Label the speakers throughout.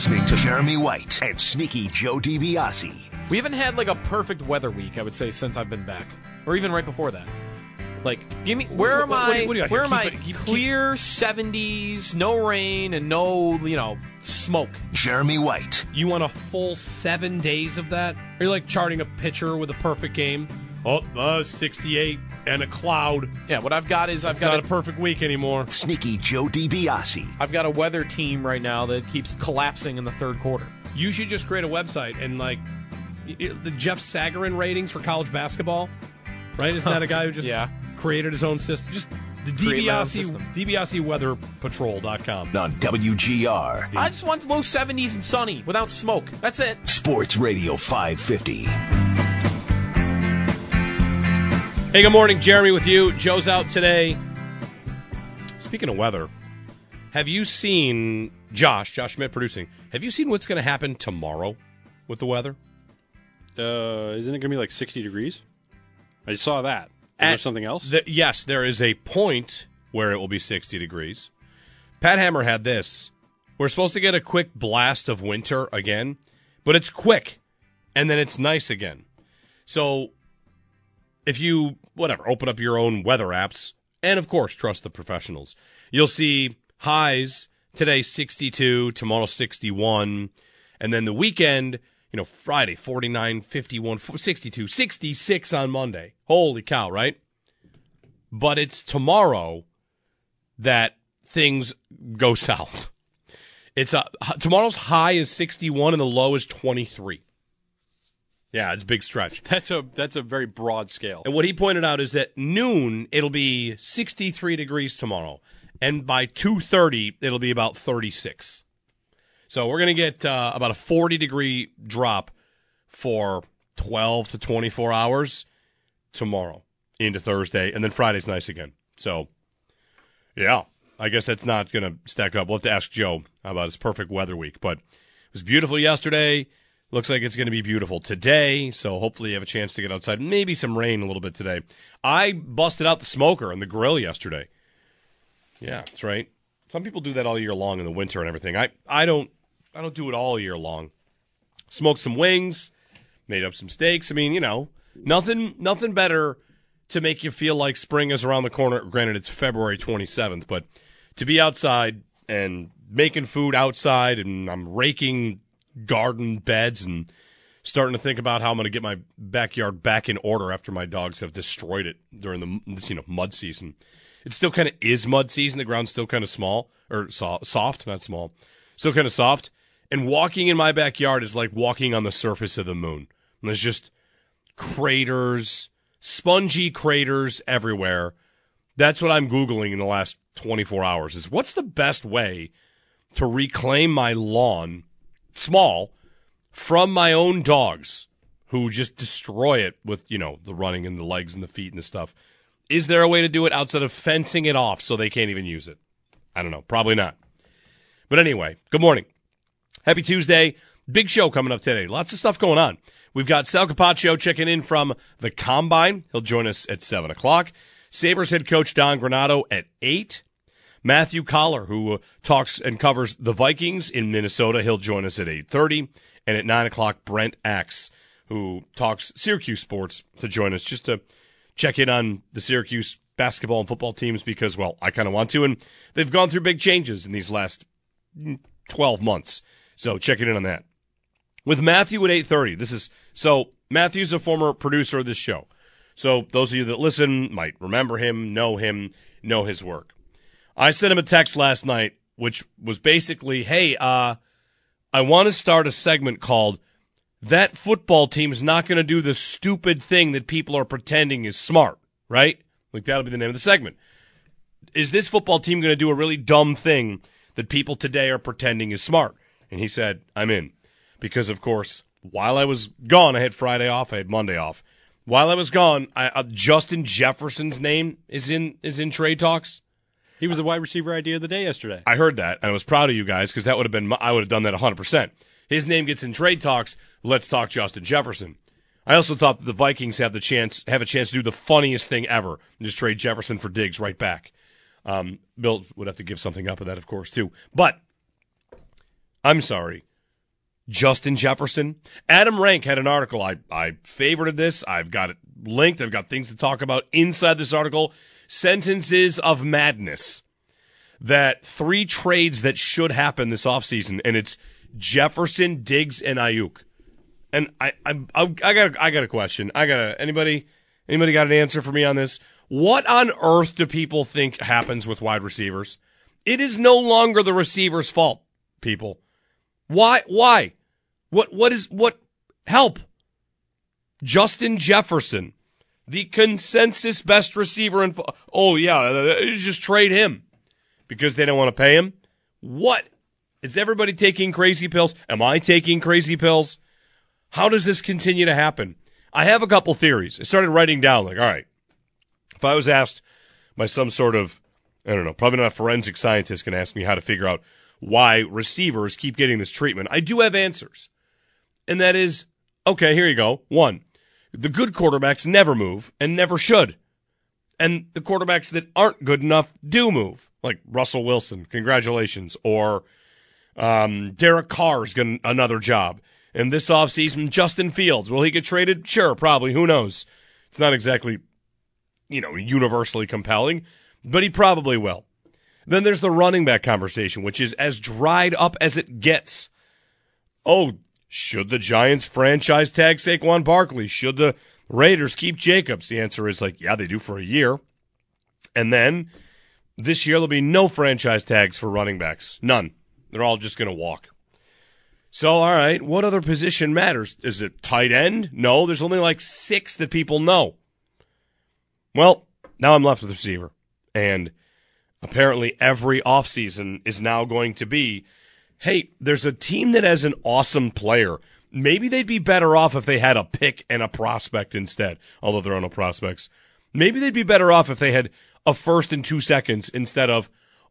Speaker 1: listening to Jeremy White and Sneaky Joe DiBiase.
Speaker 2: We haven't had like a perfect weather week, I would say, since I've been back, or even right before that. Like, give me where am
Speaker 3: What- what- what
Speaker 2: I?
Speaker 3: what you got
Speaker 2: where
Speaker 3: here?
Speaker 2: am I?
Speaker 3: Keep it- keep-
Speaker 2: Clear seventies, no rain, and no you know smoke.
Speaker 1: Jeremy White.
Speaker 3: You want a full seven days of that? Are you like charting a pitcher with a perfect game? Oh, uh, 68 and a cloud.
Speaker 2: Yeah, what I've got is I've
Speaker 3: It's
Speaker 2: got
Speaker 3: not
Speaker 2: a,
Speaker 3: a perfect week anymore.
Speaker 1: Sneaky Joe DiBiase.
Speaker 2: I've got a weather team right now that keeps collapsing in the third quarter.
Speaker 3: You should just create a website and like y- y- the Jeff Sagarin ratings for college basketball. Right? Isn't that a guy who just
Speaker 2: Yeah.
Speaker 3: created his own system? Just the
Speaker 2: Create my own
Speaker 3: DiBiase,
Speaker 2: system.
Speaker 3: DiBiase Weather Patrol.com.
Speaker 1: On WGR.
Speaker 2: I just want low seventies and sunny without smoke. That's it.
Speaker 1: Sports Radio 550.
Speaker 3: Hey, good morning. Jeremy with you. Joe's out today. Speaking of weather, have you seen Josh, Josh Schmidt producing, have you seen what's going to happen tomorrow with the weather?
Speaker 4: Uh, isn't it going to be like 60 degrees? I saw that. Is there something else?
Speaker 3: the- yes, there is a point where it will be 60 degrees. Pat Hammer had this. We're supposed to get a quick blast of winter again, but it's quick and then it's nice again. So if you, whatever, open up your own weather apps and, of course, trust the professionals, you'll see highs today 62, tomorrow 61, and then the weekend, you know, Friday 49, 51, 62, 66 on Monday. Holy cow, right? But it's tomorrow that things go south. It's a, tomorrow's high is 61 and the low is 23. Yeah, it's a big stretch.
Speaker 4: that's a that's a very broad scale.
Speaker 3: And what he pointed out is that noon it'll be 63 degrees tomorrow, and by 2:30 it'll be about 36. So we're gonna get uh, about a 40 degree drop for 12 to 24 hours tomorrow into Thursday, and then Friday's nice again. So yeah, I guess that's not gonna stack up. We'll have to ask Joe about his perfect weather week, but it was beautiful yesterday. Looks like it's going to be beautiful today, so hopefully you have a chance to get outside. Maybe some rain a little bit today. I busted out the smoker and the grill yesterday. Yeah, that's right. Some people do that all year long in the winter and everything. I, I don't I don't do it all year long. Smoked some wings, made up some steaks. I mean, you know, nothing nothing better to make you feel like spring is around the corner. Granted, it's February 27th, but to be outside and making food outside and I'm raking garden beds and starting to think about how I'm going to get my backyard back in order after my dogs have destroyed it during the you know mud season. It still kind of is mud season. The ground's still kind of small or so, soft, not small, still kind of soft. And walking in my backyard is like walking on the surface of the moon. And there's just craters, spongy craters everywhere. That's what I'm googling in the last 24 hours. Is what's the best way to reclaim my lawn, small, from my own dogs who just destroy it with, you know, the running and the legs and the feet and the stuff. Is there a way to do it outside of fencing it off so they can't even use it? I don't know. Probably not. But anyway, good morning. Happy Tuesday. Big show coming up today. Lots of stuff going on. We've got Sal Capaccio checking in from the Combine. He'll join us at 7 o'clock. Sabres head coach Don Granato at 8. Matthew Coller, who talks and covers the Vikings in Minnesota, he'll join us at 8.30. And at 9 o'clock, Brent Axe, who talks Syracuse sports, to join us just to check in on the Syracuse basketball and football teams because, well, I kind of want to. And they've gone through big changes in these last mm, 12 months. So checking in on that. With Matthew at 8.30, this is, so Matthew's a former producer of this show. So those of you that listen might remember him, know him, know his work. I sent him a text last night, which was basically, hey, uh, I want to start a segment called That Football Team is Not Going to Do the Stupid Thing That People Are Pretending is Smart, right? Like that'll be the name of the segment. Is this football team going to do a really dumb thing that people today are pretending is smart? And he said, I'm in. Because, of course, while I was gone, I had Friday off, I had Monday off. While I was gone, I, uh, Justin Jefferson's name is in is in trade talks.
Speaker 4: He was the wide receiver idea of the day yesterday.
Speaker 3: I heard that, and I was proud of you guys because that would have been my, I would have done that 100. percent His name gets in trade talks. Let's talk Justin Jefferson. I also thought that the Vikings have the chance have a chance to do the funniest thing ever and just trade Jefferson for Diggs right back. Um, Bill would have to give something up of that, of course, too. But I'm sorry, Justin Jefferson. Adam Rank had an article. I, I favorited this. I've got it linked. I've got things to talk about inside this article. Sentences of madness. That three trades that should happen this offseason, and it's Jefferson, Diggs, and Aiyuk. And I, I, I, I got, I got a question. I got a, anybody, anybody got an answer for me on this? What on earth do people think happens with wide receivers? It is no longer the receiver's fault, people. Why? Why? What? What is? What? Help! Justin Jefferson, the consensus best receiver in. Oh yeah, uh, uh, just trade him because they don't want to pay him. What? Is everybody taking crazy pills? Am I taking crazy pills? How does this continue to happen? I have a couple theories. I started writing down like, all right, if I was asked by some sort of, I don't know, probably not a forensic scientist can ask me how to figure out why receivers keep getting this treatment. I do have answers. And that is, okay, here you go. One, the good quarterbacks never move and never should. And the quarterbacks that aren't good enough do move, like Russell Wilson. Congratulations. Or um, Derek Carr's got another job. And this offseason, Justin Fields. Will he get traded? Sure, probably. Who knows? It's not exactly, you know, universally compelling, but he probably will. Then there's the running back conversation, which is as dried up as it gets. Oh, should the Giants franchise tag Saquon Barkley? Should the Raiders keep Jacobs? The answer is like, yeah, they do for a year. And then this year there'll be no franchise tags for running backs. None. They're all just going to walk. So, all right, what other position matters? Is it tight end? No, there's only like six that people know. Well, now I'm left with receiver. And apparently every offseason is now going to be hey, there's a team that has an awesome player. Maybe they'd be better off if they had a pick and a prospect instead, although there are no prospects. Maybe they'd be better off if they had a first and two seconds instead of,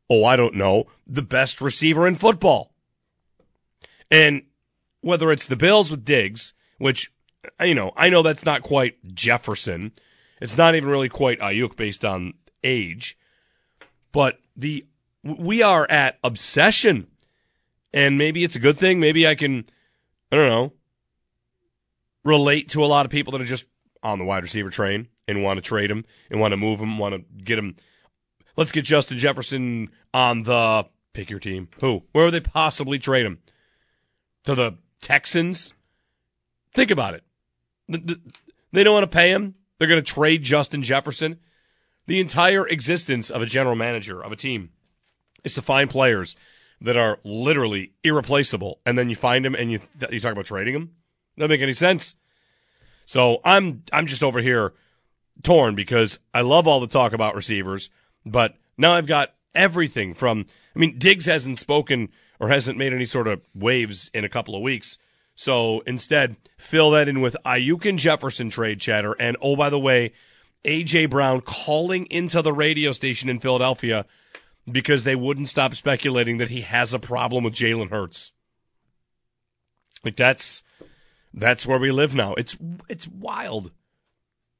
Speaker 3: oh, I don't know, the best receiver in football. And whether it's the Bills with Diggs, which, you know, I know that's not quite Jefferson. It's not even really quite Aiyuk based on age. But the we are at obsession and maybe it's a good thing. Maybe I can, I don't know, relate to a lot of people that are just on the wide receiver train and want to trade him and want to move him, want to get him. Let's get Justin Jefferson on the pick your team. Who? Where would they possibly trade him? To the Texans? Think about it. They don't want to pay him. They're going to trade Justin Jefferson. The entire existence of a general manager of a team is to find players that are literally irreplaceable, and then you find them and you you talk about trading them. Doesn't make any sense. So I'm I'm just over here torn because I love all the talk about receivers, but now I've got everything from. I mean, Diggs hasn't spoken or hasn't made any sort of waves in a couple of weeks. So instead, fill that in with Aiyuk and Jefferson trade chatter. And oh, by the way, AJ Brown calling into the radio station in Philadelphia because they wouldn't stop speculating that he has a problem with Jalen Hurts. Like that's that's where we live now. It's it's wild.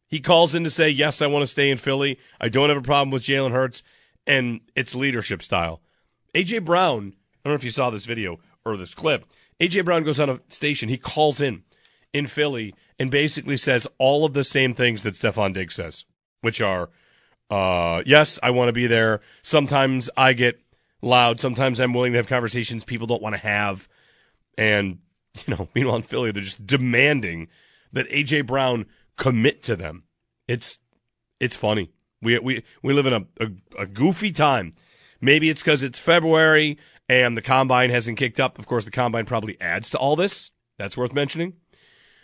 Speaker 3: He calls in to say, "Yes, I want to stay in Philly. I don't have a problem with Jalen Hurts, and it's leadership style." AJ Brown, I don't know if you saw this video or this clip. AJ Brown goes on a station. He calls in in Philly and basically says all of the same things that Stefon Diggs says, which are uh, yes, I want to be there. Sometimes I get loud. Sometimes I'm willing to have conversations people don't want to have. And, you know, meanwhile in Philly, they're just demanding that A.J. Brown commit to them. It's, it's funny. We, we, we live in a, a, a goofy time. Maybe it's because it's February and the combine hasn't kicked up. Of course, the combine probably adds to all this. That's worth mentioning.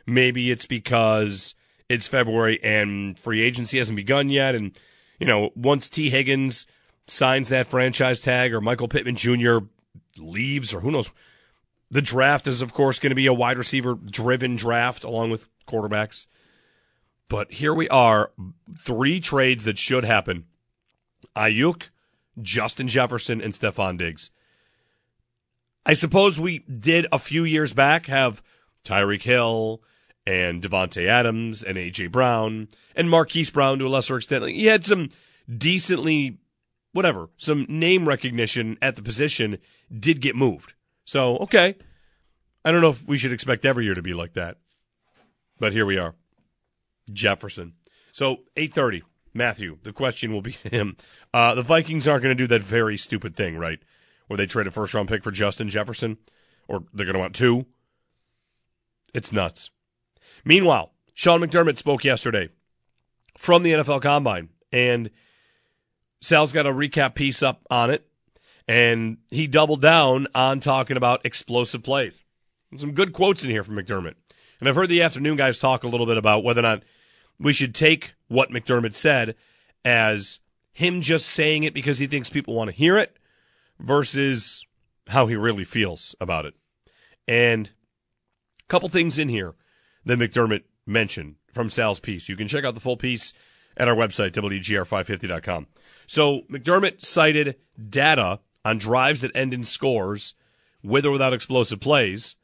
Speaker 3: Maybe it's because it's February and free agency hasn't begun yet and you know, once Tee Higgins signs that franchise tag or Michael Pittman Jr. leaves or who knows. The draft is, of course, going to be a wide receiver driven draft along with quarterbacks. But here we are, three trades that should happen Aiyuk, Justin Jefferson, and Stefon Diggs. I suppose we did a few years back have Tyreek Hill and Davante Adams and AJ Brown and Marquise Brown to a lesser extent. Like, he had some decently, whatever, some name recognition at the position did get moved. So, okay. I don't know if we should expect every year to be like that, but here we are. Jefferson. So eight thirty, Matthew. The question will be him. Uh, the Vikings aren't going to do that very stupid thing, right? Where they trade a first round pick for Justin Jefferson, or they're going to want two. It's nuts. Meanwhile, Sean McDermott spoke yesterday from the NFL Combine, and Sal's got a recap piece up on it, and he doubled down on talking about explosive plays. Some good quotes in here from McDermott. And I've heard the afternoon guys talk a little bit about whether or not we should take what McDermott said as him just saying it because he thinks people want to hear it versus how he really feels about it. And a couple things in here that McDermott mentioned from Sal's piece. You can check out the full piece at our website, WGR550.com. So McDermott cited data on drives that end in scores with or without explosive plays,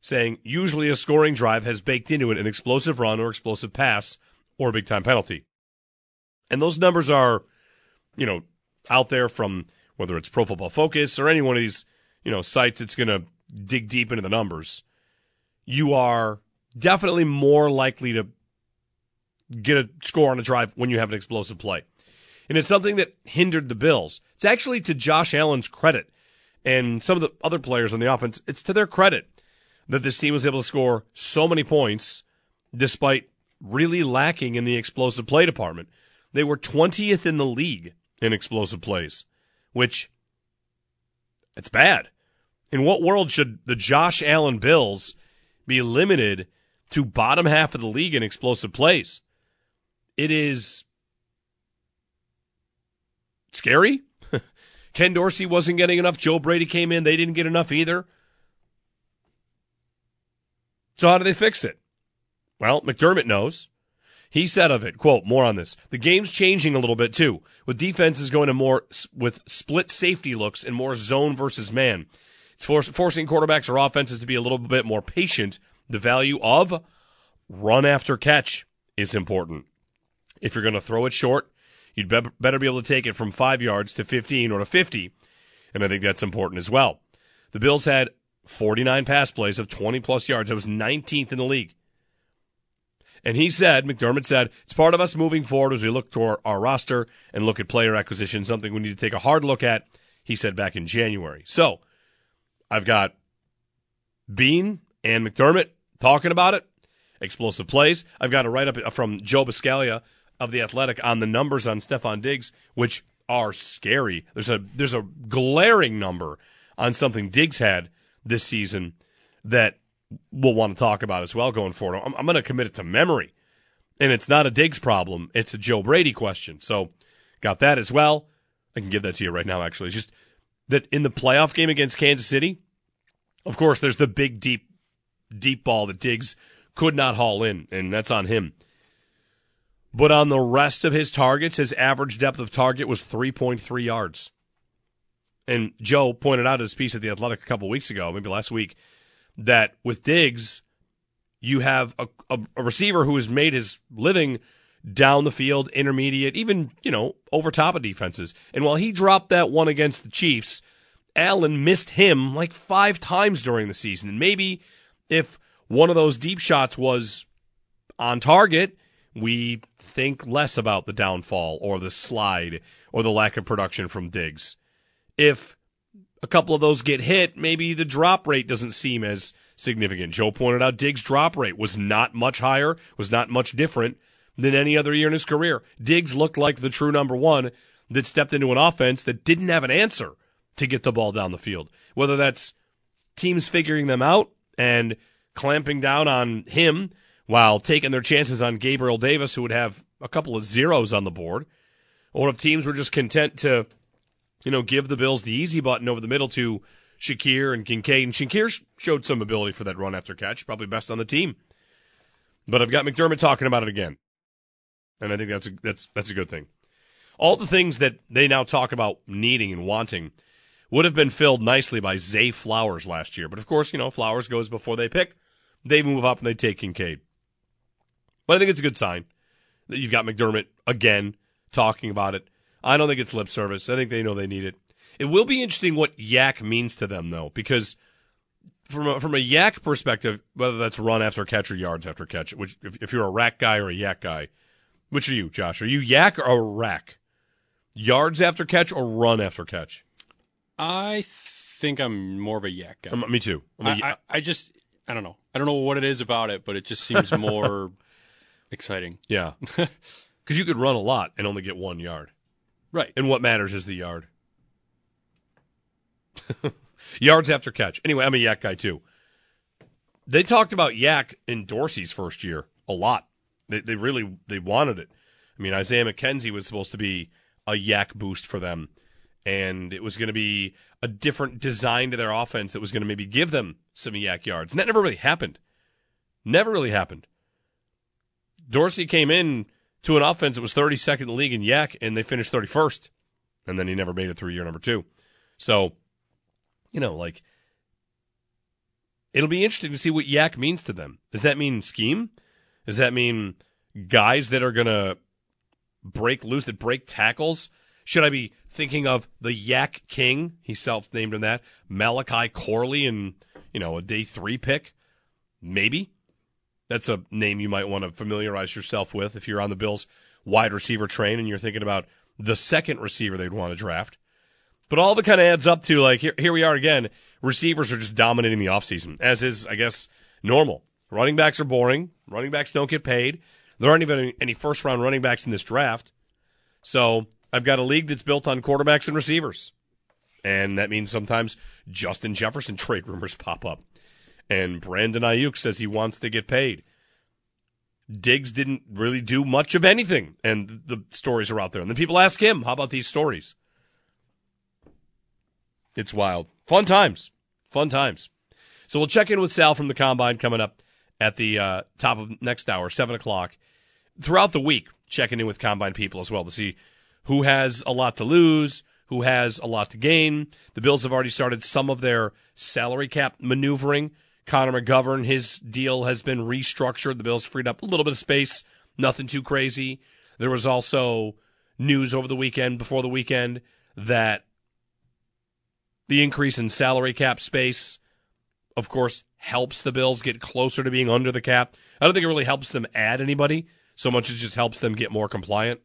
Speaker 3: saying usually a scoring drive has baked into it an explosive run or explosive pass or a big time penalty. And those numbers are, you know, out there from whether it's Pro Football Focus or any one of these, you know, sites that's going to dig deep into the numbers. You are definitely more likely to get a score on a drive when you have an explosive play. And it's something that hindered the Bills. It's actually to Josh Allen's credit and some of the other players on the offense, it's to their credit that this team was able to score so many points despite really lacking in the explosive play department. They were 20th in the league in explosive plays, which it's bad. In what world should the Josh Allen Bills be limited to bottom half of the league in explosive plays? It is scary. Ken Dorsey wasn't getting enough. Joe Brady came in. They didn't get enough either. So how do they fix it? Well, McDermott knows. He said of it, quote, more on this. The game's changing a little bit too, with defenses going to more with split safety looks and more zone versus man. It's forcing quarterbacks or offenses to be a little bit more patient. The value of run after catch is important. If you're going to throw it short, you'd be- better be able to take it from five yards to 15 or to 50. And I think that's important as well. The Bills had 49 pass plays of 20 plus yards. That was 19th in the league. And he said, McDermott said, it's part of us moving forward as we look toward our roster and look at player acquisition, something we need to take a hard look at, he said back in January. So I've got Bean and McDermott talking about it, explosive plays. I've got a write up from Joe Buscaglia of the Athletic on the numbers on Stefon Diggs, which are scary. There's a there's a glaring number on something Diggs had this season that we'll want to talk about as well going forward. I'm, I'm going to commit it to memory, and it's not a Diggs problem; it's a Joe Brady question. So, got that as well. I can give that to you right now. Actually, it's just that in the playoff game against Kansas City, of course, there's the big deep deep ball that Diggs could not haul in, and that's on him. But on the rest of his targets, his average depth of target was 3.3 yards. And Joe pointed out his piece at the Athletic a couple weeks ago, maybe last week, that with Diggs, you have a, a, a, receiver who has made his living down the field, intermediate, even, you know, over top of defenses. And while he dropped that one against the Chiefs, Allen missed him like five times during the season. And maybe if one of those deep shots was on target, we think less about the downfall or the slide or the lack of production from Diggs. If a couple of those get hit, maybe the drop rate doesn't seem as significant. Joe pointed out Diggs' drop rate was not much higher, was not much different than any other year in his career. Diggs looked like the true number one that stepped into an offense that didn't have an answer to get the ball down the field. Whether that's teams figuring them out and clamping down on him while taking their chances on Gabriel Davis, who would have a couple of zeros on the board, or if teams were just content to you know, give the Bills the easy button over the middle to Shakir and Kincaid. And Shakir showed some ability for that run after catch, probably best on the team. But I've got McDermott talking about it again, and I think that's a, that's that's a good thing. All the things that they now talk about needing and wanting would have been filled nicely by Zay Flowers last year, but of course, you know, Flowers goes before they pick. They move up and they take Kincaid. But I think it's a good sign that you've got McDermott again talking about it I don't think it's lip service. I think they know they need it. It will be interesting what YAC means to them, though, because from a, from a yak perspective, whether that's run after catch or yards after catch, which if, if you're a rack guy or a yak guy, which are you, Josh? Are you yak or rack? Yards after catch or run after catch?
Speaker 4: I think I'm more of a yak guy.
Speaker 3: Um, me too. I'm a
Speaker 4: I, I, I just, I don't know. I don't know what it is about it, but it just seems more exciting.
Speaker 3: yeah, because you could run a lot and only get one yard,
Speaker 4: Right.
Speaker 3: and what matters is the yard. Yards after catch. Anyway, I'm a yak guy too. They talked about yak in Dorsey's first year a lot. They, they really they wanted it. I mean, Isaiah McKenzie was supposed to be a yak boost for them, and it was going to be a different design to their offense that was going to maybe give them some yak yards, and that never really happened. Never really happened. Dorsey came in to an offense that was 32nd in the league in yak, and they finished 31st, and then he never made it through year number two. So, you know, like it'll be interesting to see what yak means to them. Does that mean scheme? Does that mean guys that are going to break loose, that break tackles? Should I be thinking of the Yak King? He self named him that. Malachi Corley and, you know, a day three pick? Maybe. That's a name you might want to familiarize yourself with if you're on the Bills wide receiver train and you're thinking about the second receiver they'd want to draft. But all of it kind of adds up to like here, here we are again. Receivers are just dominating the offseason, as is, I guess, normal. Running backs are boring. Running backs don't get paid. There aren't even any, any first round running backs in this draft. So I've got a league that's built on quarterbacks and receivers. And that means sometimes Justin Jefferson trade rumors pop up. And Brandon Aiyuk says he wants to get paid. Diggs didn't really do much of anything. And the stories are out there. And then people ask him, how about these stories? It's wild. Fun times. Fun times. So we'll check in with Sal from the Combine coming up at the uh, top of next hour, 7 o'clock. Throughout the week, checking in with Combine people as well to see who has a lot to lose, who has a lot to gain. The Bills have already started some of their salary cap maneuvering. Connor McGovern, his deal has been restructured. The Bills freed up a little bit of space, nothing too crazy. There was also news over the weekend, before the weekend, that the increase in salary cap space, of course, helps the Bills get closer to being under the cap. I don't think it really helps them add anybody so much as just helps them get more compliant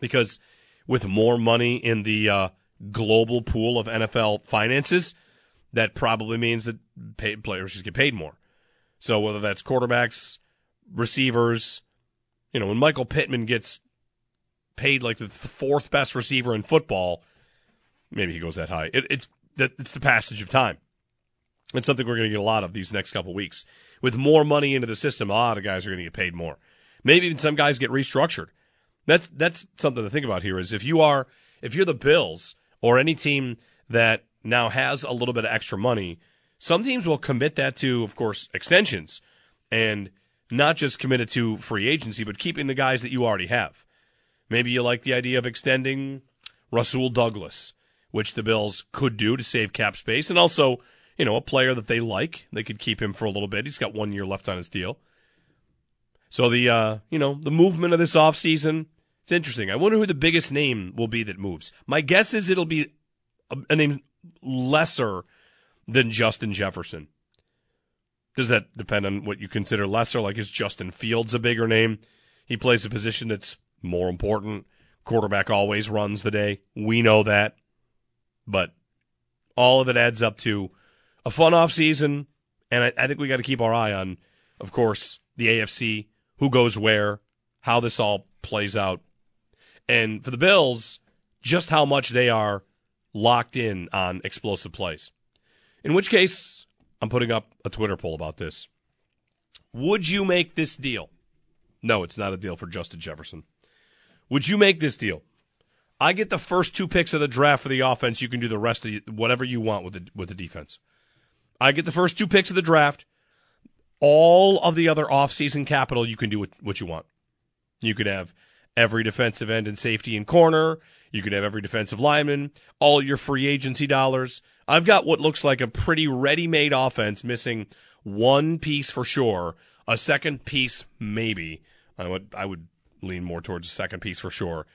Speaker 3: because with more money in the uh, global pool of NFL finances, that probably means that paid players just get paid more. So whether that's quarterbacks, receivers, you know, when Michael Pittman gets paid like the fourth best receiver in football, maybe he goes that high. It, it's that it's the passage of time. It's something we're going to get a lot of these next couple weeks. With more money into the system, a lot of guys are going to get paid more. Maybe even some guys get restructured. That's that's something to think about here. Is if you are if you're the Bills or any team that now has a little bit of extra money, some teams will commit that to, of course, extensions, and not just commit it to free agency, but keeping the guys that you already have. Maybe you like the idea of extending Rasul Douglas, which the Bills could do to save cap space, and also, you know, a player that they like. They could keep him for a little bit. He's got one year left on his deal. So the uh, you know, the movement of this offseason, it's interesting. I wonder who the biggest name will be that moves. My guess is it'll be a, a name lesser than Justin Jefferson. Does that depend on what you consider lesser? Like, is Justin Fields a bigger name? He plays a position that's more important. Quarterback always runs the day. We know that. But all of it adds up to a fun off season, and I, I think we got to keep our eye on, of course, the AFC, who goes where, how this all plays out, and for the Bills, just how much they are locked in on explosive plays. In which case, I'm putting up a Twitter poll about this. Would you make this deal? No, it's not a deal for Justin Jefferson. Would you make this deal? I get the first two picks of the draft for the offense. You can do the rest of whatever you want with the with the defense. I get the first two picks of the draft. All of the other offseason capital, you can do what you want. You could have every defensive end and safety and corner. You could have every defensive lineman, all your free agency dollars. I've got what looks like a pretty ready made offense, missing one piece for sure, a second piece maybe. I would I would lean more towards a second piece for sure.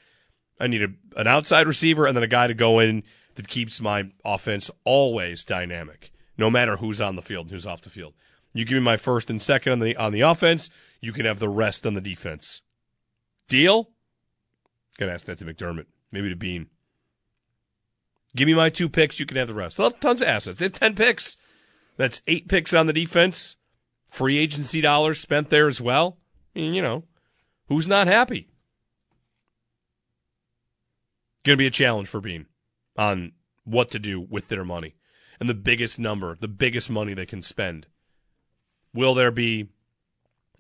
Speaker 3: I need a, an outside receiver and then a guy to go in that keeps my offense always dynamic. no matter who's on the field and who's off the field. You give me my first and second on the on the offense, you can have the rest on the defense. Deal? Gotta ask that to McDermott, maybe to Bean. Give me my two picks, you can have the rest. They'll have tons of assets. They have ten picks. That's eight picks on the defense. Free agency dollars spent there as well. I mean, you know, who's not happy? Going to be a challenge for Bean on what to do with their money and the biggest number, the biggest money they can spend. Will there be,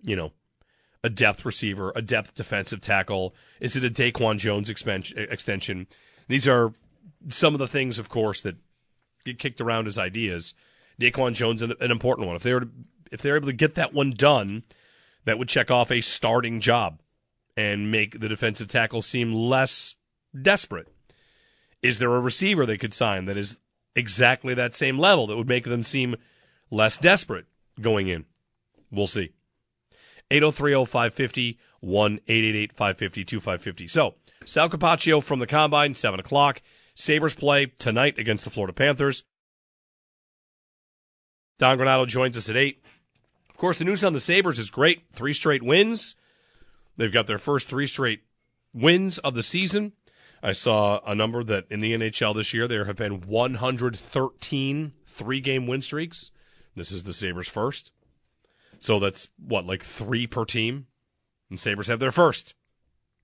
Speaker 3: you know, a depth receiver, a depth defensive tackle? Is it a Daquan Jones extension? These are some of the things, of course, that get kicked around as ideas. Daquan Jones, an, an important one. If they were to, if they're able to get that one done, that would check off a starting job and make the defensive tackle seem less desperate. Is there a receiver they could sign that is exactly that same level that would make them seem less desperate going in? We'll see. 803 550 1 550 2550. So, Sal Capaccio from the Combine, 7 o'clock. Sabres play tonight against the Florida Panthers. Don Granato joins us at 8. Of course, the news on the Sabres is great. Three straight wins. They've got their first three straight wins of the season. I saw a number that in the NHL this year there have been 113 three game win streaks. This is the Sabres' first. So that's what, like three per team? And Sabres have their first.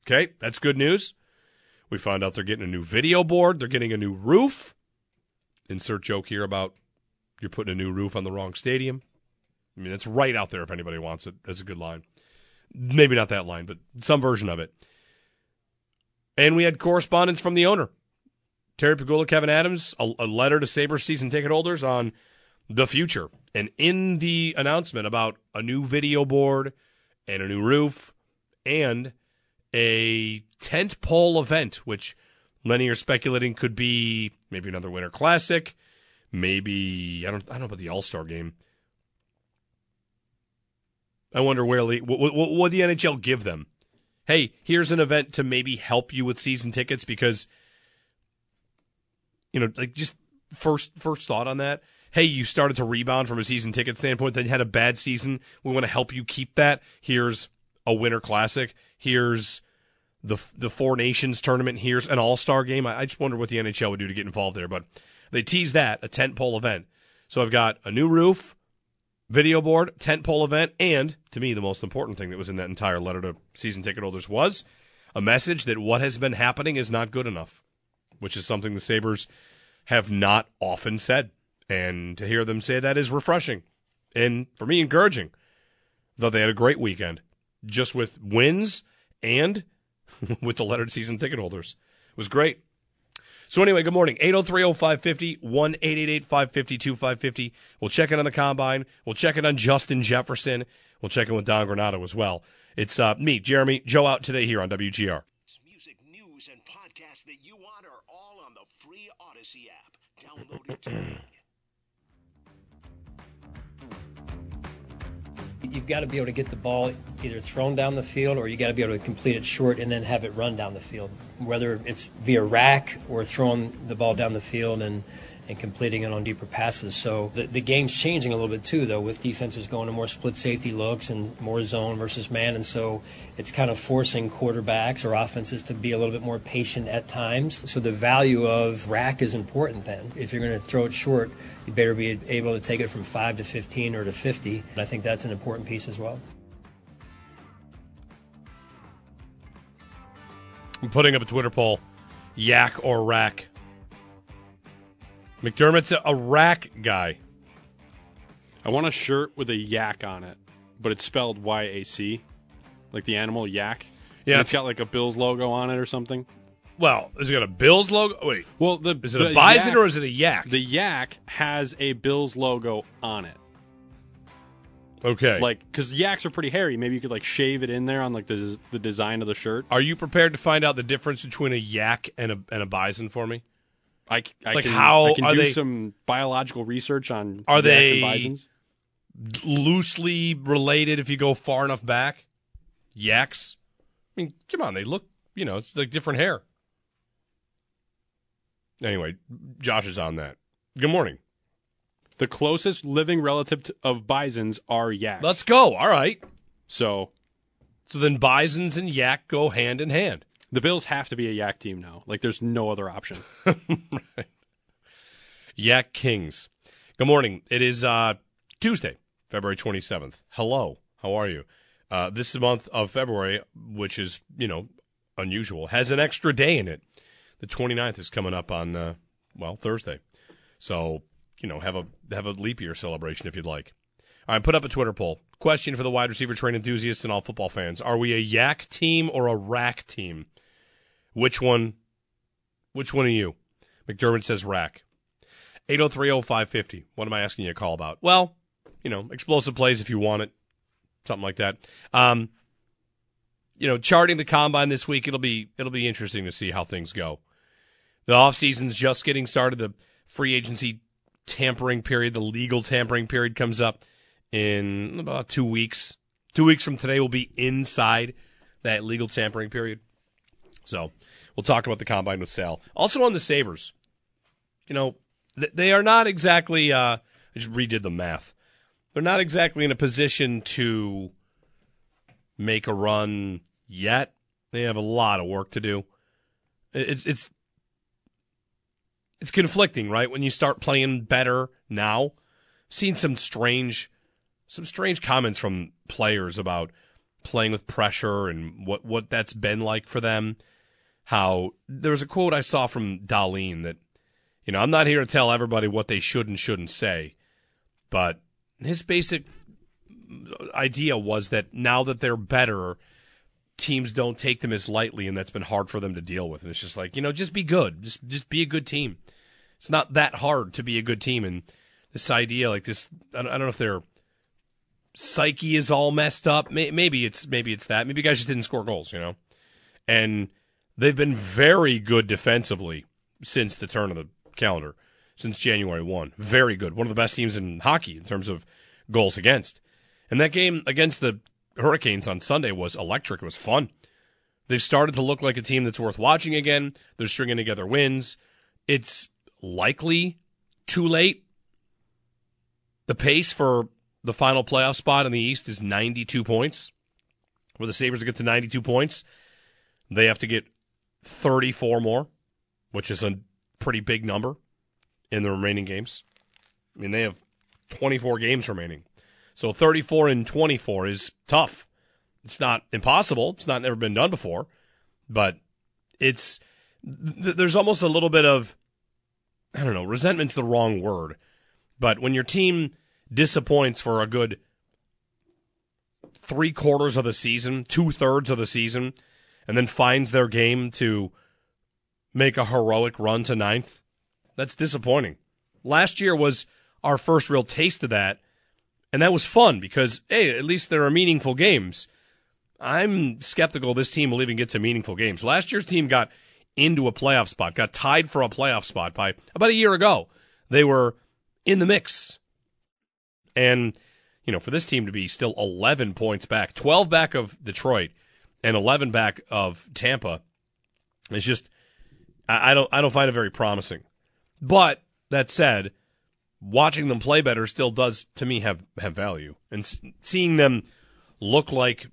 Speaker 3: Okay, that's good news. We found out they're getting a new video board, they're getting a new roof. Insert joke here about you're putting a new roof on the wrong stadium. I mean, it's right out there if anybody wants it. That's a good line. Maybe not that line, but some version of it. And we had correspondence from the owner, Terry Pegula, Kevyn Adams, a, a letter to Sabres season ticket holders on the future. And in the announcement about a new video board and a new roof and a tent pole event, which many are speculating could be maybe another Winter Classic, maybe I don't I don't know about the All Star game. I wonder where what, what, what would the NHL give them hey, here's an event to maybe help you with season tickets because you know, like just first first thought on that. Hey, you started to rebound from a season ticket standpoint, then you had a bad season. We want to help you keep that. Here's a winter classic. Here's the the Four Nations tournament. Here's an All Star game. I, I just wonder what the NHL would do to get involved there, but they tease that a tent pole event. So I've got a new roof, video board, tent pole event, and to me, the most important thing that was in that entire letter to season ticket holders was a message that what has been happening is not good enough, which is something the Sabres have not often said. And to hear them say that is refreshing and for me encouraging. Though they had a great weekend just with wins and with the letter to season ticket holders. It was great. So anyway, good morning. 803-0550, 1-888-550-2550. We'll check in on the combine. We'll check in on Justin Jefferson. We'll check in with Don Granato as well. It's uh, me, Jeremy, Joe out today here on WGR.
Speaker 1: Music, news, and podcasts that you want are all on the free Audacy app. Download it today.
Speaker 5: You've got to be able to get the ball either thrown down the field or you got to be able to complete it short and then have it run down the field, whether it's via rack or throwing the ball down the field and and completing it on deeper passes. So the, the game's changing a little bit too, though, with defenses going to more split safety looks and more zone versus man. And so it's kind of forcing quarterbacks or offenses to be a little bit more patient at times. So the value of rack is important then. If you're going to throw it short, you better be able to take it from 5 to 15 or to 50. And I think that's an important piece as well.
Speaker 3: I'm putting up a Twitter poll yak or rack McDermott's a, rack guy.
Speaker 4: I want a shirt with a yak on it, but it's spelled Y A C, like the animal yak.
Speaker 3: Yeah,
Speaker 4: and it's got like a Bills logo on it or something.
Speaker 3: Well, is it got a Bills logo? Wait,
Speaker 4: well, the
Speaker 3: is it a bison
Speaker 4: yak,
Speaker 3: or is it a yak?
Speaker 4: The yak has a Bills logo on it.
Speaker 3: Okay,
Speaker 4: like because yaks are pretty hairy. Maybe you could like shave it in there on like the the design of the shirt.
Speaker 3: Are you prepared to find out the difference between a yak and a and a bison for me?
Speaker 4: I, I
Speaker 3: like
Speaker 4: can,
Speaker 3: how
Speaker 4: I can
Speaker 3: are
Speaker 4: do
Speaker 3: they,
Speaker 4: some biological research on
Speaker 3: are they
Speaker 4: bisons.
Speaker 3: loosely related if you go far enough back? Yaks. I mean, come on, they look you know it's like different hair. Anyway, Josh is on that. Good morning.
Speaker 4: The closest living relative to, of bisons are yaks.
Speaker 3: Let's go. All right.
Speaker 4: so
Speaker 3: So then bisons and yak go hand in hand.
Speaker 4: The Bills have to be a yak team now. Like there's no other option.
Speaker 3: Yak Kings. Good morning. It is uh, Tuesday, February 27th. Hello. How are you? Uh, this month of February, which is, you know, unusual, has an extra day in it. The 29th is coming up on, uh, well, Thursday. So, you know, have a have a leap year celebration if you'd like. All right, put up a Twitter poll. Question for the wide receiver train enthusiasts and all football fans. Are we a yak team or a rack team? Which one which one are you? McDermott says rack. 8030550. What am I asking you to call about? Well, you know, explosive plays if you want it. Something like that. Um, you know, charting the combine this week, it'll be it'll be interesting to see how things go. The offseason's just getting started. The free agency tampering period, the legal tampering period comes up in about two weeks. Two weeks from today will be inside that legal tampering period. So we'll talk about the combine with Sal. Also on the Sabres, you know, th- they are not exactly. Uh, I just redid the math. They're not exactly in a position to make a run yet. They have a lot of work to do. It's it's it's conflicting, right? When you start playing better now, seen some strange some strange comments from players about playing with pressure and what what that's been like for them. How there was a quote I saw from Dahlin that you know, I'm not here to tell everybody what they should and shouldn't say, but his basic idea was that now that they're better, teams don't take them as lightly, and that's been hard for them to deal with. And it's just like, you know, just be good. Just just be a good team. It's not that hard to be a good team. And this idea, like this, I don't, I don't know if their psyche is all messed up. Maybe it's maybe it's that. Maybe guys just didn't score goals, you know. And they've been very good defensively since the turn of the calendar, since January one. Very good. One of the best teams in hockey in terms of goals against. And that game against the Hurricanes on Sunday was electric. It was fun. They've started to look like a team that's worth watching again. They're stringing together wins. It's likely too late. The pace for the final playoff spot in the East is 92 points. For the Sabres to get to 92 points, they have to get 34 more, which is a pretty big number in the remaining games. I mean, they have 24 games remaining. So 34 and 24 is tough. It's not impossible. It's not never been done before, but it's th- there's almost a little bit of I don't know, resentment's the wrong word. But when your team disappoints for a good three quarters of the season, two thirds of the season, and then finds their game to make a heroic run to ninth, that's disappointing. Last year was our first real taste of that, and that was fun because, hey, at least there are meaningful games. I'm skeptical this team will even get to meaningful games. Last year's team got into a playoff spot, got tied for a playoff spot by about a year ago. They were in the mix. And, you know, for this team to be still 11 points back, 12 back of Detroit and 11 back of Tampa, it's just, I, I don't, I don't find it very promising. But that said, watching them play better still does, to me, have, have value. And s- seeing them look like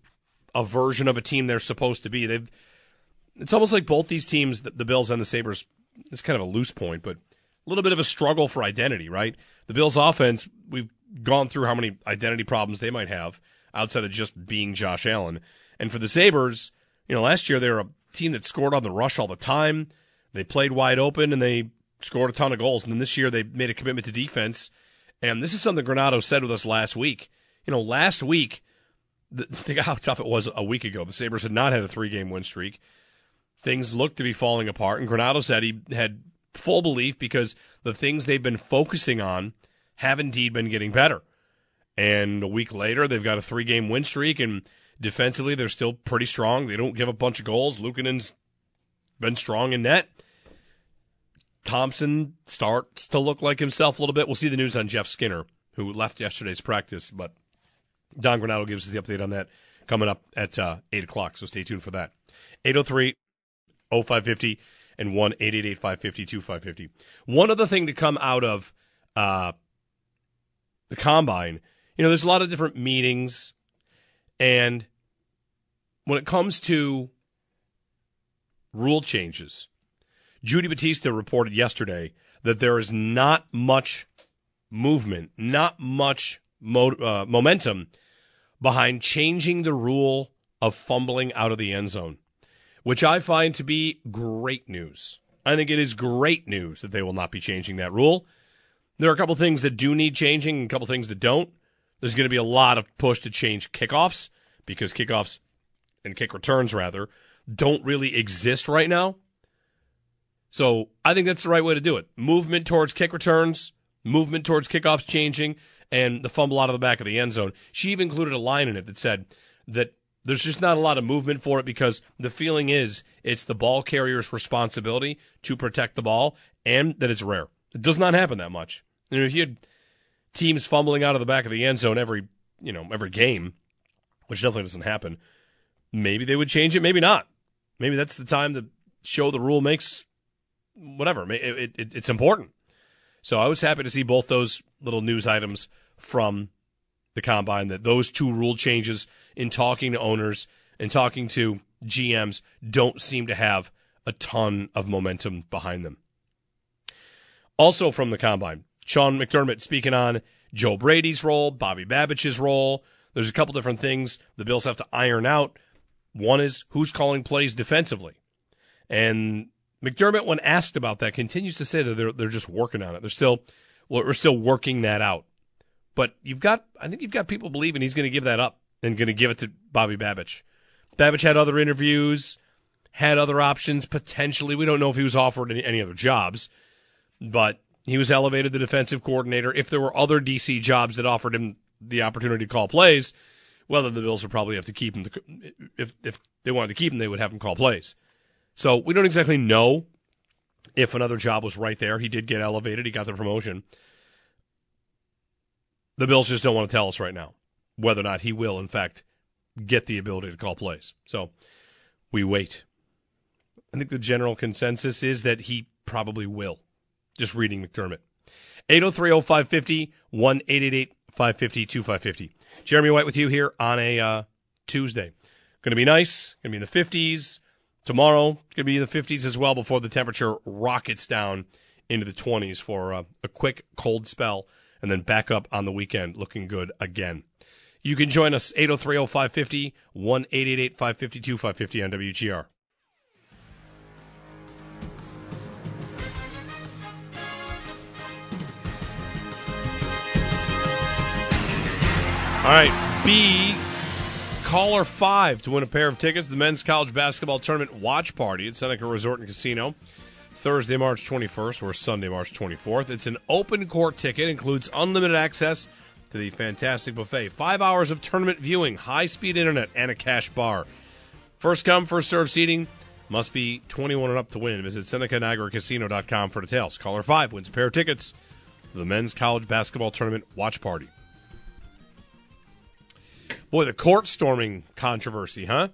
Speaker 3: a version of a team they're supposed to be, they've, it's almost like both these teams, the, the Bills and the Sabres, it's kind of a loose point, but a little bit of a struggle for identity, right? The Bills offense, we've gone through how many identity problems they might have outside of just being Josh Allen. And for the Sabres, you know, last year they were a team that scored on the rush all the time. They played wide open and they scored a ton of goals. And then this year they made a commitment to defense. And this is something Granato said with us last week. You know, last week, think how tough it was a week ago. The Sabres had not had a three game win streak. Things looked to be falling apart. And Granato said he had full belief because the things they've been focusing on have indeed been getting better. And a week later, they've got a three game win streak, and defensively, they're still pretty strong. They don't give a bunch of goals. Luukkonen's been strong in net. Thompson starts to look like himself a little bit. We'll see the news on Jeff Skinner, who left yesterday's practice, but Don Granato gives us the update on that coming up at uh, 8 o'clock, so stay tuned for that. 803 0550 and 1 888 550 2550. One other thing to come out of uh, the combine, you know, there's a lot of different meetings, and when it comes to rule changes, Judy Battista reported yesterday that there is not much movement, not much mo- uh, momentum behind changing the rule of fumbling out of the end zone, which I find to be great news. I think it is great news that they will not be changing that rule. There are a couple things that do need changing and a couple things that don't. There's going to be a lot of push to change kickoffs because kickoffs and kick returns, rather, don't really exist right now. So I think that's the right way to do it. Movement towards kick returns, movement towards kickoffs changing, and the fumble out of the back of the end zone. She even included a line in it that said that there's just not a lot of movement for it because the feeling is it's the ball carrier's responsibility to protect the ball and that it's rare. It does not happen that much. And if you had teams fumbling out of the back of the end zone every, you know, every game, which definitely doesn't happen, maybe they would change it, maybe not. Maybe that's the time to show the rule makes whatever. It, it, it's important. So I was happy to see both those little news items from the combine that those two rule changes in talking to owners and talking to GMs don't seem to have a ton of momentum behind them. Also from the combine, Sean McDermott speaking on Joe Brady's role, Bobby Babich's role. There's a couple different things the Bills have to iron out. One is who's calling plays defensively. And McDermott, when asked about that, continues to say that they're they're just working on it. They're still we're still working that out. But you've got I think you've got people believing he's going to give that up and going to give it to Bobby Babich. Babich had other interviews, had other options potentially. We don't know if he was offered any, any other jobs, but he was elevated the defensive coordinator. If there were other DC jobs that offered him the opportunity to call plays, well, then the Bills would probably have to keep him. To, if if they wanted to keep him, they would have him call plays. So we don't exactly know if another job was right there. He did get elevated. He got the promotion. The Bills just don't want to tell us right now whether or not he will, in fact, get the ability to call plays. So we wait. I think the general consensus is that he probably will. Just reading McDermott. 803 0550 1 550 2550. Jeremy White with you here on a uh, Tuesday. Going to be nice. Going to be in the 50s. Tomorrow, going to be in the 50s as well before the temperature rockets down into the 20s for uh, a quick cold spell and then back up on the weekend looking good again. You can join us 803 0550 1 552 550 on WGR. All right, B, caller five to win a pair of tickets to the men's college basketball tournament watch party at Seneca Resort and Casino. Thursday, March 21st, or Sunday, March 24th. It's an open court ticket, includes unlimited access to the fantastic buffet, five hours of tournament viewing, high speed internet, and a cash bar. First come, first serve seating. Must be 21 and up to win. Visit SenecaNiagaraCasino.com for details. Caller 5 wins a pair of tickets to the men's college basketball tournament watch party. Boy, the court storming controversy, huh?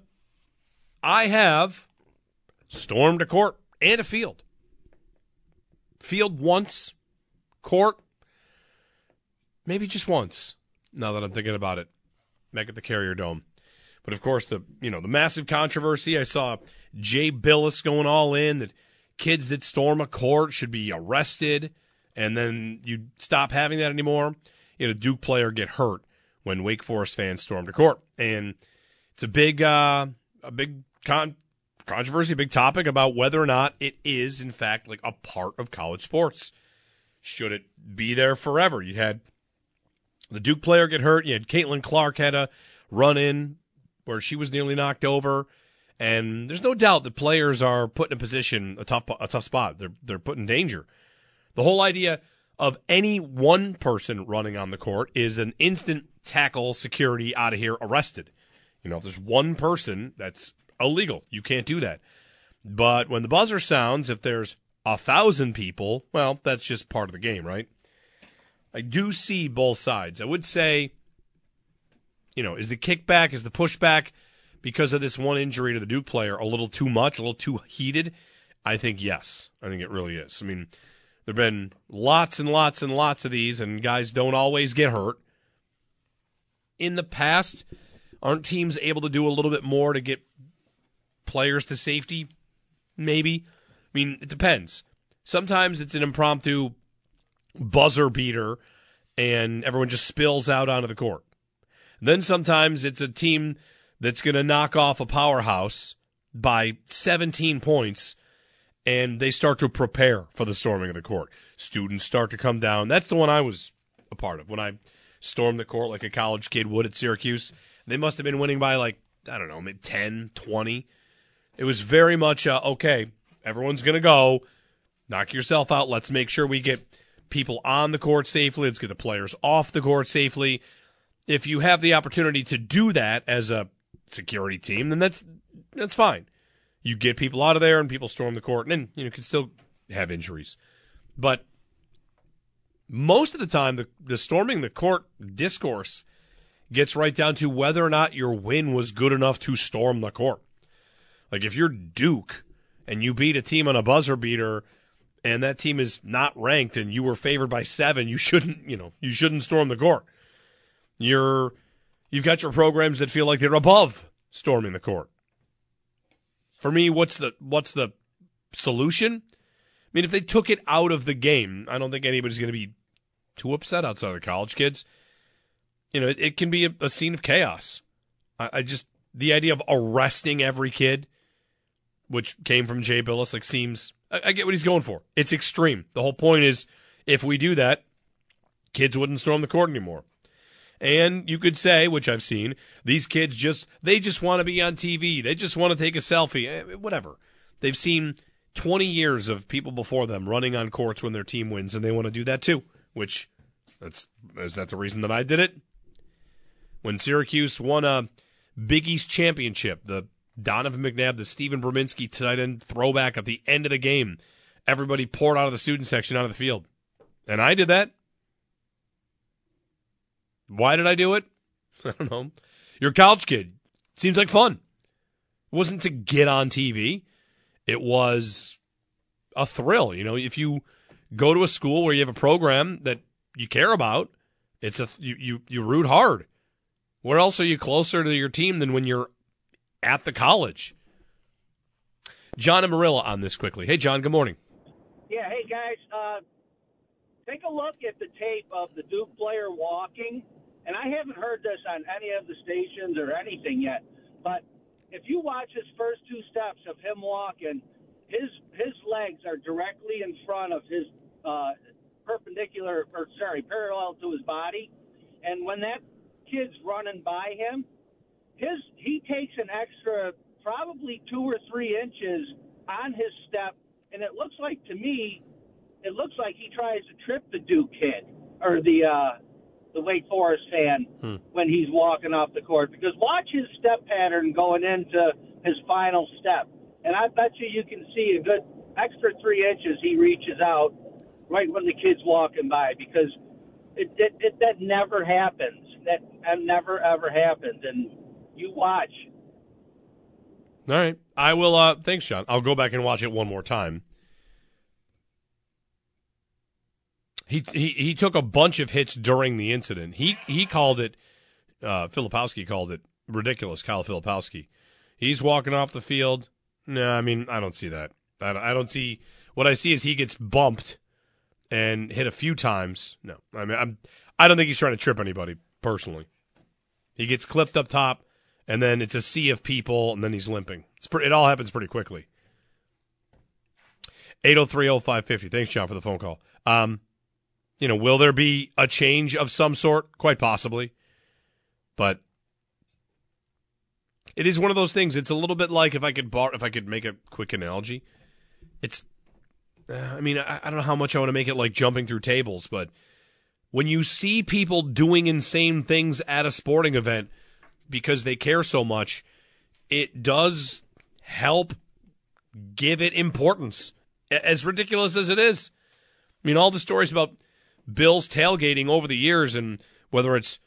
Speaker 3: I have stormed a court and a field. Field once, court maybe just once. Now that I'm thinking about it, back at the Carrier Dome. But of course, the you know the massive controversy. I saw Jay Bilas going all in that kids that storm a court should be arrested, and then you stop having that anymore. You know, Duke player get hurt when Wake Forest fans stormed a court, and it's a big, uh, a big con- controversy, a big topic about whether or not it is in fact like a part of college sports. Should it be there forever? You had the Duke player get hurt. You had Caitlin Clark had a run in where she was nearly knocked over. And there's no doubt that players are put in a position, a tough, a tough spot. They're, they're put in danger. The whole idea of any one person running on the court is an instant tackle, security out of here, arrested. You know, if there's one person, that's illegal. You can't do that. But when the buzzer sounds, if there's a thousand people, well, that's just part of the game, right? I do see both sides. I would say, you know, is the kickback, is the pushback because of this one injury to the Duke player a little too much, a little too heated? I think yes. I think it really is. I mean, There've been lots and lots and lots of these, and guys don't always get hurt. In the past, aren't teams able to do a little bit more to get players to safety? Maybe. I mean, it depends. Sometimes it's an impromptu buzzer beater and everyone just spills out onto the court. Then sometimes it's a team that's going to knock off a powerhouse by 17 points and they start to prepare for the storming of the court. Students start to come down. That's the one I was a part of when I stormed the court like a college kid would at Syracuse. They must have been winning by like, I don't know, maybe 10, 20. It was very much, uh, okay, everyone's going to go. Knock yourself out. Let's make sure we get people on the court safely. Let's get the players off the court safely. If you have the opportunity to do that as a security team, then that's that's fine. You get people out of there and people storm the court, and then you know can still have injuries. But most of the time, the, the storming the court discourse gets right down to whether or not your win was good enough to storm the court. Like if you're Duke and you beat a team on a buzzer beater and that team is not ranked and you were favored by seven, you shouldn't, you know, you shouldn't storm the court. You're, you've got your programs that feel like they're above storming the court. For me, what's the, what's the solution? I mean, if they took it out of the game, I don't think anybody's going to be too upset outside of the college kids. You know, it, it can be a, a, scene of chaos. I, I just, the idea of arresting every kid, which came from Jay Bilas, like seems I, I get what he's going for. It's extreme. The whole point is if we do that, kids wouldn't storm the court anymore. And you could say, which I've seen, these kids just they just want to be on TV. They just want to take a selfie. Eh, whatever. They've seen 20 years of people before them running on courts when their team wins and they want to do that too, which that's is that the reason that I did it? When Syracuse won a Big East championship, the Donovan McNabb, the Stephen Brominski tight end throwback at the end of the game. Everybody poured out of the student section out of the field. And I did that. Why did I do it? I don't know. You're a college kid. Seems like fun. It wasn't to get on TV. It was a thrill. You know, if you go to a school where you have a program that you care about, it's a you you, you root hard. Where else are you closer to your team than when you're at the college. John and Marilla on this quickly. Hey, John, good morning.
Speaker 6: Yeah, hey, guys. Uh, take a look at the tape of the Duke player walking. And I haven't heard this on any of the stations or anything yet. But if you watch his first two steps of him walking, his his legs are directly in front of his uh, perpendicular, or sorry, parallel to his body. And when that kid's running by him, his he takes an extra probably two or three inches on his step, and it looks like to me, it looks like he tries to trip the Duke kid or the uh, the Wake Forest fan hmm. when he's walking off the court. Because watch his step pattern going into his final step, and I bet you you can see a good extra three inches he reaches out right when the kid's walking by because it, it, it that never happens. That never ever happens, and you watch.
Speaker 3: All right. I will. Uh, thanks, John. I'll go back and watch it one more time. He, he took a bunch of hits during the incident. He he called it. Uh, Filipowski called it ridiculous. Kyle Filipowski. He's walking off the field. No, I mean I don't see that. I don't, I don't see. What I see is he gets bumped and hit a few times. No, I mean I'm. I don't think he's trying to trip anybody personally. He gets clipped up top and then it's a sea of people, and then he's limping. It all happens pretty quickly. 8030550. Thanks, John, for the phone call. Um, you know, will there be a change of some sort? Quite possibly. But it is one of those things. It's a little bit like if I could bar, if I could make a quick analogy. It's, uh, I mean, I, I don't know how much I want to make it like jumping through tables, but when you see people doing insane things at a sporting event, because they care so much, it does help give it importance, as ridiculous as it is. I mean, all the stories about Bills tailgating over the years, and whether it's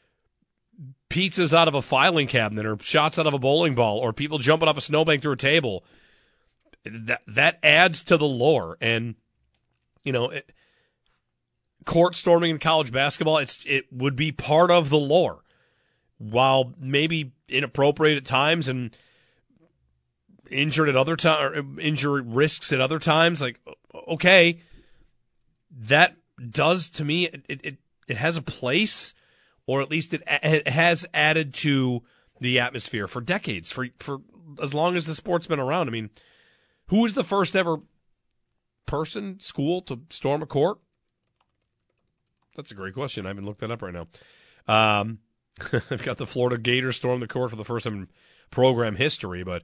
Speaker 3: pizzas out of a filing cabinet or shots out of a bowling ball or people jumping off a snowbank through a table, that that adds to the lore. And you know, it, court storming in college basketball, it's it would be part of the lore. While maybe inappropriate at times and injured at other times, injury risks at other times, like okay, that does to me it, it it has a place, or at least it, it has added to the atmosphere for decades, for for as long as the sport's been around. I mean, who was the first ever person, school to storm a court? That's a great question. I haven't looked that up right now. Um, I've got the Florida Gators storm the court for the first time in program history, but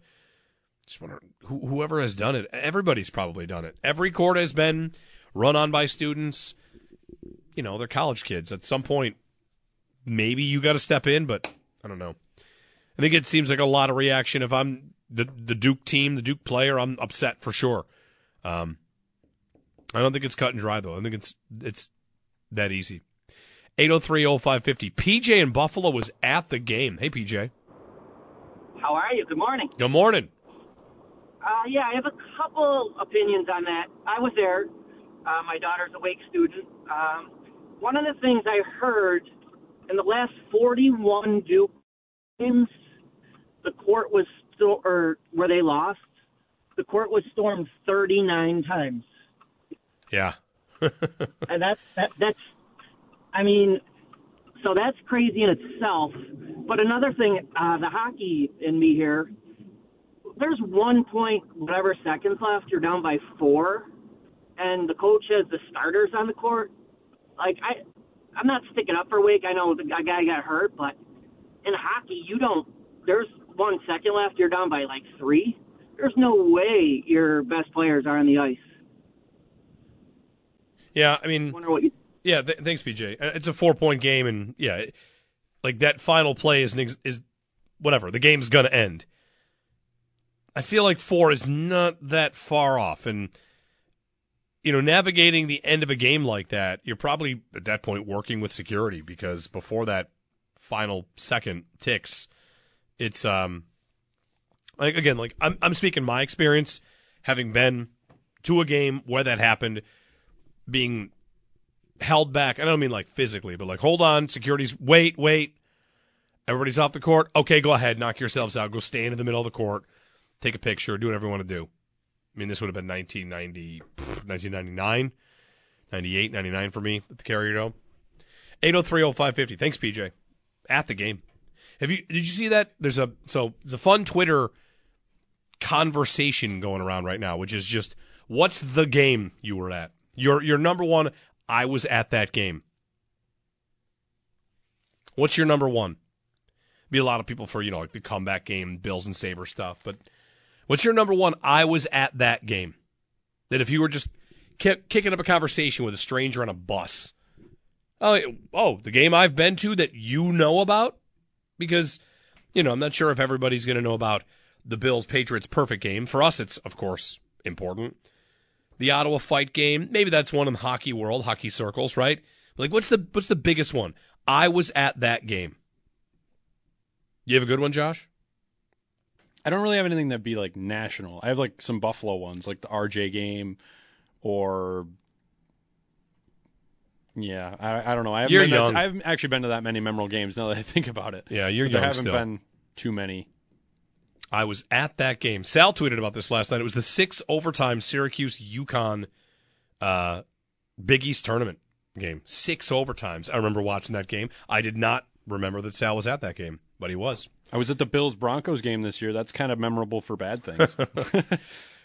Speaker 3: just wonder who, whoever has done it. Everybody's probably done it. Every court has been run on by students. You know, they're college kids. At some point, maybe you got to step in, but I don't know. I think it seems like a lot of reaction. If I'm the the Duke team, the Duke player, I'm upset for sure. Um, I don't think it's cut and dry though. I think it's it's that easy. 8030550. PJ in Buffalo was at the game. Hey PJ.
Speaker 7: How are you? Good morning.
Speaker 3: Good morning.
Speaker 7: Uh, yeah, I have a couple opinions on that. I was there. Uh, my daughter's a Wake student. Um, one of the things I heard in the last 41 Duke games, the court was still, or where they lost, the court was stormed 39 times.
Speaker 3: Yeah.
Speaker 7: and that's that, that's I mean, so that's crazy in itself. But another thing, uh, the hockey in me here, there's one point whatever seconds left. You're down by four, and the coach has the starters on the court. Like I, I'm not sticking up for Wake. I know the guy got hurt, but in hockey, you don't. There's one second left. You're down by like three. There's no way your best players are on the ice.
Speaker 3: Yeah, I mean,
Speaker 7: what you.
Speaker 3: Yeah, th- thanks, BJ. Uh, It's a four point game, and yeah, it- like that final play is ex- is whatever. The game's gonna end. I feel like four is not that far off, and you know, navigating the end of a game like that, you're probably at that point working with security because before that final second ticks, it's um, like again, like I'm I'm speaking my experience, having been to a game where that happened, being held back. I don't mean like physically, but like hold on, security's wait, wait. Everybody's off the court. Okay, go ahead, knock yourselves out. Go stand in the middle of the court, take a picture, do whatever you want to do. I mean, this would have been 1990, 1999, 98, 99 for me at the Carrier Dome. 8030550. Thanks, PJ. At the game. Have you did you see that? There's a so there's a fun Twitter conversation going around right now, which is just what's the game you were at? Your your number one, I was at that game. What's your number one? Be a lot of people for, you know, like the comeback game, Bills and Saber stuff, but what's your number one? I was at that game. That if you were just ki- kicking up a conversation with a stranger on a bus, oh, oh, the game I've been to that you know about, because you know I'm not sure if everybody's going to know about the Bills Patriots perfect game. For us, it's of course important. The Ottawa fight game, maybe that's one in the hockey world, hockey circles, right? Like, what's the what's the biggest one? I was at that game. You have a good one, Josh?
Speaker 4: I don't really have anything that'd be like national. I have like some Buffalo ones, like the RJ game, or yeah, I, I don't know. I haven't
Speaker 3: You're
Speaker 4: been to- I haven't actually been to that many memorable games. Now that I think about it,
Speaker 3: Yeah, you're
Speaker 4: But there
Speaker 3: young
Speaker 4: haven't
Speaker 3: still.
Speaker 4: been too many.
Speaker 3: I was at that game. Sal tweeted about this last night. It was the six overtime Syracuse UConn uh, Big East tournament game. Six overtimes. I remember watching that game. I did not remember that Sal was at that game, but he was.
Speaker 4: I was at the Bills Broncos game this year. That's kind of memorable for bad things.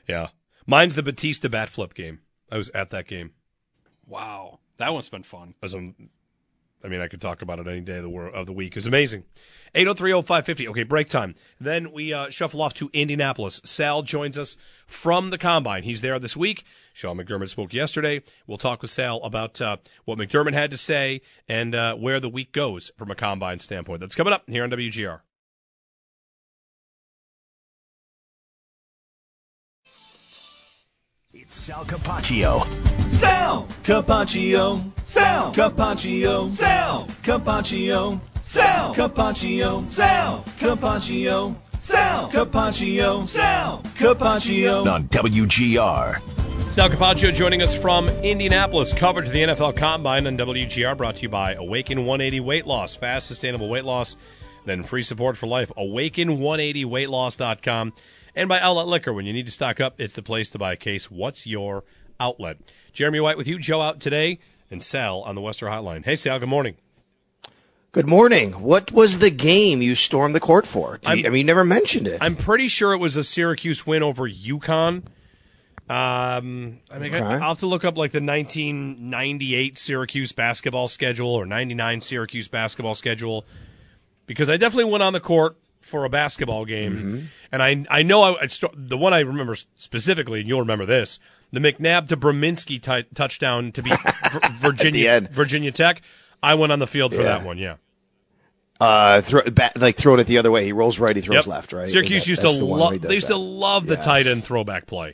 Speaker 3: Yeah. Mine's the Bautista bat flip game. I was at that game.
Speaker 4: wow, that one's been fun.
Speaker 3: As I mean, I could talk about it any day of the, wor- of the week. It's amazing. 8030550. Okay, break time. Then we uh, shuffle off to Indianapolis. Sal joins us from the Combine. He's there this week. Sean McDermott spoke yesterday. We'll talk with Sal about uh, what McDermott had to say and uh, where the week goes from a Combine standpoint. That's coming up here on WGR.
Speaker 1: Sal Capaccio.
Speaker 8: Sal Capaccio, Sal Capaccio, Sal Capaccio, Sal Capaccio, Sal Capaccio, Sal Capaccio, Sal Capaccio.
Speaker 1: On WGR.
Speaker 3: Sal Capaccio joining us from Indianapolis. Coverage of the NFL Combine on WGR brought to you by Awaken 180 Weight Loss. Fast, sustainable weight loss, then free support for life. Awaken180weightloss.com. And by Outlet Liquor. When you need to stock up, it's the place to buy a case. What's your outlet? Jeremy White with you. Joe out today and Sal on the Western Hotline. Hey, Sal, good morning.
Speaker 9: Good morning. What was the game you stormed the court for? You- I mean, you never mentioned it.
Speaker 3: I'm pretty sure it was a Syracuse win over UConn. Um, I mean,
Speaker 9: Okay.
Speaker 3: I'll have to look up like the 1998 Syracuse basketball schedule or 99 Syracuse basketball schedule because I definitely went on the court for a basketball game,
Speaker 9: Mm-hmm.
Speaker 3: and I I know I, I st- the one I remember specifically, and you'll remember this: the McNabb to Brominski t- touchdown to beat Vir- Virginia. Virginia Tech. I went on the field for
Speaker 9: Yeah.
Speaker 3: that one. Yeah.
Speaker 9: uh, throw, back, like throwing it the other way. He rolls right, he throws
Speaker 3: Yep.
Speaker 9: left, right?
Speaker 3: Syracuse
Speaker 9: That-
Speaker 3: used to
Speaker 9: the one where he
Speaker 3: love. They used to love the
Speaker 9: Yes.
Speaker 3: tight end throwback play.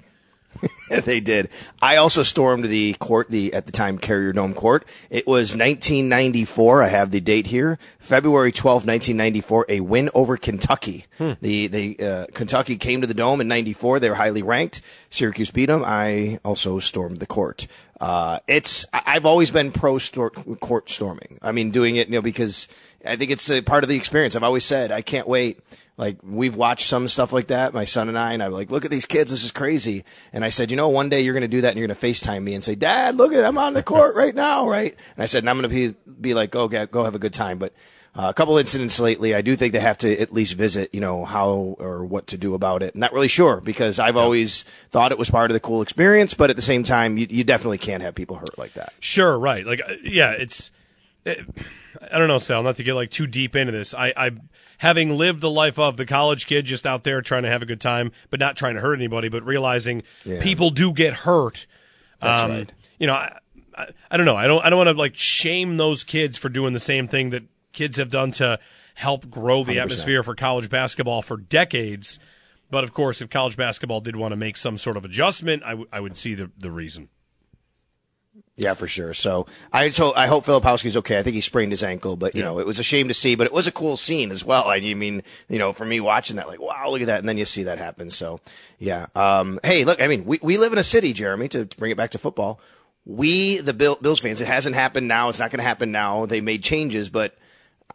Speaker 9: they did. I also stormed the court, the at the time Carrier Dome Court. It was 1994. I have the date here, February 12, 1994. A win over Kentucky. The the uh, Kentucky came to the Dome in '94. They were highly ranked. Syracuse beat them. I also stormed the court. Uh, it's I've always been pro stor- court storming. I mean, doing it, you know, because I think it's a part of the experience. I've always said I can't wait. Like we've watched some stuff like that, my son and I, and I'm like, look at these kids, this is crazy. And I said, you know, one day you're going to do that, and you're going to Facetime me and say, Dad, look at, I'm on the court right now, right? And I said, and I'm going to be be like, go get, go have a good time. But uh, a couple incidents lately, I do think they have to at least visit, you know, how or what to do about it. Not really sure because I've always thought it was part of the cool experience, but at the same time, you, you definitely can't have people hurt like that.
Speaker 3: Sure, right. Like, uh, yeah, it's. It, I don't know, Sal. Not to get like too deep into this. I, I, having lived the life of the college kid, just out there trying to have a good time, but not trying to hurt anybody, but realizing
Speaker 9: Yeah.
Speaker 3: people do get hurt.
Speaker 9: That's
Speaker 3: um,
Speaker 9: right.
Speaker 3: You know, I, I, I don't know. I don't. I don't want to like shame those kids for doing the same thing that kids have done to help grow the
Speaker 9: 100%.
Speaker 3: atmosphere for college basketball for decades. But of course, if college basketball did want to make some sort of adjustment, I, w- I would see the the reason.
Speaker 9: Yeah, for sure. So I so I hope Filipowski's okay. I think he sprained his ankle, but you know it was a shame to see, but it was a cool scene as well. I mean, you know, for me watching that, like, wow, look at that, and then you see that happen. So yeah. Um, hey, look, I mean, we we live in a city, Jeremy. To bring it back to football, we the Bill, Bills fans. It hasn't happened now. It's not going to happen now. They made changes, but.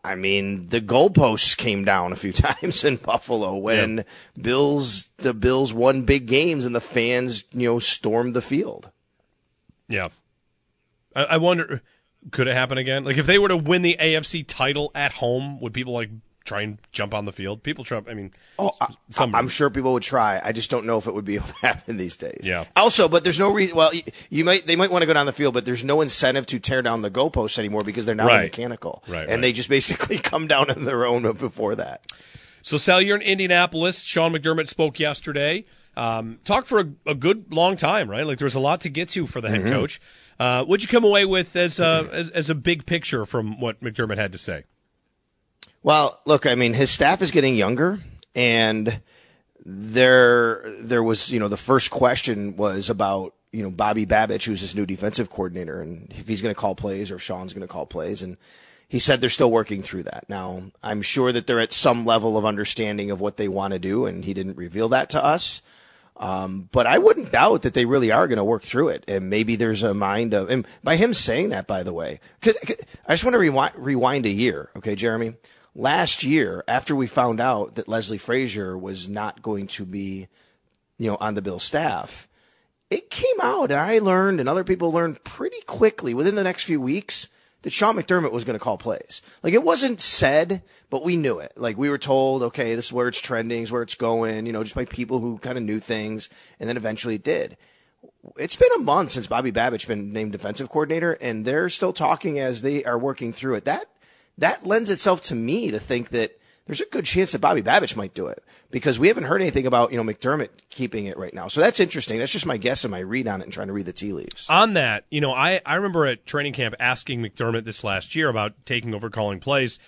Speaker 9: I mean, the goalposts came down a few times in Buffalo when Bills the Bills won big games and the fans, you know, stormed the field.
Speaker 3: Yeah. I, I wonder, could it happen again? Like, if they were to win the AFC title at home, would people like try and jump on the field? People try. I mean,
Speaker 9: Oh, I, I'm sure people would try. I just don't know if it would be able to happen these days.
Speaker 3: Yeah.
Speaker 9: Also, but there's no reason. Well, you, you might they might want to go down the field, but there's no incentive to tear down the goalposts anymore because they're now
Speaker 3: Right.
Speaker 9: mechanical,
Speaker 3: Right,
Speaker 9: and
Speaker 3: right.
Speaker 9: they just basically come down on their own before that.
Speaker 3: So, Sal, you're in Indianapolis. Sean McDermott spoke yesterday. Um, talked for a, a good long time, right? Like there was a lot to get to for the
Speaker 9: Mm-hmm.
Speaker 3: head coach. Uh, what'd you come away with as, uh, as as a big picture from what McDermott had to say?
Speaker 9: Well, look, I mean, his staff is getting younger, and there there was, you know, the first question was about, you know, Bobby Babich, who's his new defensive coordinator, and if he's going to call plays or if Sean's going to call plays, and he said they're still working through that. Now, I'm sure that they're at some level of understanding of what they want to do, and he didn't reveal that to us. Um, but I wouldn't doubt that they really are going to work through it. And maybe there's a mind of, and by him saying that, by the way, cause, 'cause I just want to rewind, rewind a year. Okay, Jeremy. Last year, after we found out that Leslie Frazier was not going to be, you know, on the Bill staff, it came out and I learned and other people learned pretty quickly within the next few weeks that Sean McDermott was going to call plays. Like it wasn't said, but we knew it. Like we were told, okay, this is where it's trending, is where it's going, you know, just by people who kind of knew things. And then eventually it did. It's been a month since Bobby Babich been named defensive coordinator and they're still talking as they are working through it. That, that lends itself to me to think that there's a good chance that Bobby Babich might do it because we haven't heard anything about, you know, McDermott keeping it right now. So that's interesting. That's just my guess and my read on it and trying to read the tea leaves.
Speaker 3: on that, you know, I, I remember at training camp asking McDermott this last year about taking over calling plays,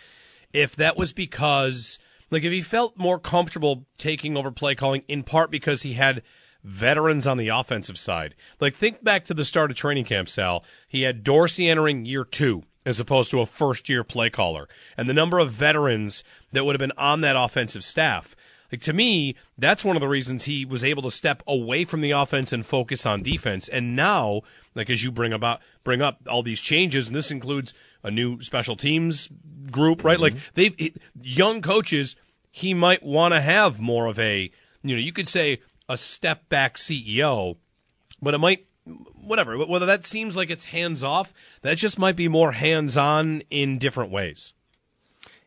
Speaker 3: if that was because, like, if he felt more comfortable taking over play calling in part because he had veterans on the offensive side. Like, think back to the start of training camp, Sal. He had Dorsey entering year two as opposed to a first year play caller, and the number of veterans that would have been on that offensive staff. Like to me, that's one of the reasons he was able to step away from the offense and focus on defense. And now, like as you bring about bring up all these changes, and this includes a new special teams group, right? Like mm-hmm. they've young coaches, he might want to have more of a you know you could say a step back CEO, but it might whatever whether that seems like it's hands off, that just might be more hands on in different ways.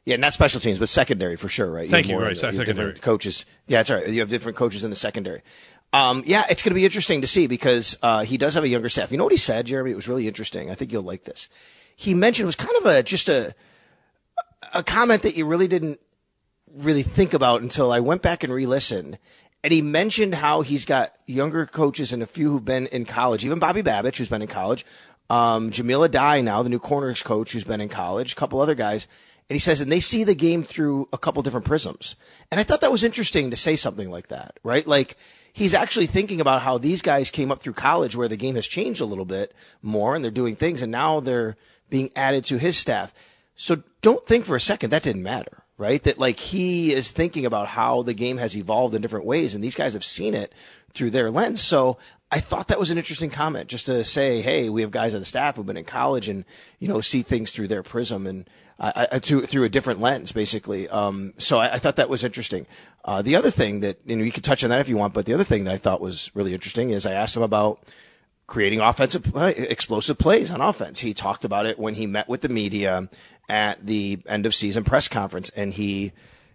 Speaker 9: Yeah, not special teams, but secondary for sure, right?
Speaker 3: Thank you, right,
Speaker 9: the- you
Speaker 3: secondary.
Speaker 9: different coaches. Yeah, that's right. You have different coaches in the secondary. Um, yeah, it's going to be interesting to see because uh, he does have a younger staff. You know what he said, Jeremy? It was really interesting. I think you'll like this. He mentioned it was kind of a just a a comment that you really didn't really think about until I went back and re-listened. And he mentioned how he's got younger coaches and a few who've been in college, even Bobby Babich, who's been in college, um, Jahmile Addae now, the new corners coach who's been in college, a couple other guys. And he says, and they see the game through a couple different prisms. And I thought that was interesting to say something like that, right? Like he's actually thinking about how these guys came up through college where the game has changed a little bit more and they're doing things and now they're being added to his staff. So don't think for a second that didn't matter, right? That like he is thinking about how the game has evolved in different ways and these guys have seen it through their lens. So I thought that was an interesting comment just to say, Hey, we have guys on the staff who've been in college and, you know, see things through their prism and, I, through through a different lens, basically. Um, so I, I thought that was interesting. Uh, the other thing that you know you could touch on that if you want, but the other thing that I thought was really interesting is I asked him about creating offensive play, explosive plays on offense. He talked about it when he met with the media at the end of season press conference, and he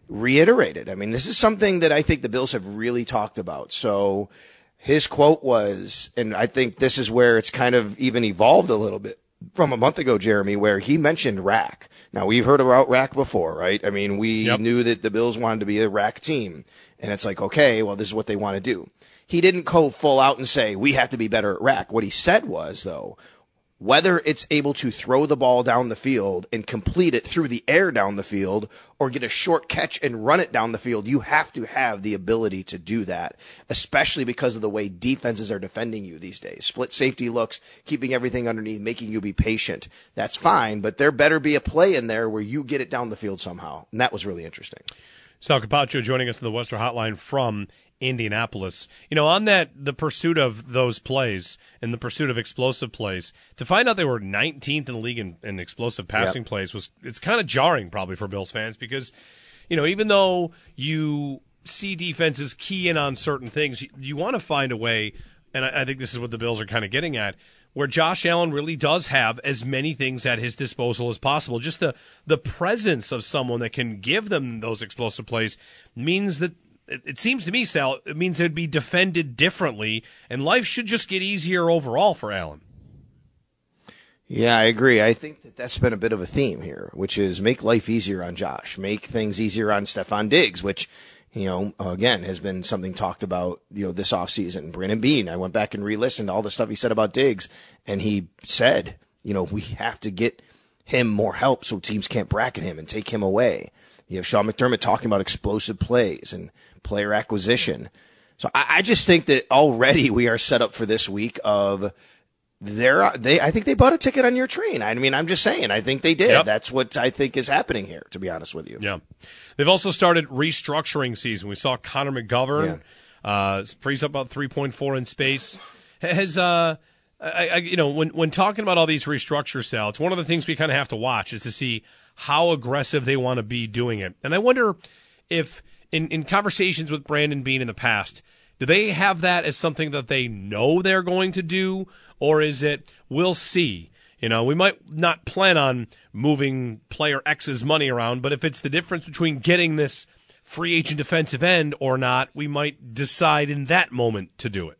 Speaker 9: reiterated. I mean, this is something that I think the Bills have really talked about. So his quote was, and I think this is where it's kind of even evolved a little bit from a month ago, Jeremy, where he mentioned rack. Now we've heard about rack before, right? I mean, we knew that the Bills wanted to be a rack team, and it's like, okay, well, this is what they want to do. He didn't go full out and say we have to be better at rack. What he said was, though, whether it's able to throw the ball down the field and complete it through the air down the field or get a short catch and run it down the field, you have to have the ability to do that, especially because of the way defenses are defending you these days. Split safety looks, keeping everything underneath, making you be patient. That's fine, but there better be a play in there where you get it down the field somehow. And that was really interesting.
Speaker 3: Sal Capaccio joining us in the Western Hotline from Indianapolis. You know, on that, the pursuit of those plays and the pursuit of explosive plays, to find out they were 19th in the league in, in explosive passing
Speaker 9: Yep.
Speaker 3: plays was, it's kind of jarring probably for Bills fans because, you know, even though you see defenses key in on certain things, you, you want to find a way, and I, I think this is what the Bills are kind of getting at, where Josh Allen really does have as many things at his disposal as possible. Just the the presence of someone that can give them those explosive plays means that it, it seems to me, Sal, it means it'd be defended differently, and life should just get easier overall for Allen.
Speaker 9: Yeah, I agree. I think that that's been a bit of a theme here, which is make life easier on Josh, make things easier on Stefon Diggs, which, you know, again, has been something talked about, you know, this offseason. Brandon Beane, I went back and re-listened to all the stuff he said about Diggs, and he said, you know, we have to get him more help so teams can't bracket him and take him away. You have Sean McDermott talking about explosive plays and player acquisition. So I, I just think that already we are set up for this week of they're they I think they bought a ticket on your train. I mean, I'm just saying, I think they did.
Speaker 3: Yep.
Speaker 9: That's what I think is happening here, to be honest with you.
Speaker 3: Yeah. They've also started restructuring season. We saw Connor McGovern uh, frees up about 3.4 in space. Has, uh, I, I, you know, when, when talking about all these restructure sales, one of the things we kind of have to watch is to see how aggressive they want to be doing it. And I wonder if in, in conversations with Brandon Beane in the past, do they have that as something that they know they're going to do? Or is it, we'll see? You know, we might not plan on moving player X's money around, but if it's the difference between getting this free agent defensive end or not, we might decide in that moment to do it.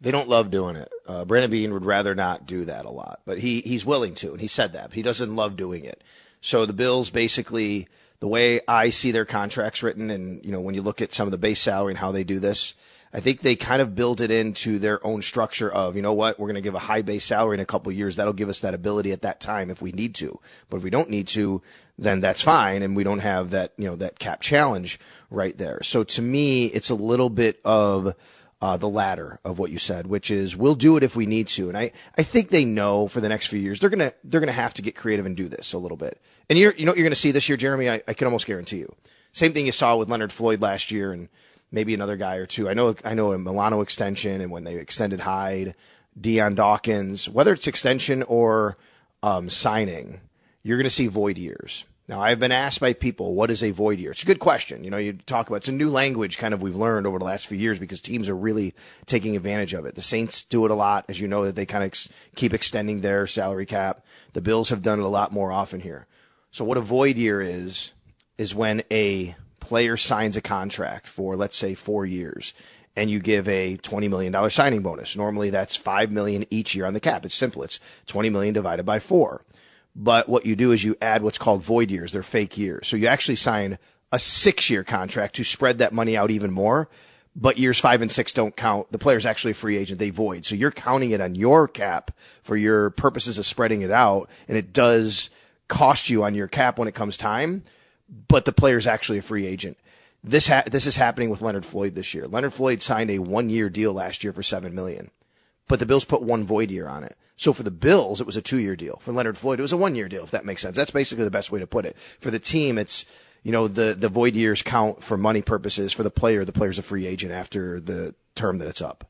Speaker 9: They don't love doing it. Uh, Brandon Beane would rather not do that a lot, but he he's willing to, and he said that. He doesn't love doing it. So the Bills basically, the way I see their contracts written, and you know, when you look at some of the base salary and how they do this, I think they kind of build it into their own structure of, you know what, we're going to give a high base salary in a couple years. That'll give us that ability at that time if we need to. But if we don't need to, then that's fine, and we don't have that, you know, that cap challenge right there. So to me, it's a little bit of uh, the latter of what you said, which is we'll do it if we need to. And I, I think they know for the next few years they're gonna they're gonna have to get creative and do this a little bit. And you're you know what you're gonna see this year, Jeremy. I, I can almost guarantee you. Same thing you saw with Leonard Floyd last year, and maybe another guy or two. I know I know a Milano extension, and when they extended Hyde, Dion Dawkins, whether it's extension or um, signing, you're to see void years. Now, I've been asked by people, what is a void year? It's a good question. You know, you talk about it's a new language kind of we've learned over the last few years because teams are really taking advantage of it. The Saints do it a lot, as you know, that they kind of ex- keep extending their salary cap. The Bills have done it a lot more often here. So what a void year is, is when a player signs a contract for, let's say, four years and you give a $20 million signing bonus. Normally that's 5 million each year on the cap. It's simple. It's 20 million divided by four. But what you do is you add what's called void years. They're fake years. So you actually sign a six year contract to spread that money out even more. But years five and six don't count. The player's actually a free agent. They void. So you're counting it on your cap for your purposes of spreading it out. And it does cost you on your cap when it comes time. But the player's actually a free agent. This ha- this is happening with Leonard Floyd this year. Leonard Floyd signed a one year deal last year for seven million, but the Bills put one void year on it. So for the Bills, it was a two year deal. For Leonard Floyd, it was a one year deal, if that makes sense. That's basically the best way to put it. For the team, it's, you know, the, the void years count for money purposes. For the player, the player's a free agent after the term that it's up.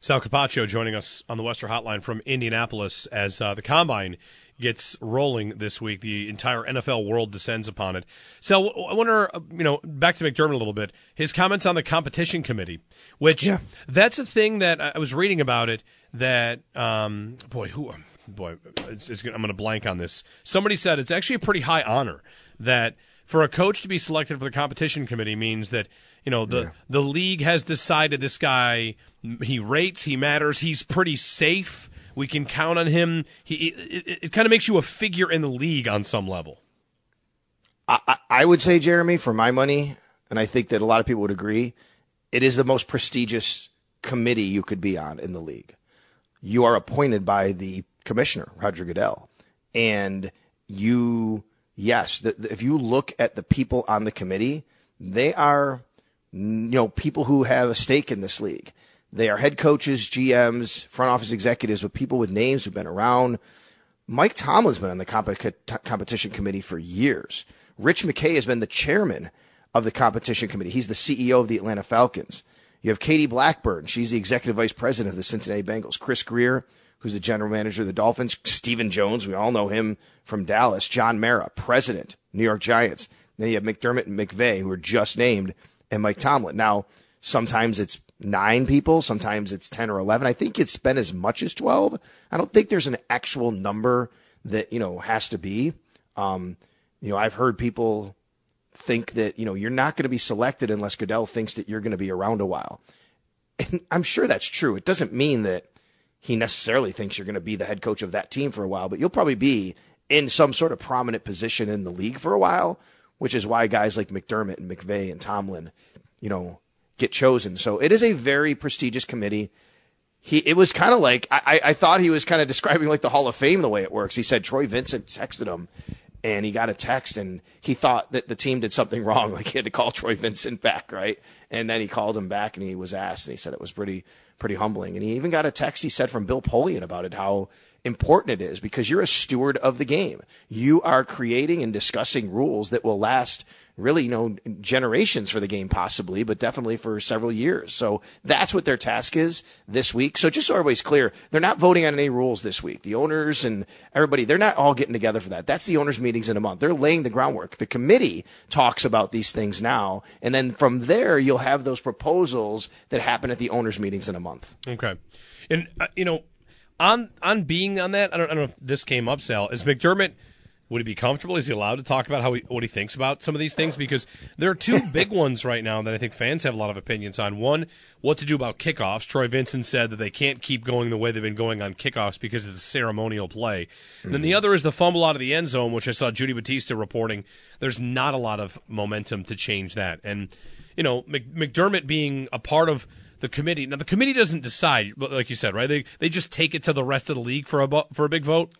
Speaker 3: Sal Capaccio joining us on the Western Hotline from Indianapolis as uh, the combine gets rolling this week. The entire NFL world descends upon it. So I wonder, uh, you know, back to McDermott a little bit. His comments on the competition committee, which
Speaker 9: Yeah.
Speaker 3: that's a thing that I was reading about it. That um, boy, who boy, it's, it's, I'm going to blank on this. Somebody said it's actually a pretty high honor that for a coach to be selected for the competition committee means that you know the the league has decided this guy he rates, he matters, he's pretty safe. We can count on him. He it, it, it kind of makes you a figure in the league on some level.
Speaker 9: I, I- would say, Jeremy, for my money, and I think that a lot of people would agree, it is the most prestigious committee you could be on in the league. You are appointed by the commissioner, Roger Goodell, and you, yes, the, the- if you look at the people on the committee, they are, you know, people who have a stake in this league. They are head coaches, GMs, front office executives with people with names who've been around. Mike Tomlin's been on the comp- competition committee for years. Rich McKay has been the chairman of the competition committee. He's the CEO of the Atlanta Falcons. You have Katie Blackburn. She's the executive vice president of the Cincinnati Bengals. Chris Grier, who's the general manager of the Dolphins. Stephen Jones, we all know him from Dallas. John Mara, president, New York Giants. Then you have McDermott and McVay, who are just named, and Mike Tomlin. Now, sometimes it's nine people, sometimes it's 10 or 11. I think it's been as much as 12. I don't think there's an actual number that, you know, has to be. Um, you know, I've heard people think that, you know, you're not going to be selected unless Goodell thinks that you're going to be around a while. And I'm sure that's true. It doesn't mean that he necessarily thinks you're going to be the head coach of that team for a while, but you'll probably be in some sort of prominent position in the league for a while, which is why guys like McDermott and McVay and Tomlin, you know, get chosen. So it is a very prestigious committee. He, it was kind of like I, I thought he was kind of describing like the Hall of Fame the way it works. He said Troy Vincent texted him, and he got a text, and he thought that the team did something wrong, like he had to call Troy Vincent back, right? And then he called him back, and he was asked, and he said it was pretty pretty humbling. And he even got a text he said from Bill Polian about it, how important it is because you're a steward of the game. You are creating and discussing rules that will last really, you know, generations for the game possibly, but definitely for several years. So that's what their task is this week. So just so everybody's clear, they're not voting on any rules this week. The owners and everybody, they're not all getting together for that. That's the owners meetings in a month. They're laying the groundwork. The committee talks about these things now. And then from there, you'll have those proposals that happen at the owners meetings in a month.
Speaker 3: Okay, and uh, you know, on on being on that, I don't, I don't know if this came up, Sal. Is McDermott? Would he be comfortable? Is he allowed to talk about how he, what he thinks about some of these things? Because there are two big ones right now that I think fans have a lot of opinions on. One, what to do about kickoffs. Troy Vincent said that they can't keep going the way they've been going on kickoffs because it's a ceremonial play. And then the mm. other is the fumble out of the end zone, which I saw Judy Battista reporting. There's not a lot of momentum to change that. And, you know, Mc, McDermott being a part of the committee. Now, the committee doesn't decide, like you said, right? They, they just take it to the rest of the league for a, for a big vote.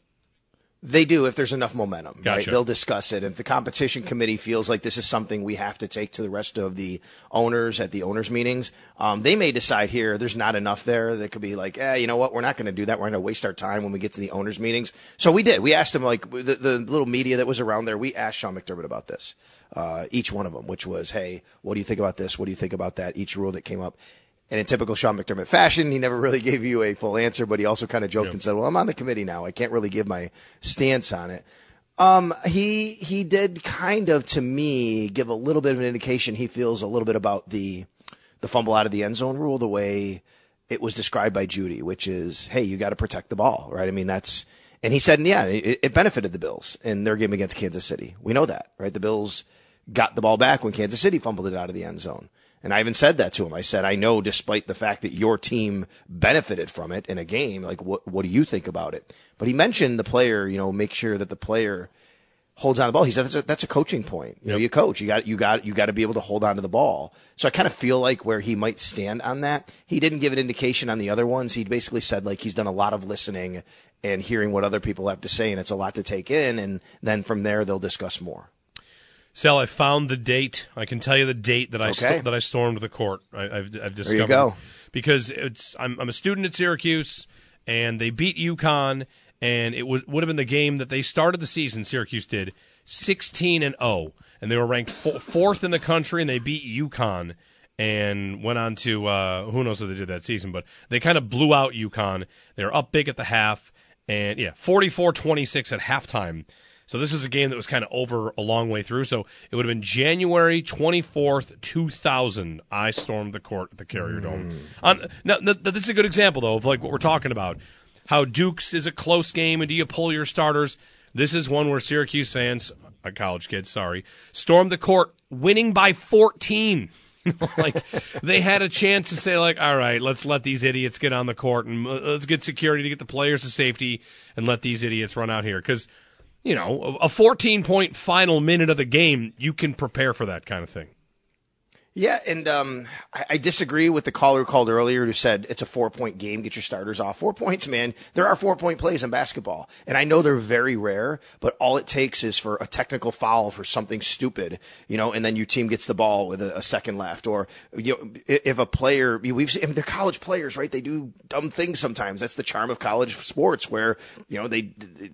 Speaker 9: They do if there's enough momentum, right? They'll discuss it. If the competition committee feels like this is something we have to take to the rest of the owners at the owners meetings, um, they may decide here there's not enough there. They could be like, eh, you know what? We're not going to do that. We're going to waste our time when we get to the owners meetings. So we did. We asked them like the, the little media that was around there. We asked Sean McDermott about this, uh, each one of them, which was, hey, what do you think about this? What do you think about that? Each rule that came up. And in typical Sean McDermott fashion, he never really gave you a full answer, but he also kind of joked and said, "Well, I'm on the committee now. I can't really give my stance on it." Um, he he did kind of to me give a little bit of an indication he feels a little bit about the the fumble out of the end zone rule the way it was described by Judy, which is, hey, you got to protect the ball, right? I mean, that's and he said, yeah, it, it benefited the Bills in their game against Kansas City. We know that, right? The Bills got the ball back when Kansas City fumbled it out of the end zone. And I even said that to him. I said, I know despite the fact that your team benefited from it in a game, like what, what do you think about it? But he mentioned the player, you know, make sure that the player holds on to the ball. He said that's a, that's a coaching point. You know, you coach, you got, you got, you got to be able to hold on to the ball. So I kind of feel like where he might stand on that. He didn't give an indication on the other ones. He basically said like he's done a lot of listening and hearing what other people have to say. And it's a lot to take in. And then from there, they'll discuss more.
Speaker 3: Sal, I found the date. I can tell you the date that I
Speaker 9: Okay.
Speaker 3: st- that I stormed the court. I, I've, I've discovered
Speaker 9: go.
Speaker 3: because it's I'm, I'm a student at Syracuse, and they beat UConn, and it would would have been the game that they started the season. Syracuse did 16 and 0, and they were ranked fo- fourth in the country, and they beat UConn and went on to uh, who knows what they did that season, but they kind of blew out UConn. They were up big at the half, and yeah, 44-26 at halftime. So this was a game that was kind of over a long way through. So it would have been January 24th, 2000. I stormed the court at the Carrier Dome. On, now, now, this is a good example, though, of like what we're talking about. How Dukes is a close game, and do you pull your starters? This is one where Syracuse fans, a college kid, sorry, stormed the court, winning by 14. like they had a chance to say like all right let's let these idiots get on the court and uh, let's get security to get the players to safety and let these idiots run out here because you know, a 14 point final minute of the game, you can prepare for that kind of thing.
Speaker 9: Yeah, and um, I, I disagree with the caller who called earlier who said it's a four point game. Get your starters off. Four points, man. There are four point plays in basketball, and I know they're very rare, but all it takes is for a technical foul for something stupid, you know, and then your team gets the ball with a, a second left, or you know, if a player we've seen, I mean, they're college players, right? They do dumb things sometimes. That's the charm of college sports, where you know they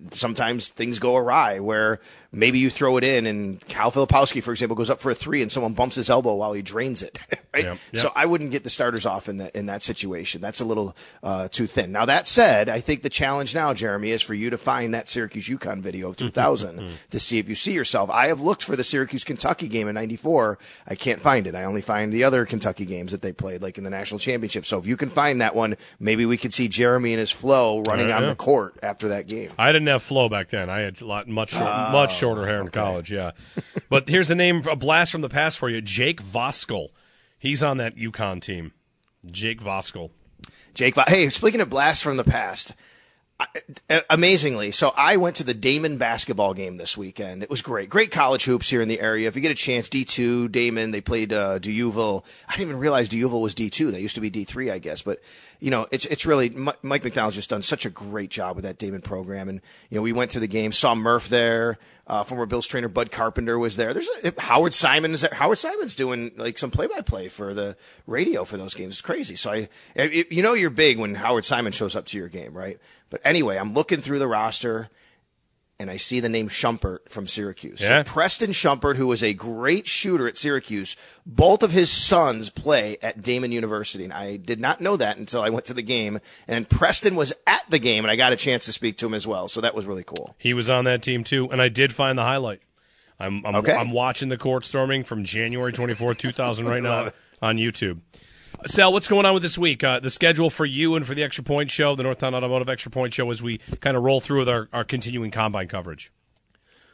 Speaker 9: sometimes things go awry, where maybe you throw it in, and Kyle Filipowski, for example, goes up for a three, and someone bumps his elbow while he drains it. Right?
Speaker 3: Yep,
Speaker 9: So. I wouldn't get the starters off in that in that situation. That's a little uh, too thin. Now that said, I think the challenge now, Jeremy, is for you to find that Syracuse UConn video of 2000 to see if you see yourself. I have looked for the Syracuse Kentucky game in '94. I can't find it. I only find the other Kentucky games that they played, like in the national championship. So if you can find that one, maybe we could see Jeremy and his flow running
Speaker 3: Uh,
Speaker 9: on
Speaker 3: yeah.
Speaker 9: the court after that game.
Speaker 3: I didn't have flow back then. I had a lot much short,
Speaker 9: Oh,
Speaker 3: much shorter hair in college. Yeah, but here's the name a blast from the past for you: Jake Voskuhl. He's on that UConn team. Jake Voskuhl.
Speaker 9: Jake, hey, speaking of blasts from the past, I, amazingly, so I went to the Daemen basketball game this weekend. It was great, great college hoops here in the area. If you get a chance, D two Daemen, they played uh, D'Youville. I didn't even realize D'Youville was D two. They used to be D three, I guess. But you know, it's it's really Mike McDonald's just done such a great job with that Daemen program. And you know, we went to the game, saw Murph there. Uh, former Bills trainer Bud Carpenter was there. There's a, Howard Simon is there. Howard Simon's doing like some play by play for the radio for those games. It's crazy. So I, I- you know, you're big when Howard Simon shows up to your game, right? But anyway, I'm looking through the roster and I see the name Shumpert from Syracuse.
Speaker 3: Yeah.
Speaker 9: So Preston Shumpert, who was a great shooter at Syracuse, both of his sons play at Daemen University. And I did not know that until I went to the game. And Preston was at the game, and I got a chance to speak to him as well. So that was really cool.
Speaker 3: He was on that team too, and I did find the highlight. I'm I'm,
Speaker 9: Okay.
Speaker 3: I'm watching the court storming from January 24th, 2000, right now on YouTube. Sal, what's going on with this week? Uh, the schedule for you and for the Extra Point Show, the Northtown Automotive Extra Point Show, as we kind of roll through with our, our continuing combine coverage.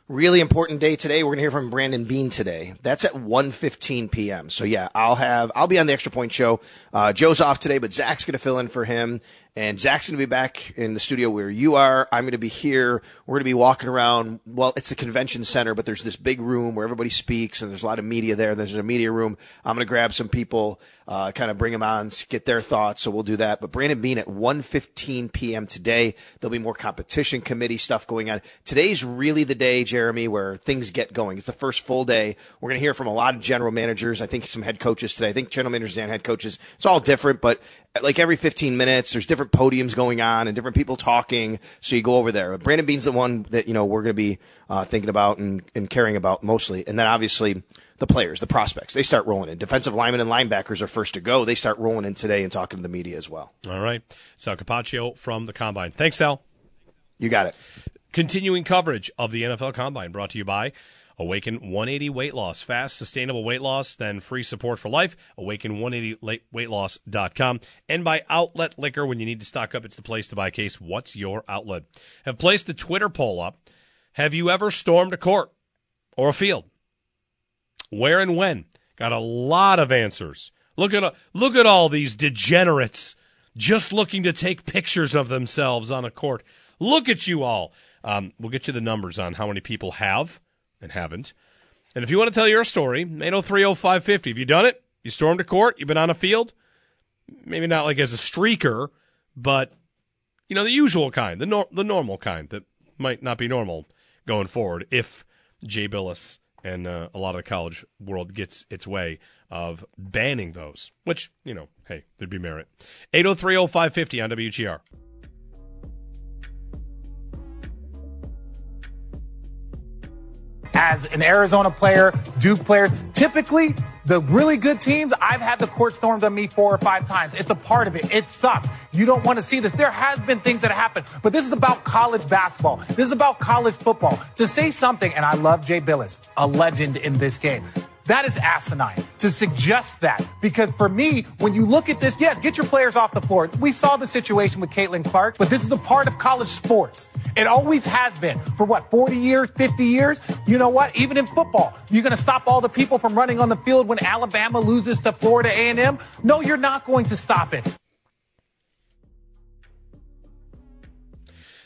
Speaker 9: Really important day today. We're going to hear from Brandon Beane today. That's at 1.15 p.m. So yeah, I'll have, I'll be on the Extra Point Show. Uh, Joe's off today, but Zach's going to fill in for him. And Zach's going to be back in the studio where you are. I'm going to be here. We're going to be walking around. Well, it's the convention center, but there's this big room where everybody speaks and there's a lot of media there. There's a media room. I'm going to grab some people, uh, kind of bring them on, get their thoughts. So we'll do that. But Brandon Beane at 1:15 p.m. today. There'll be more competition committee stuff going on. Today's really the day, Jeremy, where things get going. It's the first full day. We're going to hear from a lot of general managers. I think some head coaches today. I think general managers and head coaches. It's all different, but like every 15 minutes, there's different podiums going on and different people talking. So you go over there. Brandon Beane's the one that, you know, we're going to be uh, thinking about and, and caring about mostly. And then obviously the players, the prospects, they start rolling in. Defensive linemen and linebackers are first to go. They start rolling in today and talking to the media as well.
Speaker 3: All right. Sal Capaccio from the Combine. Thanks, Sal.
Speaker 9: You got it.
Speaker 3: Continuing coverage of the NFL Combine brought to you by Awaken 180 Weight Loss. Fast, sustainable weight loss, then free support for life. Awaken180weightloss.com. And by Outlet Liquor. When you need to stock up, it's the place to buy a case. What's your outlet? Have placed a Twitter poll up. Have you ever stormed a court or a field? Where and when? Got a lot of answers. Look at look at all these degenerates just looking to take pictures of themselves on a court. Look at you all. Um, we'll get you the numbers on how many people have and haven't. And if you want to tell your story, 8030550. Have you done it? You stormed a court? You've been on a field? Maybe not like as a streaker, but you know the usual kind, the nor- the normal kind that might not be normal going forward if Jay Bilas and uh, a lot of the college world gets its way of banning those, which, you know, hey, there'd be merit. 8030550 on WGR.
Speaker 10: As an Arizona player, Duke players, typically the really good teams, I've had the court stormed on me four or five times. It's a part of it. It sucks. You don't want to see this. There has been things that happen, but this is about college basketball. This is about college football. To say something, and I love Jay Bilas, a legend in this game. That is asinine to suggest that. Because for me, when you look at this, yes, get your players off the floor. We saw the situation with Caitlin Clark, but this is a part of college sports. It always has been for what, 40 years, 50 years? You know what? Even in football, you're going to stop all the people from running on the field when Alabama loses to Florida A&M? No, you're not going to stop it.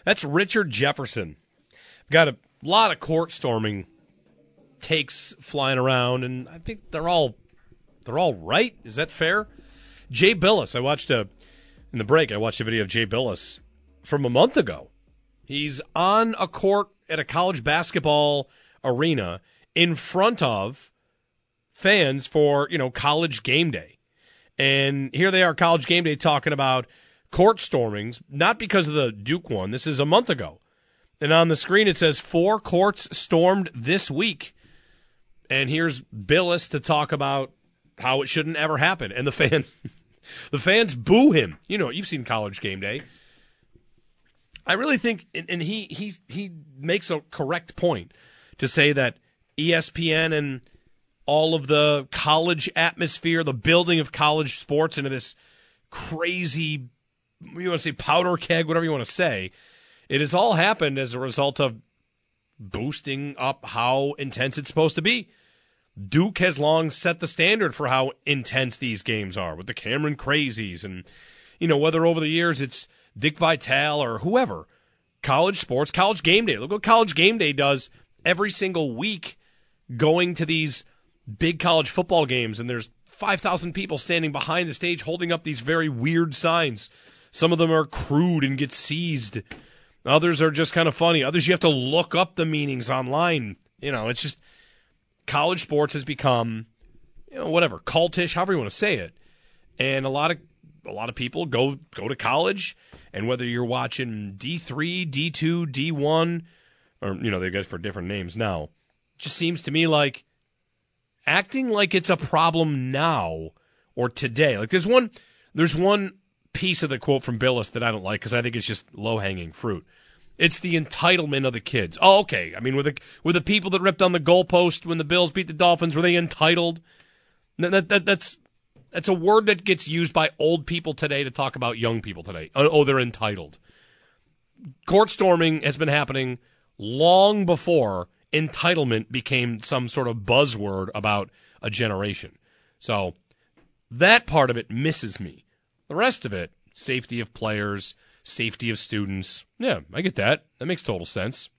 Speaker 3: That's Richard Jefferson. Got a lot of court storming takes flying around, and I think they're all they're all right. Is that fair? Jay Bilas. I watched a in the break. I watched a video of Jay Bilas from a month ago. He's on a court at a college basketball arena in front of fans for you know college game day, and here they are, college game day, talking about court stormings. Not because of the Duke one. This is a month ago. And on the screen it says four courts stormed this week. And here's Bilas to talk about how it shouldn't ever happen. And the fans, the fans boo him. You know, you've seen College Game Day. I really think, and he he he makes a correct point to say that ESPN and all of the college atmosphere, the building of college sports into this crazy, you want to say powder keg, whatever you want to say, it has all happened as a result of boosting up how intense it's supposed to be. Duke has long set the standard for how intense these games are with the Cameron Crazies and, you know, whether over the years it's Dick Vitale or whoever. College sports, college game day. Look what college game day does every single week going to these big college football games and there's 5,000 people standing behind the stage holding up these very weird signs. Some of them are crude and get seized. Others are just kind of funny. Others you have to look up the meanings online. You know, it's just college sports has become, you know, whatever, cultish, however you want to say it. And a lot of a lot of people go go to college, and whether you're watching D three, D two, D one, or you know they get for different names now, just seems to me like acting like it's a problem now or today. Like there's one there's one piece of the quote from Bilas that I don't like because I think it's just low hanging fruit. It's the entitlement of the kids. Oh, okay. I mean, were the were the people that ripped on the goalpost when the Bills beat the Dolphins were they entitled? That, that, that's that's a word that gets used by old people today to talk about young people today. Oh, oh, they're entitled. Court storming has been happening long before entitlement became some sort of buzzword about a generation. So that part of it misses me. The rest of it, safety of players, safety of students. Yeah, I get that. That makes total sense.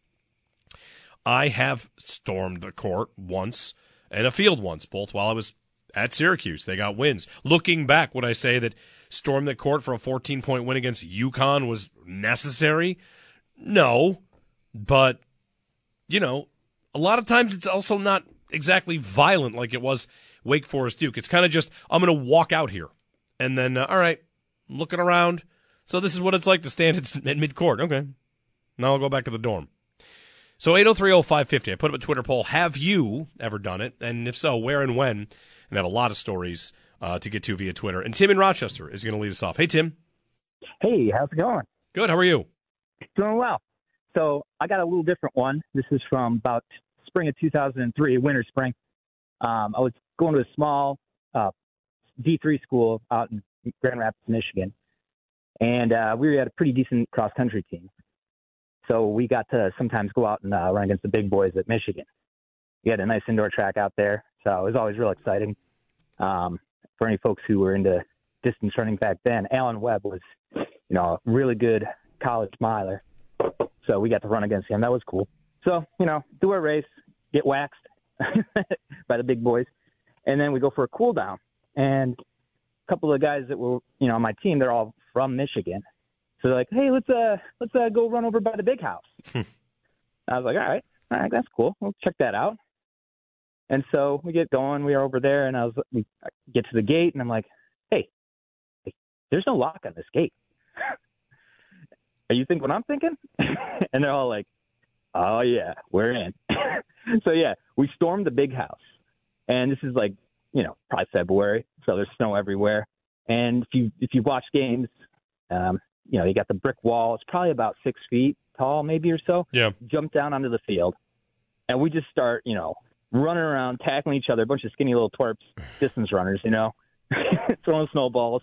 Speaker 3: I have stormed the court once and a field once, both while I was at Syracuse. They got wins. Looking back, would I say that storm the court for a 14 point win against UConn was necessary? No, but you know, a lot of times it's also not exactly violent like it was Wake Forest Duke. It's kind of just I'm going to walk out here, and then uh, all right, looking around. So this is what it's like to stand at, mid court. Okay, now I'll go back to the dorm. So 8030550. I put up a Twitter poll. Have you ever done it? And if so, where and when? And I have a lot of stories uh, to get to via Twitter. And Tim in Rochester is going to lead us off. Hey, Tim.
Speaker 11: Hey, how's it going?
Speaker 3: Good. How are you?
Speaker 11: Doing well. So I got a little different one. This is from about spring of 2003, winter spring. Um, I was going to a small uh, D3 school out in Grand Rapids, Michigan, and uh, we had a pretty decent cross country team. So we got to sometimes go out and uh, run against the big boys at Michigan. We had a nice indoor track out there, so it was always real exciting. Um, for any folks who were into distance running back then, Alan Webb was, you know, a really good college miler. So we got to run against him. That was cool. So, you know, do our race, get waxed by the big boys, and then we go for a cool down. And couple of guys that were, you know, on my team, they're all from Michigan. So they're like, hey, let's uh let's uh go run over by the big house. I was like, all right, all right, that's cool. We'll check that out. And so we get going. We are over there, and I was we get to the gate, and I'm like, hey, hey there's no lock on this gate. Are you think what I'm thinking? and they're all like, oh yeah, we're in. so yeah, we stormed the big house, and this is like you know probably February, so there's snow everywhere. And if you if you watch games, um, you know you got the brick wall. It's probably about six feet tall, maybe or so.
Speaker 3: Yeah.
Speaker 11: Jump down onto the field, and we just start you know running around, tackling each other, a bunch of skinny little twerps, distance runners, you know, throwing snowballs.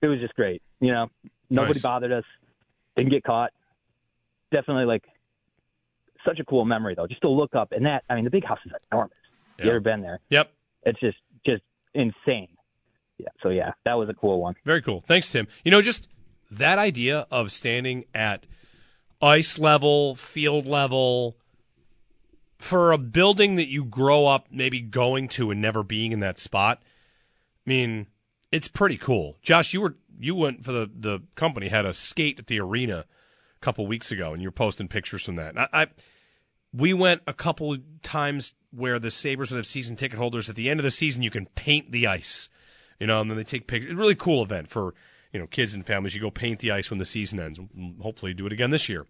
Speaker 11: It was just great. You know, nobody
Speaker 3: Nice.
Speaker 11: bothered us, didn't get caught. Definitely like such a cool memory though, just to look up and that. I mean, the big house is enormous. You
Speaker 3: Yeah.
Speaker 11: ever been there?
Speaker 3: Yep.
Speaker 11: It's just just insane. Yeah. So yeah, that was a cool one.
Speaker 3: Very cool. Thanks, Tim. You know, just that idea of standing at ice level, field level, for a building that you grow up maybe going to and never being in that spot. I mean, it's pretty cool. Josh, you were you went for the the company had a skate at the arena a couple weeks ago, and you were posting pictures from that. And I, I we went a couple times where the Sabres would have season ticket holders. At the end of the season, you can paint the ice, you know, and then they take pictures. It's a really cool event for you know kids and families. You go paint the ice when the season ends. Hopefully, do it again this year.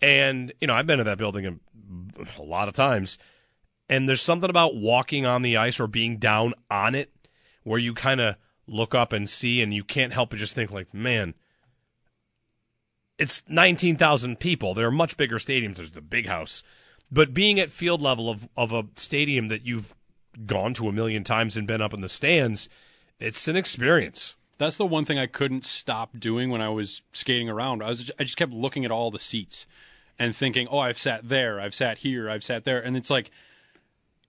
Speaker 3: And you know, I've been to that building a, a lot of times, and there's something about walking on the ice or being down on it where you kind of look up and see, and you can't help but just think like, man. It's 19,000 people. There are much bigger stadiums. There's the big house. But being at field level of, of a stadium that you've gone to a million times and been up in the stands, it's an experience.
Speaker 4: That's the one thing I couldn't stop doing when I was skating around. I was I just kept looking at all the seats and thinking, "Oh, I've sat there, I've sat here, I've sat there." And it's like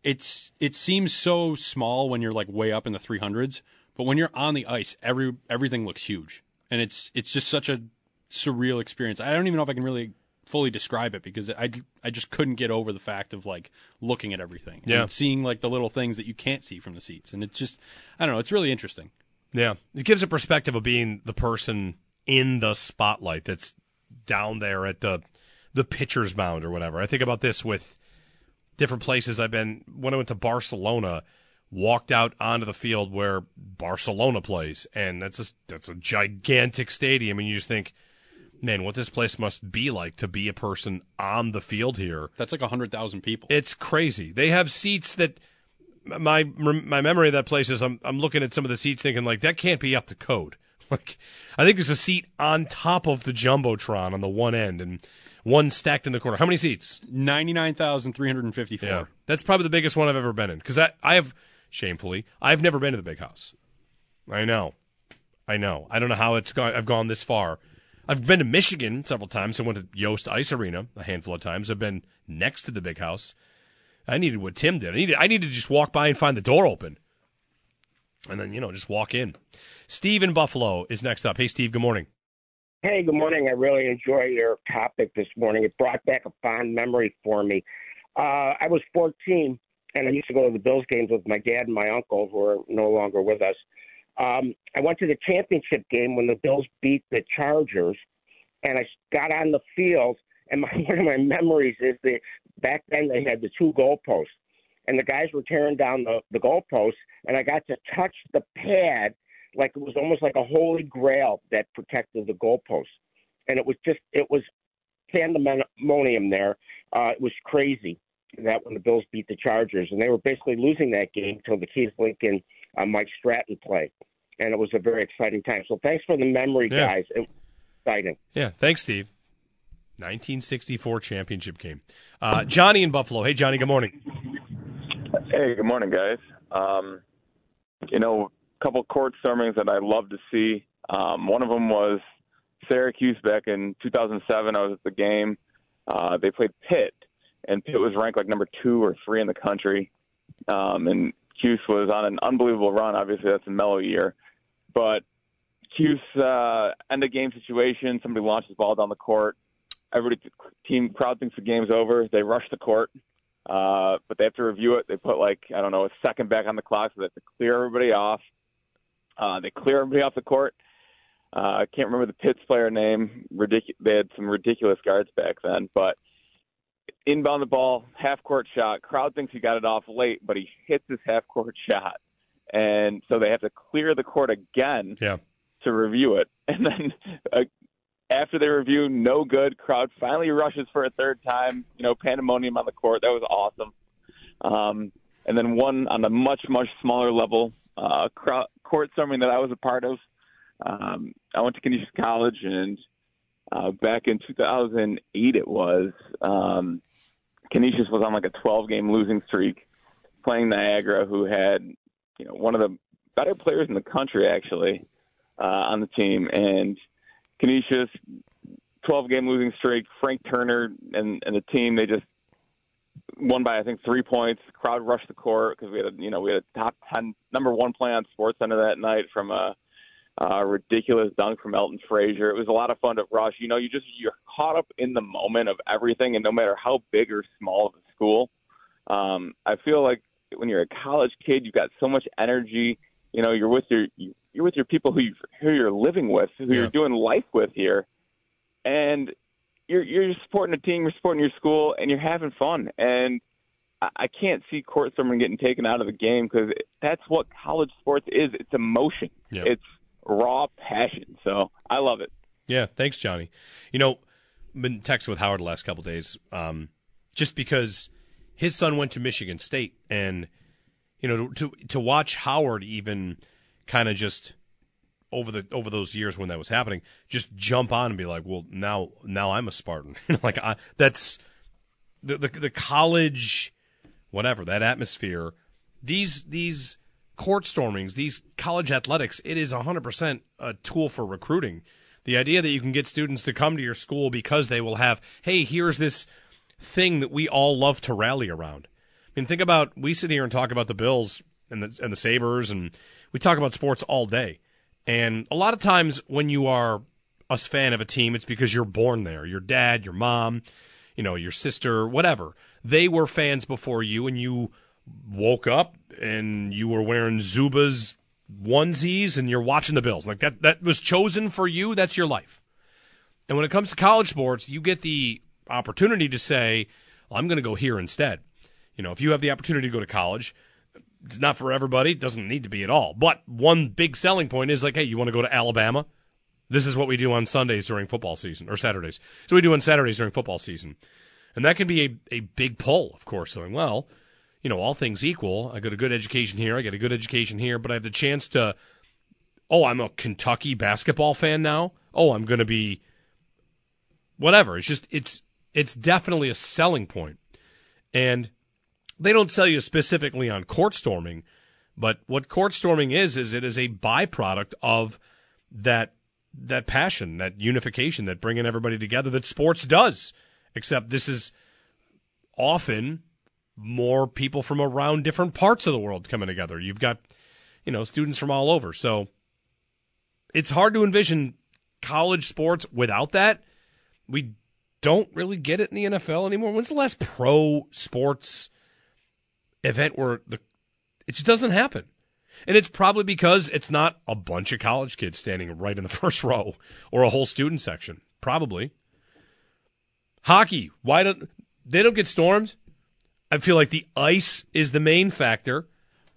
Speaker 4: it's it seems so small when you're like way up in the 300s, but when you're on the ice, every everything looks huge. And it's it's just such a surreal experience. I don't even know if I can really fully describe it because I, I just couldn't get over the fact of like looking at everything
Speaker 3: Yeah.
Speaker 4: and seeing like the little things that you can't see from the seats and it's just I don't know it's really interesting
Speaker 3: Yeah, it gives a perspective of being the person in the spotlight that's down there at the the pitcher's mound or whatever. I think about this with different places I've been. When I went to Barcelona, walked out onto the field where Barcelona plays, and that's a that's a gigantic stadium, and you just think, man, what this place must be like to be a person on the field here.
Speaker 4: that's like 100,000 people
Speaker 3: It's crazy. They have seats that my my memory of that place is I'm I'm looking at some of the seats thinking like that can't be up to code. Like I think there's a seat on top of the jumbotron on the one end and one stacked in the corner. How many seats?
Speaker 4: 99,354
Speaker 3: Yeah, that's probably the biggest one I've ever been in because I I have shamefully I've never been to the big house. I know, I know. I don't know how it's gone. I've gone this far. I've been to Michigan several times. I went to Yost Ice Arena a handful of times. I've been next to the big house. I needed what Tim did. I needed I needed to just walk by and find the door open. and then you know just walk in. Steve in Buffalo is next up. Hey, Steve. Good morning.
Speaker 12: Hey, good morning. I really enjoyed your topic this morning. It brought back a fond memory for me. Uh, I was 14, and I used to go to the Bills games with my dad and my uncle, who are no longer with us. Um, I went to the championship game when the Bills beat the Chargers, and I got on the field. And my, one of my memories is that back then they had the two goalposts, and the guys were tearing down the, the goalposts, and I got to touch the pad like it was almost like a holy grail that protected the goalposts. And it was just, it was pandemonium there. Uh, it was crazy that when the Bills beat the Chargers, and they were basically losing that game until the Keith Lincoln, uh, Mike Stratton play. And it was a very exciting time. So thanks for the memory,
Speaker 3: Yeah.
Speaker 12: guys. It was exciting.
Speaker 3: Yeah, thanks, Steve. 1964 championship game. Uh, Johnny in Buffalo. Hey, Johnny. Good morning.
Speaker 13: Hey, good morning, guys. Um, you know, a couple court stormings that I love to see. Um, one of them was Syracuse back in 2007. I was at the game. Uh, they played Pitt, and Pitt was ranked like number two or three in the country. Um, and Cuse was on an unbelievable run. Obviously, that's a Melo year. But Cuse, uh, end of game situation, somebody launches ball down the court. Everybody, team, crowd thinks the game's over. They rush the court. Uh, but they have to review it. They put like I don't know a second back on the clock, so they have to clear everybody off. Uh, they clear everybody off the court. Uh, I can't remember the Pitts player name. Ridic- they had some ridiculous guards back then, but inbound the ball, half court shot. Crowd thinks he got it off late, but he hits his half court shot, and so they have to clear the court again
Speaker 3: Yeah.
Speaker 13: to review it. And then uh, after they review, no good. Crowd finally rushes for a third time. You know, pandemonium on the court. That was awesome. Um, and then one on a much much smaller level, uh, crowd, court storming that I was a part of. Um, I went to Canisius College, and uh, back in 2008, it was um, Canisius was on like a 12 game losing streak, playing Niagara, who had you know one of the better players in the country actually uh, on the team, and Canisius 12 game losing streak. Frank Turner and and the team they just won by I think three points. Crowd rushed the court because we had a, you know we had a top 10 number one play on Sports Center that night from a, a ridiculous dunk from Elton Frazier. It was a lot of fun to rush. You know you just you're caught up in the moment of everything, and no matter how big or small of a school, um, I feel like when you're a college kid, you've got so much energy. You know, you're with your you're with your people who you, who you're living with, who you're doing life with here, and you're you're supporting a team, you're supporting your school, and you're having fun. And I, I can't see court someone getting taken out of the game because that's what college sports is. It's emotion.
Speaker 3: Yeah.
Speaker 13: It's raw passion. So I love it.
Speaker 3: Yeah, thanks, Johnny. You know, been texting with Howard the last couple days, um, just because his son went to Michigan State, and you know, to to watch Howard even kind of just over the over those years when that was happening, just jump on and be like, well, now now I'm a Spartan. like I, that's the, the the college, whatever that atmosphere. These these court stormings, these college athletics, it is 100% a tool for recruiting. The idea that you can get students to come to your school because they will have, hey, here's this thing that we all love to rally around. I mean, think about we sit here and talk about the Bills and the and the Sabres, and we talk about sports all day. And a lot of times when you are a fan of a team, it's because you're born there. Your dad, your mom, you know, your sister, whatever. They were fans before you, and you woke up and you were wearing Zubaz onesies and you're watching the Bills. Like that that was chosen for you, that's your life. And when it comes to college sports, you get the opportunity to say, I'm going to go here instead. You know, if you have the opportunity to go to college, it's not for everybody, it doesn't need to be at all. But one big selling point is like, hey, you want to go to Alabama? This is what we do on Sundays during football season or Saturdays. So we do on Saturdays during football season. And that can be a, a big pull, of course, saying, well, you know, all things equal, I got a good education here, I get a good education here, but I have the chance to, oh, I'm a Kentucky basketball fan now. Oh, I'm going to be whatever. It's just, it's, it's definitely a selling point. And they don't sell you specifically on court storming, but what court storming is, is it is a byproduct of that, that passion, that unification, that bringing everybody together that sports does. Except this is often more people from around different parts of the world coming together. You've got, you know, students from all over. So it's hard to envision college sports without that. We don't really get it in the NFL anymore. When's the last pro sports event where the it just doesn't happen? And it's probably because it's not a bunch of college kids standing right in the first row or a whole student section. Probably. Hockey, why don't they don't get stormed? I feel like the ice is the main factor.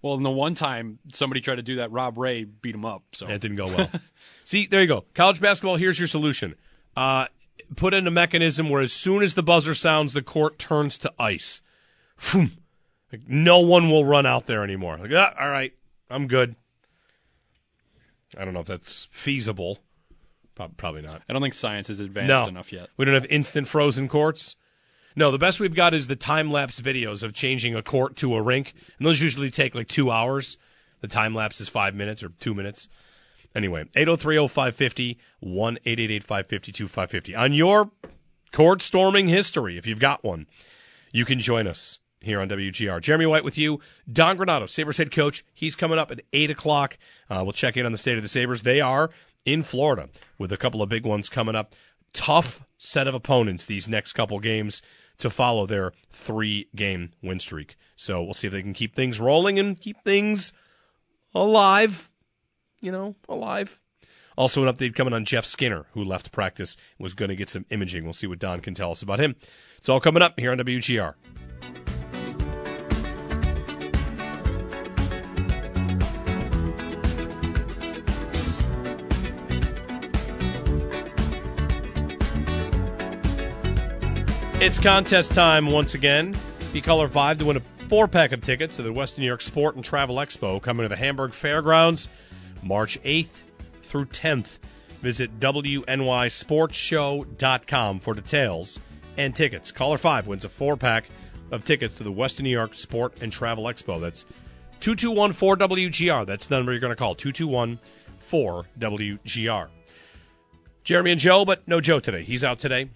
Speaker 4: Well, and the one time somebody tried to do that, Rob Ray beat him up. So
Speaker 3: That didn't go well. See, there you go. College basketball, here's your solution. Uh, put in a mechanism where as soon as the buzzer sounds, the court turns to ice. Like, no one will run out there anymore. Like, ah, all right, I'm good. I don't know if that's feasible. Probably not.
Speaker 4: I don't think science is advanced
Speaker 3: no.
Speaker 4: enough yet.
Speaker 3: We don't have instant frozen courts. No, the best we've got is the time lapse videos of changing a court to a rink, and those usually take like two hours. The time lapse is five minutes or two minutes. Anyway, 803 0550 1 550 2550. On your court storming history, if you've got one, you can join us here on WGR. Jeremy White with you. Don Granato, Sabres head coach. He's coming up at 8 o'clock. Uh, we'll check in on the state of the Sabres. They are in Florida with a couple of big ones coming up. Tough set of opponents these next couple games to follow their three game win streak. So we'll see if they can keep things rolling and keep things alive. You know, alive. Also, an update coming on Jeff Skinner, who left practice, was going to get some imaging. We'll see what Don can tell us about him. It's all coming up here on WGR. It's contest time once again. Be color five to win a four pack of tickets to the Western New York Sport and Travel Expo coming to the Hamburg Fairgrounds March 8th through 10th. Visit WNYSportsShow.com for details and tickets. Caller 5 wins a four pack of tickets to the Western New York Sport and Travel Expo. That's 2214 WGR. That's the number you're going to call 221 4WGR. Jeremy and Joe, but no Joe today. He's out today.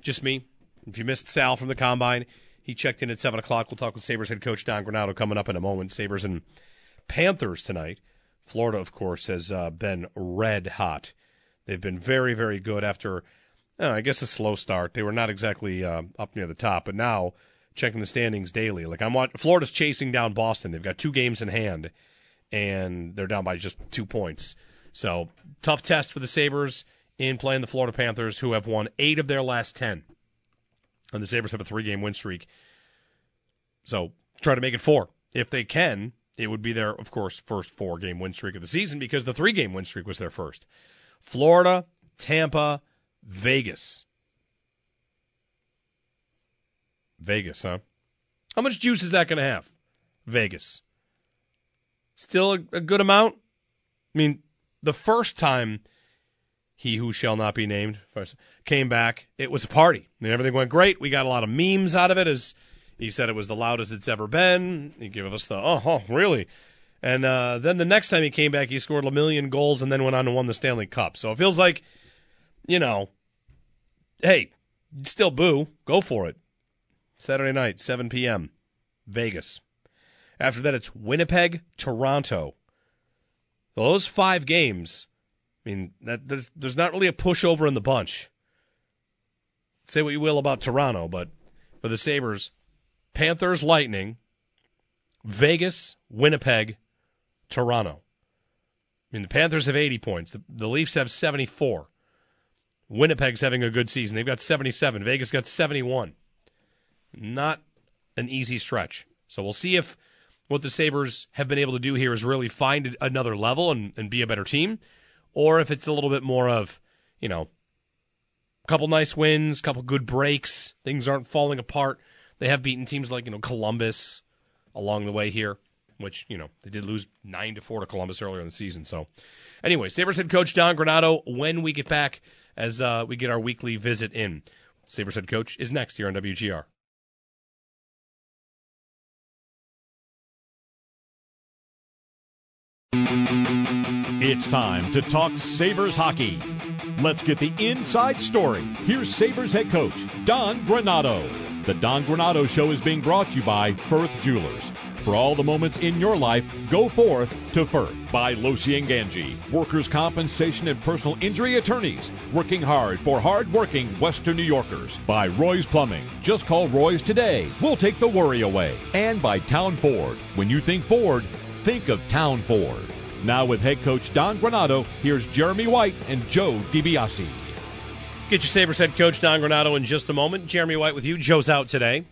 Speaker 3: Just me. If you missed Sal from the combine, he checked in at 7 o'clock. We'll talk with Sabres head coach Don Granato coming up in a moment. Sabres and Panthers tonight. Florida, of course, has uh, been red hot. They've been very, very good after, uh, I guess, a slow start. They were not exactly uh, up near the top, but now checking the standings daily, like I'm watching, Florida's chasing down Boston. They've got two games in hand, and they're down by just two points. So tough test for the Sabres in playing the Florida Panthers, who have won eight of their last ten, and the Sabres have a three-game win streak. So try to make it four if they can it would be their, of course, first four game win streak of the season because the three game win streak was their first. Florida, Tampa, Vegas. Vegas, huh? How much juice is that going to have? Vegas. Still a, a, good amount? I mean, the first time he who shall not be named came back, it was a party. Mean, everything went great. We got a lot of memes out of it as he said it was the loudest it's ever been. He gave us the, oh, oh really? And uh, then the next time he came back, he scored a million goals and then went on to win the Stanley Cup. So it feels like, you know, hey, still boo. Go for it. Saturday night, 7 p.m., Vegas. After that, it's Winnipeg, Toronto. Those five games, I mean, that, there's, there's not really a pushover in the bunch. Say what you will about Toronto, but for the Sabres, Panthers, Lightning, Vegas, Winnipeg, Toronto. I mean, the Panthers have 80 points. The, the Leafs have 74. Winnipeg's having a good season. They've got 77. Vegas got 71. Not an easy stretch. So we'll see if what the Sabres have been able to do here is really find another level and, and be a better team, or if it's a little bit more of, you know, couple nice wins, couple good breaks, things aren't falling apart. They have beaten teams like, you know, Columbus along the way here, which, you know, they did lose 9 to 4 to Columbus earlier in the season. So, anyway, Sabres head coach Don Granato, when we get back as uh, we get our weekly visit in. Sabres head coach is next here on WGR.
Speaker 14: It's time to talk Sabres hockey. Let's get the inside story. Here's Sabres head coach, Don Granato. The Don Granato Show is being brought to you by Firth Jewelers. For all the moments in your life, go forth to Firth. By Losi and Gangi, workers' compensation and personal injury attorneys, working hard for hard-working Western New Yorkers. By Roy's Plumbing, just call Roy's today. We'll take the worry away. And by Town Ford. When you think Ford, think of Town Ford. Now with head coach Don Granato, here's Jeremy White and Joe DiBiase.
Speaker 3: Get your Sabres head coach Don Granato in just a moment. Jeremy White with you. Joe's out today.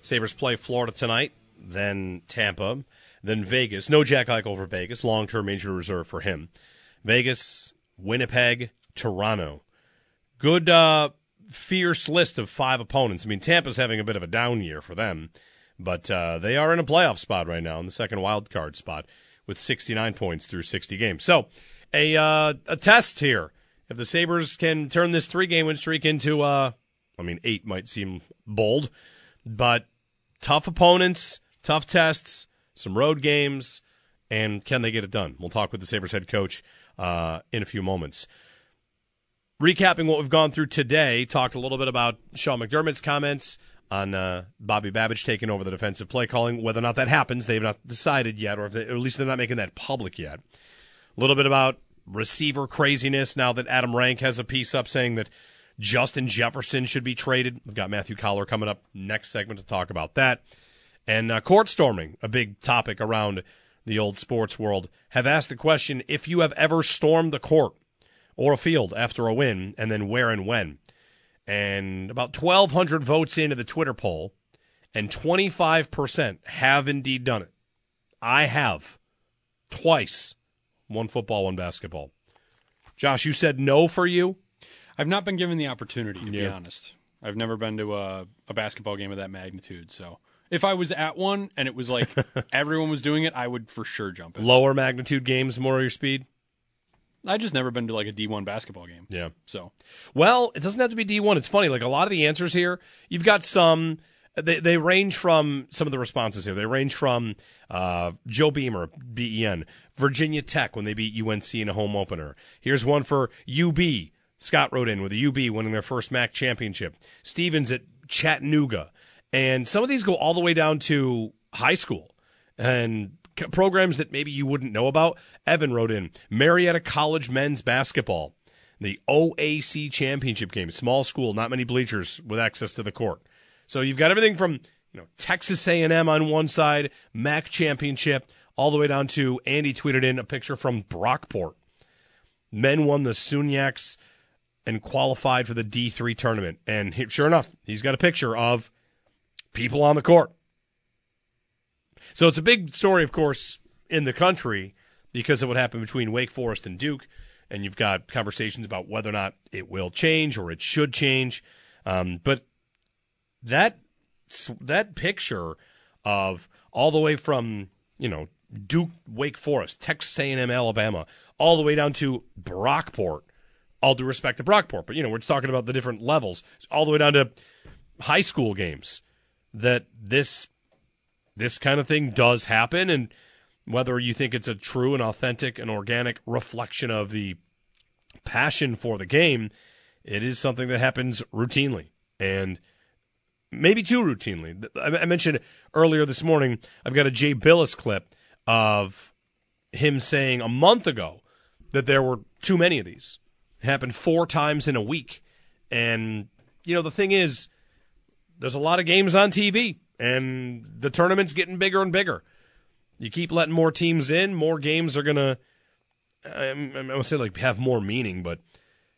Speaker 3: Sabres play Florida tonight, then Tampa, then Vegas. No Jack Eichel for Vegas. Long term injury reserve for him. Vegas, Winnipeg, Toronto. Good, uh, fierce list of five opponents. I mean, Tampa's having a bit of a down year for them, but uh, they are in a playoff spot right now, in the second wild card spot, with 69 points through 60 games. So, a uh, a test here if the Sabres can turn this three game win streak into, uh, I mean, eight might seem bold, but tough opponents, tough tests, some road games, and can they get it done? We'll talk with the Sabres head coach uh, in a few moments. Recapping what we've gone through today, talked a little bit about Sean McDermott's comments on uh, Bobby Babich taking over the defensive play calling. Whether or not that happens, they've not decided yet, or, they, or at least they're not making that public yet. A little bit about receiver craziness now that Adam Rank has a piece up saying that Justin Jefferson should be traded. We've got Matthew Coller coming up next segment to talk about that. And uh, court storming, a big topic around the old sports world, have asked the question if you have ever stormed the court or a field after a win, and then where and when. And about 1,200 votes into the Twitter poll, and 25% have indeed done it. I have twice one football, one basketball. Josh, you said no for you.
Speaker 4: I've not been given the opportunity, to be honest. I've never been to a, a basketball game of that magnitude. So if I was at one and it was like everyone was doing it, I would for sure jump in.
Speaker 3: Lower magnitude games, more of your speed.
Speaker 4: I just never been to like a D1 basketball game.
Speaker 3: Yeah.
Speaker 4: So
Speaker 3: Well, it doesn't have to be D1. It's funny. Like a lot of the answers here, you've got some. They they range from some of the responses here. They range from uh, Joe Beamer, Ben, Virginia Tech when they beat UNC in a home opener. Here's one for UB. Scott wrote in with the UB winning their first MAC championship. Stevens at Chattanooga, and some of these go all the way down to high school and programs that maybe you wouldn't know about. Evan wrote in Marietta College men's basketball, the OAC championship game, small school, not many bleachers with access to the court. So you've got everything from you know Texas A&M on one side, MAC championship, all the way down to Andy tweeted in a picture from Brockport. Men won the SUNYACs and qualified for the D3 tournament. And sure enough, he's got a picture of people on the court. So it's a big story, of course, in the country because of what happened between Wake Forest and Duke. And you've got conversations about whether or not it will change or it should change. Um, but that that picture of all the way from you know Duke, Wake Forest, Texas A&M, Alabama, all the way down to Brockport. All due respect to Brockport, but you know we're just talking about the different levels, all the way down to high school games. That this this kind of thing does happen, and whether you think it's a true and authentic and organic reflection of the passion for the game, it is something that happens routinely, and maybe too routinely. I mentioned earlier this morning, I've got a Jay Bilas clip of him saying a month ago that there were too many of these. It happened four times in a week. And, you know, the thing is, there's a lot of games on TV, and the tournament's getting bigger and bigger. You keep letting more teams in, more games are going to, I'm, going to say, like, have more meaning, but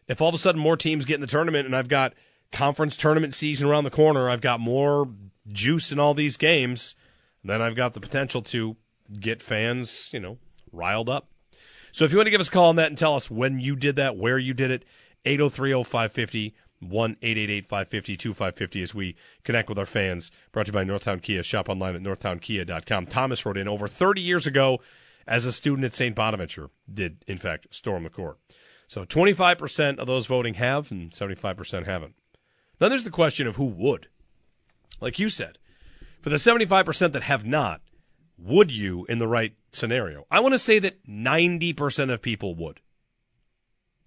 Speaker 3: if all of a sudden more teams get in the tournament and I've got conference tournament season around the corner, I've got more juice in all these games, then I've got the potential to get fans, you know, riled up. So if you want to give us a call on that and tell us when you did that, where you did it, oh oh 8030550 1-888-550-2550 as we connect with our fans. Brought to you by Northtown Kia. Shop online at northtownkia.com. Thomas wrote in over 30 years ago as a student at St. Bonaventure did, in fact, storm the court. So 25% of those voting have and 75% haven't. Then there's the question of who would. Like you said, for the 75% that have not, would you in the right scenario? I want to say that 90% of people would,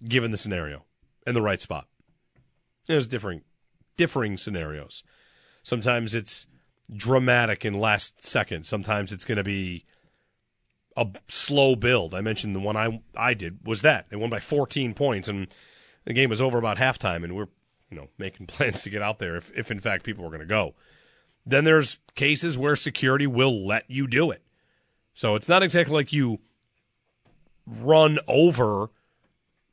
Speaker 3: given the scenario, in the right spot. There's differing, differing scenarios. Sometimes it's dramatic in last second. Sometimes it's going to be a slow build. I mentioned the one I I did was that they won by 14 points and the game was over about halftime, and we're you know making plans to get out there if if in fact people were going to go. Then there's cases where security will let you do it. So it's not exactly like you run over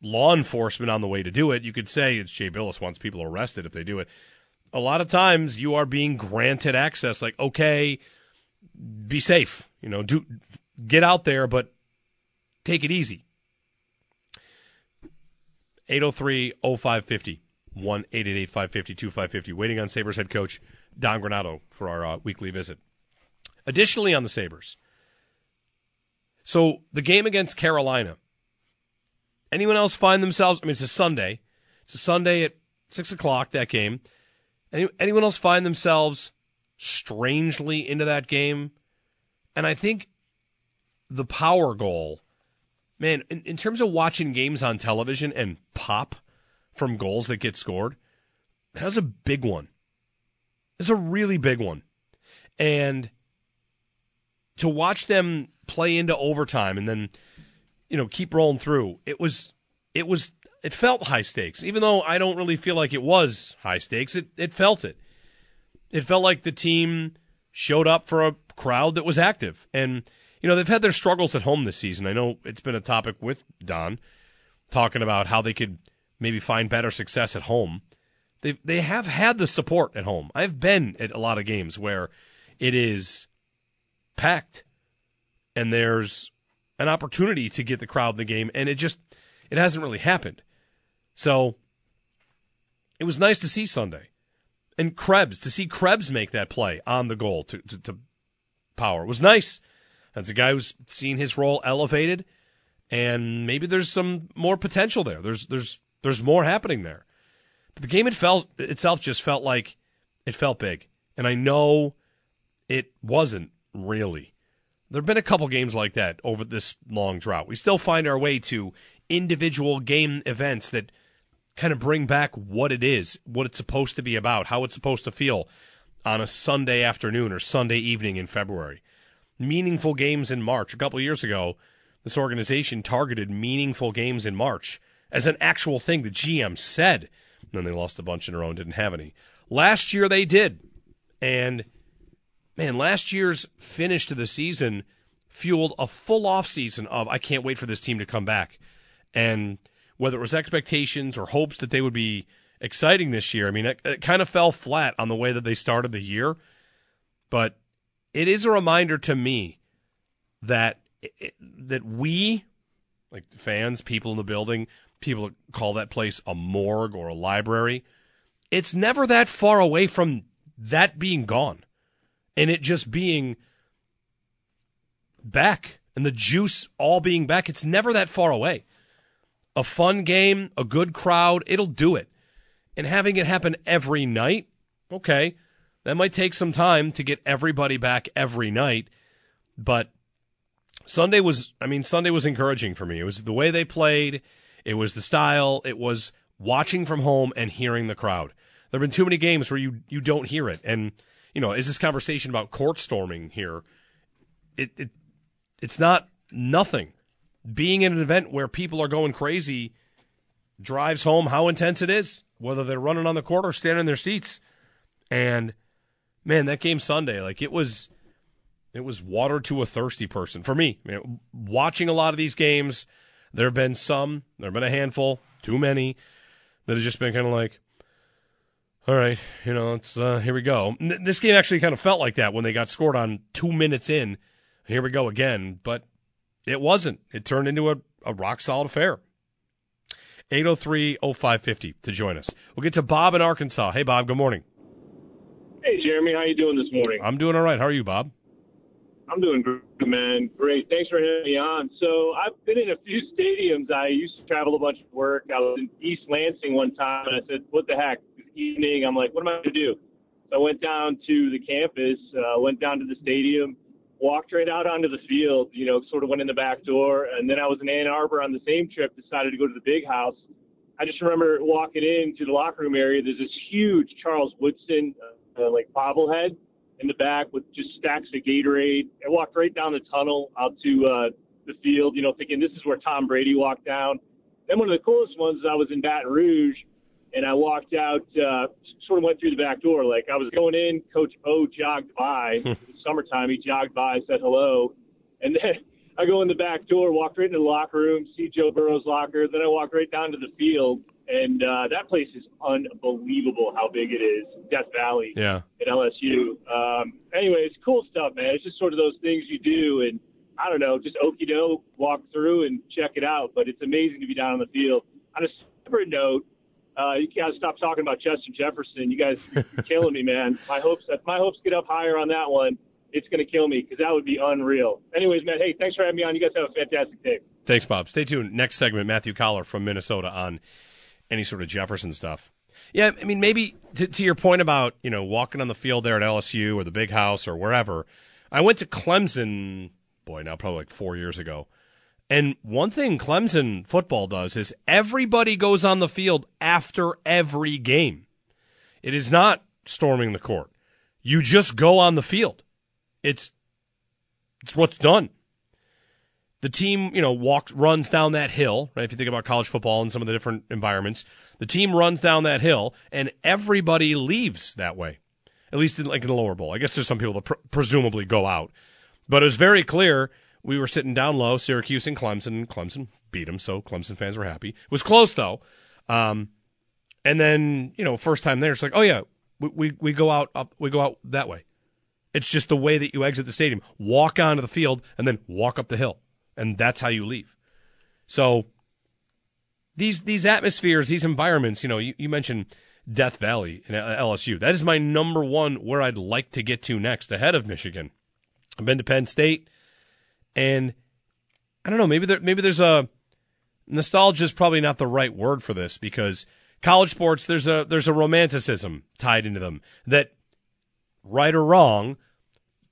Speaker 3: law enforcement on the way to do it. You could say it's Jay Bilas wants people arrested if they do it. A lot of times you are being granted access, like, okay, be safe. You know, do get out there, but take it easy. 803 0550 1 550 2550. Waiting on Sabres head coach Don Granato for our uh, weekly visit. Additionally, on the Sabres, so the game against Carolina, anyone else find themselves? I mean, it's a Sunday. It's a Sunday at 6 o'clock, that game. Any, anyone else find themselves strangely into that game? And I think the power goal, man, in, in terms of watching games on television and pop from goals that get scored, that was a big one. It's a really big one. And to watch them play into overtime and then, you know, keep rolling through, it was, it was, it felt high stakes. Even though I don't really feel like it was high stakes, it, it felt it. It felt like the team showed up for a crowd that was active. And, you know, they've had their struggles at home this season. I know it's been a topic with Don talking about how they could maybe find better success at home. They they have had the support at home. I've been at a lot of games where it is packed and there's an opportunity to get the crowd in the game and it just it hasn't really happened. So it was nice to see Sunday. And Krebs, to see Krebs make that play on the goal to, to, to power was nice. That's a guy who's seen his role elevated and maybe there's some more potential there. There's there's there's more happening there. But the game it felt itself just felt like it felt big. And I know it wasn't really. There have been a couple games like that over this long drought. We still find our way to individual game events that kind of bring back what it is, what it's supposed to be about, how it's supposed to feel on a Sunday afternoon or Sunday evening in February. Meaningful games in March. A couple years ago, this organization targeted meaningful games in March as an actual thing. The GM said And then they lost a bunch in a row and didn't have any. Last year they did. And man, last year's finish to the season fueled a full off season of I can't wait for this team to come back. And whether it was expectations or hopes that they would be exciting this year, I mean, it, it kind of fell flat on the way that they started the year. But it is a reminder to me that that we, like fans, people in the building, people call that place a morgue or a library. It's never that far away from that being gone and it just being back and the juice all being back. It's never that far away. A fun game, a good crowd, it'll do it. And having it happen every night, okay, that might take some time to get everybody back every night. But Sunday was, I mean, Sunday was encouraging for me. It was the way they played. It was the style. It was watching from home and hearing the crowd. There have been too many games where you you don't hear it. And you know, is this conversation about court storming here? It it it's not nothing. Being in an event where people are going crazy drives home how intense it is, whether they're running on the court or standing in their seats. And man, that game Sunday, like it was it was water to a thirsty person for me. watching a lot of these games there have been some, there have been a handful, too many, that have just been kind of like, all right, you know, it's uh, here we go. This game actually kind of felt like that when they got scored on two minutes in. Here we go again, but it wasn't. It turned into a, a rock solid affair. 803 0550 to join us. We'll get to Bob in Arkansas. Hey, Bob, good morning.
Speaker 15: Hey, Jeremy, how you doing this morning?
Speaker 3: I'm doing all right. How are you, Bob?
Speaker 15: I'm doing great, man. Great. Thanks for having me on. So I've been in a few stadiums. I used to travel a bunch of work. I was in East Lansing one time, and I said, "What the heck?" Evening, I'm like, "What am I going to do?" So I went down to the campus, uh, went down to the stadium, walked right out onto the field. You know, sort of went in the back door, and then I was in Ann Arbor on the same trip. Decided to go to the big house. I just remember walking into the locker room area. There's this huge Charles Woodson uh, uh, like bobblehead in the back with just stacks of Gatorade. I walked right down the tunnel out to uh, the field, you know, thinking this is where Tom Brady walked down. Then one of the coolest ones, I was in Baton Rouge, and I walked out, uh, sort of went through the back door. Like I was going in, Coach O jogged by. it was summertime. He jogged by, said hello, and then I go in the back door, walk right into the locker room, see Joe Burrow's locker. Then I walk right down to the field, and uh, that place is unbelievable how big it is. Death Valley
Speaker 3: Yeah.
Speaker 15: at LSU. Um, anyway, it's cool stuff, man. It's just sort of those things you do, and I don't know, just okey doke, walk through and check it out. But it's amazing to be down on the field. On a separate note, uh, you gotta stop talking about Justin Jefferson. You guys, you're killing me, man. My hopes, if my hopes get up higher on that one, it's gonna kill me because that would be unreal. Anyways, man, hey, thanks for having me on. You guys have a fantastic day.
Speaker 3: Thanks, Bob. Stay tuned. Next segment, Matthew Coller from Minnesota on any sort of Jefferson stuff. Yeah, I mean, maybe to, to your point about you know walking on the field there at LSU or the Big House or wherever. I went to Clemson, boy, now probably like four years ago. And one thing Clemson football does is everybody goes on the field after every game. It is not storming the court. You just go on the field. It's it's what's done. The team, you know, walks runs down that hill, right? If you think about college football and some of the different environments, the team runs down that hill and everybody leaves that way. At least in, like in the lower bowl. I guess there's some people that pr- presumably go out. But it was very clear we were sitting down low, Syracuse and Clemson. Clemson beat them, so Clemson fans were happy. It was close though. Um, and then you know, first time there, it's like, oh yeah, we, we we go out up, we go out that way. It's just the way that you exit the stadium. Walk onto the field and then walk up the hill, and that's how you leave. So these these atmospheres, these environments, you know, you, you mentioned Death Valley and LSU. That is my number one where I'd like to get to next, ahead of Michigan. I've been to Penn State, and I don't know. Maybe there maybe there's a nostalgia is probably not the right word for this because college sports there's a there's a romanticism tied into them that right or wrong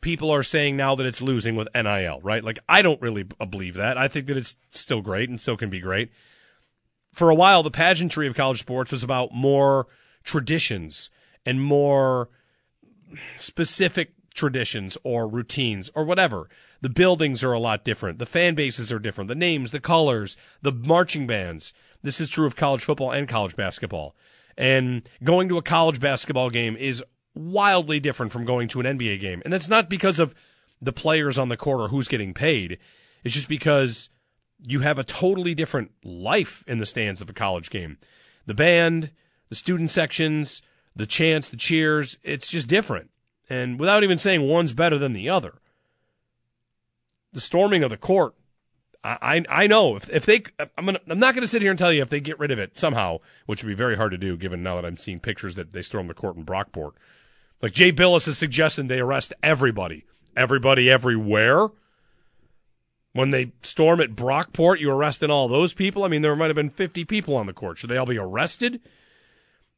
Speaker 3: people are saying now that it's losing with NIL, right? Like I don't really believe that. I think that it's still great and still can be great. For a while the pageantry of college sports was about more traditions and more specific traditions or routines or whatever. The buildings are a lot different. The fan bases are different. The names, the colors, the marching bands. This is true of college football and college basketball. And going to a college basketball game is wildly different from going to an NBA game. And that's not because of the players on the court or who's getting paid. It's just because you have a totally different life in the stands of a college game. The band, the student sections, the chants, the cheers, it's just different. And without even saying one's better than the other, the storming of the court, I I, know if if they I'm gonna I'm not gonna sit here and tell you if they get rid of it somehow, which would be very hard to do given now that I'm seeing pictures that they storm the court in Brockport. Like Jay Bilas is suggesting they arrest everybody, everybody everywhere. When they storm at Brockport, you arresting all those people? I mean, there might have been 50 people on the court. Should they all be arrested?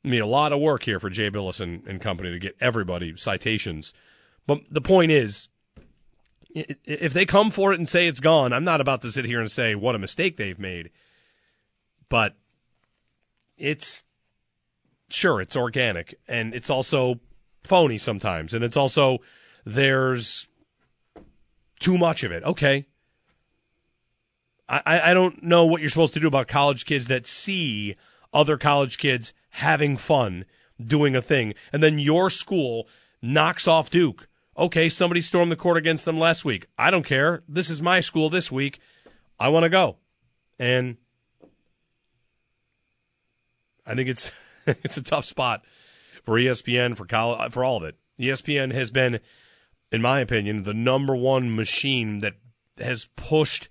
Speaker 3: I mean, a lot of work here for Jay Bilas and, and company to get everybody citations. But the point is, if they come for it and say it's gone, I'm not about to sit here and say what a mistake they've made. But it's sure it's organic and it's also phony sometimes, and it's also there's too much of it. Okay. I, I don't know what you're supposed to do about college kids that see other college kids having fun doing a thing, and then your school knocks off Duke. Okay, somebody stormed the court against them last week. I don't care. This is my school this week. I want to go. And I think it's it's a tough spot for ESPN for college, for all of it. ESPN has been, in my opinion, the number one machine that has pushed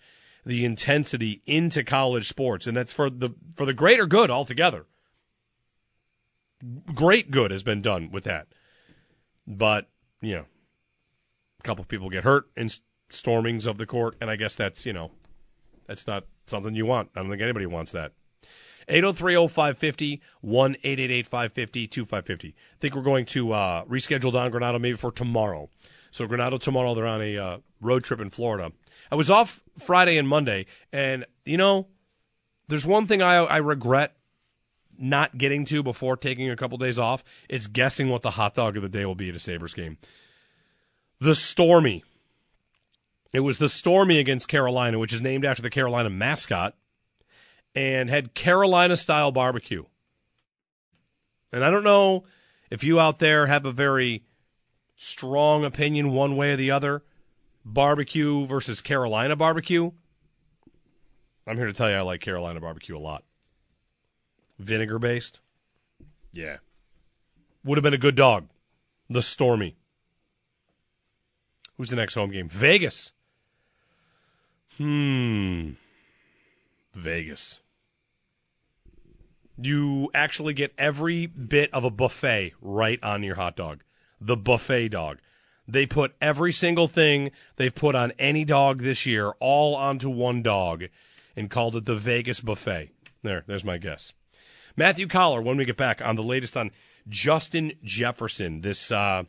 Speaker 3: the intensity into college sports, and that's for the for the greater good altogether. Great good has been done with that, but you know, couple people get hurt in stormings of the court, and I guess that's you know, that's not something you want. I don't think anybody wants that. 803-0550, 1-888-550-2550. I think we're going to uh, reschedule Don Granato maybe for tomorrow. So Granato tomorrow, they're on a uh, road trip in Florida. I was off Friday and Monday, and, you know, there's one thing I, I regret not getting to before taking a couple days off. It's guessing what the hot dog of the day will be at a Sabres game. The Stormy. It was the Stormy against Carolina, which is named after the Carolina mascot, and had Carolina style barbecue. And I don't know if you out there have a very strong opinion one way or the other barbecue versus Carolina barbecue. I'm here to tell you I like Carolina barbecue a lot. Vinegar based? Yeah. Would have been a good dog. The Stormy. Who's the next home game? Vegas. Hmm. Vegas. You actually get every bit of a buffet right on your hot dog. The buffet dog. They put every single thing they've put on any dog this year all onto one dog and called it the Vegas buffet. There, there's my guess. Matthew Coller, when we get back on the latest on Justin Jefferson, this uh,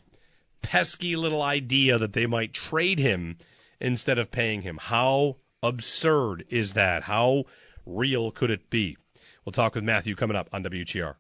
Speaker 3: pesky little idea that they might trade him instead of paying him. How absurd is that? How real could it be? We'll talk with Matthew coming up on WGR.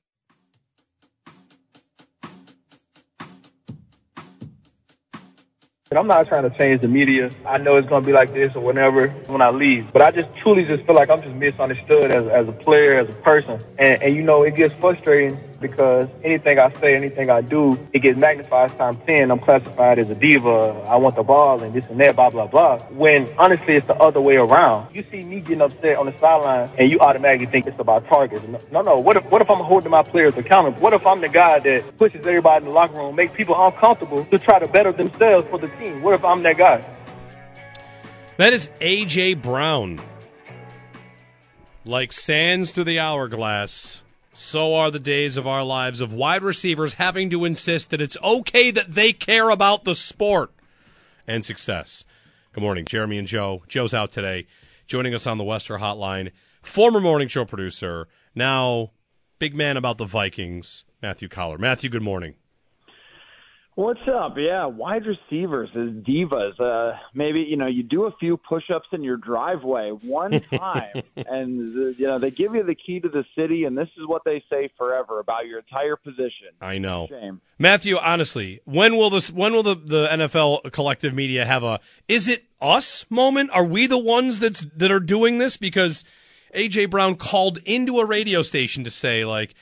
Speaker 16: And I'm not trying to change the media. I know it's going to be like this or whenever when I leave. But I just truly just feel like I'm just misunderstood as, as a player, as a person. And, and you know, it gets frustrating because anything I say, anything I do, it gets magnified times 10. I'm classified as a diva. I want the ball and this and that, blah, blah, blah. When honestly, it's the other way around. You see me getting upset on the sideline and you automatically think it's about targets. No, no. What if, what if I'm holding my players accountable? What if I'm the guy that pushes everybody in the locker room, make people uncomfortable to try to better themselves for the team? What if I'm that guy?
Speaker 3: That is A.J. Brown. Like sands through the hourglass, so are the days of our lives of wide receivers having to insist that it's okay that they care about the sport and success. Good morning, Jeremy and Joe. Joe's out today. Joining us on the Wester Hotline, former morning show producer, now big man about the Vikings, Matthew Coller. Matthew, good morning.
Speaker 17: What's up? Yeah, wide receivers as divas. Uh, maybe you know you do a few push-ups in your driveway one time, and uh, you know they give you the key to the city, and this is what they say forever about your entire position.
Speaker 3: I know.
Speaker 17: Shame.
Speaker 3: Matthew, honestly, when will this? When will the, the NFL collective media have a? Is it us moment? Are we the ones that's that are doing this? Because AJ Brown called into a radio station to say like,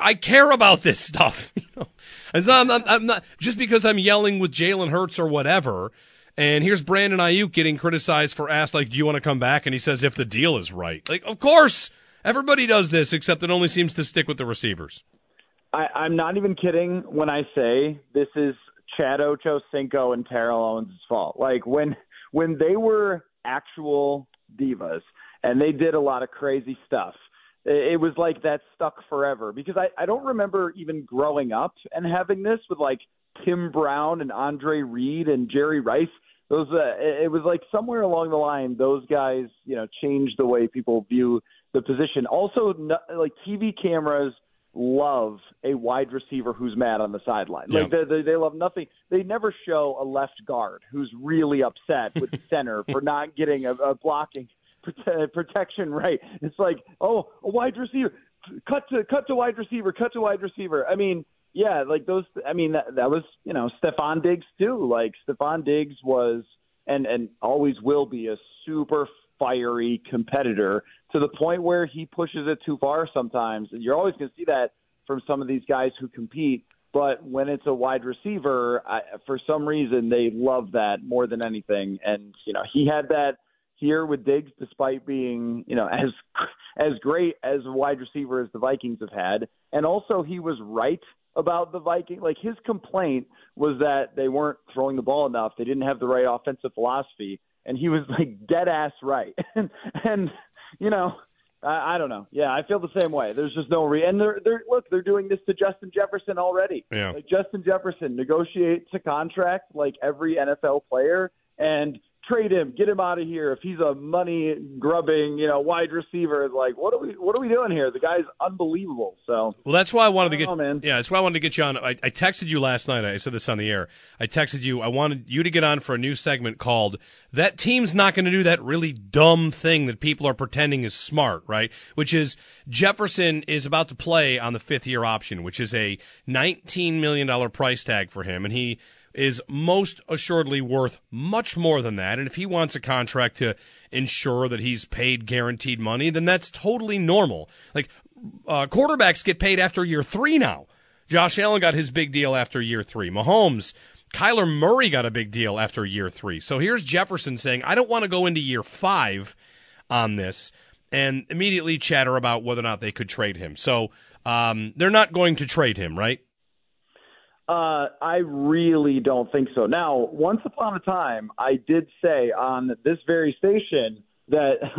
Speaker 3: I care about this stuff. You know, it's not, I'm not, I'm not just because I'm yelling with Jalen Hurts or whatever. And here's Brandon Aiyuk getting criticized for asked like, "Do you want to come back?" And he says, "If the deal is right." Like, of course, everybody does this, except it only seems to stick with the receivers.
Speaker 17: I, I'm not even kidding when I say this is Chad Ochocinco and Terrell Owens' fault. Like when when they were actual divas and they did a lot of crazy stuff it was like that stuck forever because I, I don't remember even growing up and having this with like Tim Brown and Andre Reed and Jerry Rice. Those uh, it was like somewhere along the line those guys you know changed the way people view the position. Also, no, like TV cameras love a wide receiver who's mad on the sideline.
Speaker 3: Yeah.
Speaker 17: Like they, they they love nothing. They never show a left guard who's really upset with the center for not getting a, a blocking prote- protection right. It's like, oh, a wide receiver, cut to cut to wide receiver, cut to wide receiver. I mean, yeah, like those. I mean, that, that was you know Stefon Diggs too. Like Stefon Diggs was and and always will be a super fiery competitor to the point where he pushes it too far sometimes. And you're always going to see that from some of these guys who compete. But when it's a wide receiver, I, for some reason they love that more than anything. And you know, he had that here with Diggs, despite being you know as as great as a wide receiver as the Vikings have had, and also he was right about the Viking. Like his complaint was that they weren't throwing the ball enough, they didn't have the right offensive philosophy, and he was like dead ass right. and, and you know. I, I don't know. Yeah, I feel the same way. There's just no re. And they're they're look, they're doing this to Justin Jefferson already.
Speaker 3: Yeah.
Speaker 17: Like Justin Jefferson negotiates a contract like every NFL player, and trade him, get him out of here. If he's a money grubbing, you know, wide receiver, like, what are we, what are we doing here? The guy's unbelievable. So,
Speaker 3: Well, that's why I wanted to get.
Speaker 17: know, man.
Speaker 3: Yeah, that's why I wanted to get you on. I, I texted you last night. I said this on the air. I texted you. I wanted you to get on for a new segment called "That Team's Not Going to Do That Really Dumb Thing That People Are Pretending Is Smart," right? Which is Jefferson is about to play on the fifth year option, which is a nineteen million dollar price tag for him, and he is most assuredly worth much more than that. And if he wants a contract to ensure that he's paid guaranteed money, then that's totally normal. Like uh, quarterbacks get paid after year three now. Josh Allen got his big deal after year three. Mahomes, Kyler Murray got a big deal after year three. So here's Jefferson saying, I don't want to go into year five on this and immediately chatter about whether or not they could trade him. So um, they're not going to trade him, right?
Speaker 17: Uh, I really don't think so. Now, once upon a time, I did say on this very station that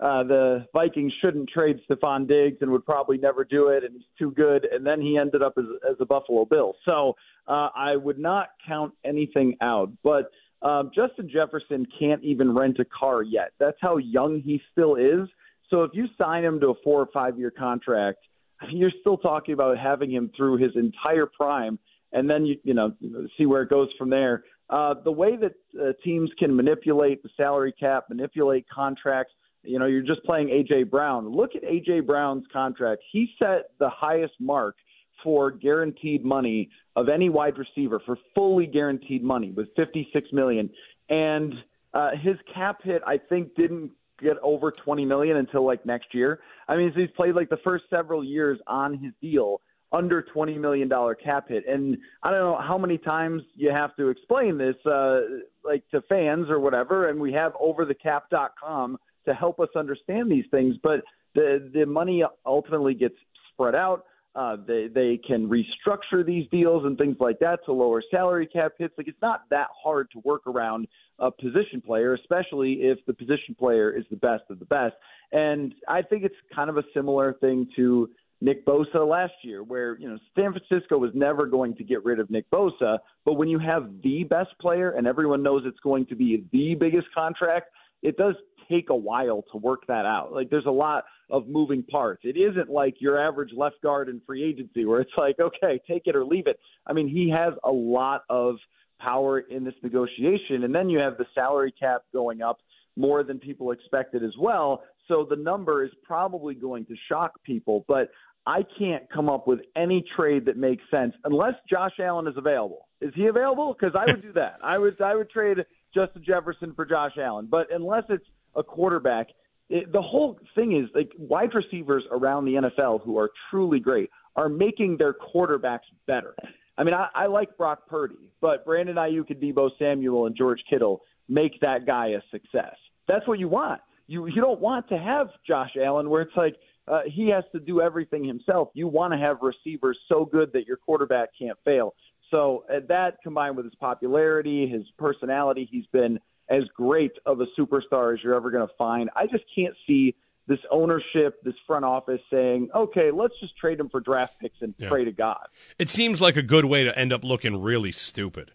Speaker 17: uh, the Vikings shouldn't trade Stefon Diggs and would probably never do it, and he's too good. And then he ended up as, as a Buffalo Bill. So uh, I would not count anything out. But um, Justin Jefferson can't even rent a car yet. That's how young he still is. So if you sign him to a four or five year contract, you're still talking about having him through his entire prime, and then you you know see where it goes from there. Uh, the way that uh, teams can manipulate the salary cap, manipulate contracts. You know, you're just playing AJ Brown. Look at AJ Brown's contract. He set the highest mark for guaranteed money of any wide receiver for fully guaranteed money with 56 million, and uh, his cap hit I think didn't get over 20 million until like next year. I mean, so he's played like the first several years on his deal under 20 million dollar cap hit. And I don't know how many times you have to explain this uh like to fans or whatever and we have overthecap.com to help us understand these things, but the the money ultimately gets spread out. Uh, they they can restructure these deals and things like that to lower salary cap hits. Like it's not that hard to work around a position player, especially if the position player is the best of the best. And I think it's kind of a similar thing to Nick Bosa last year, where you know San Francisco was never going to get rid of Nick Bosa, but when you have the best player and everyone knows it's going to be the biggest contract, it does take a while to work that out. Like there's a lot of moving parts. It isn't like your average left guard in free agency where it's like, okay, take it or leave it. I mean, he has a lot of power in this negotiation. And then you have the salary cap going up more than people expected as well. So the number is probably going to shock people. But I can't come up with any trade that makes sense unless Josh Allen is available. Is he available? Because I would do that. I would I would trade Justin Jefferson for Josh Allen. But unless it's a quarterback, it, the whole thing is like wide receivers around the NFL who are truly great are making their quarterbacks better. I mean, I, I like Brock Purdy, but Brandon Aiyuk and Deebo Samuel and George Kittle make that guy a success. That's what you want. You you don't want to have Josh Allen where it's like uh, he has to do everything himself. You want to have receivers so good that your quarterback can't fail. So uh, that combined with his popularity, his personality, he's been as great of a superstar as you're ever going to find. I just can't see this ownership, this front office saying, okay, let's just trade him for draft picks and
Speaker 3: Yeah.
Speaker 17: pray to God.
Speaker 3: It seems like a good way to end up looking really stupid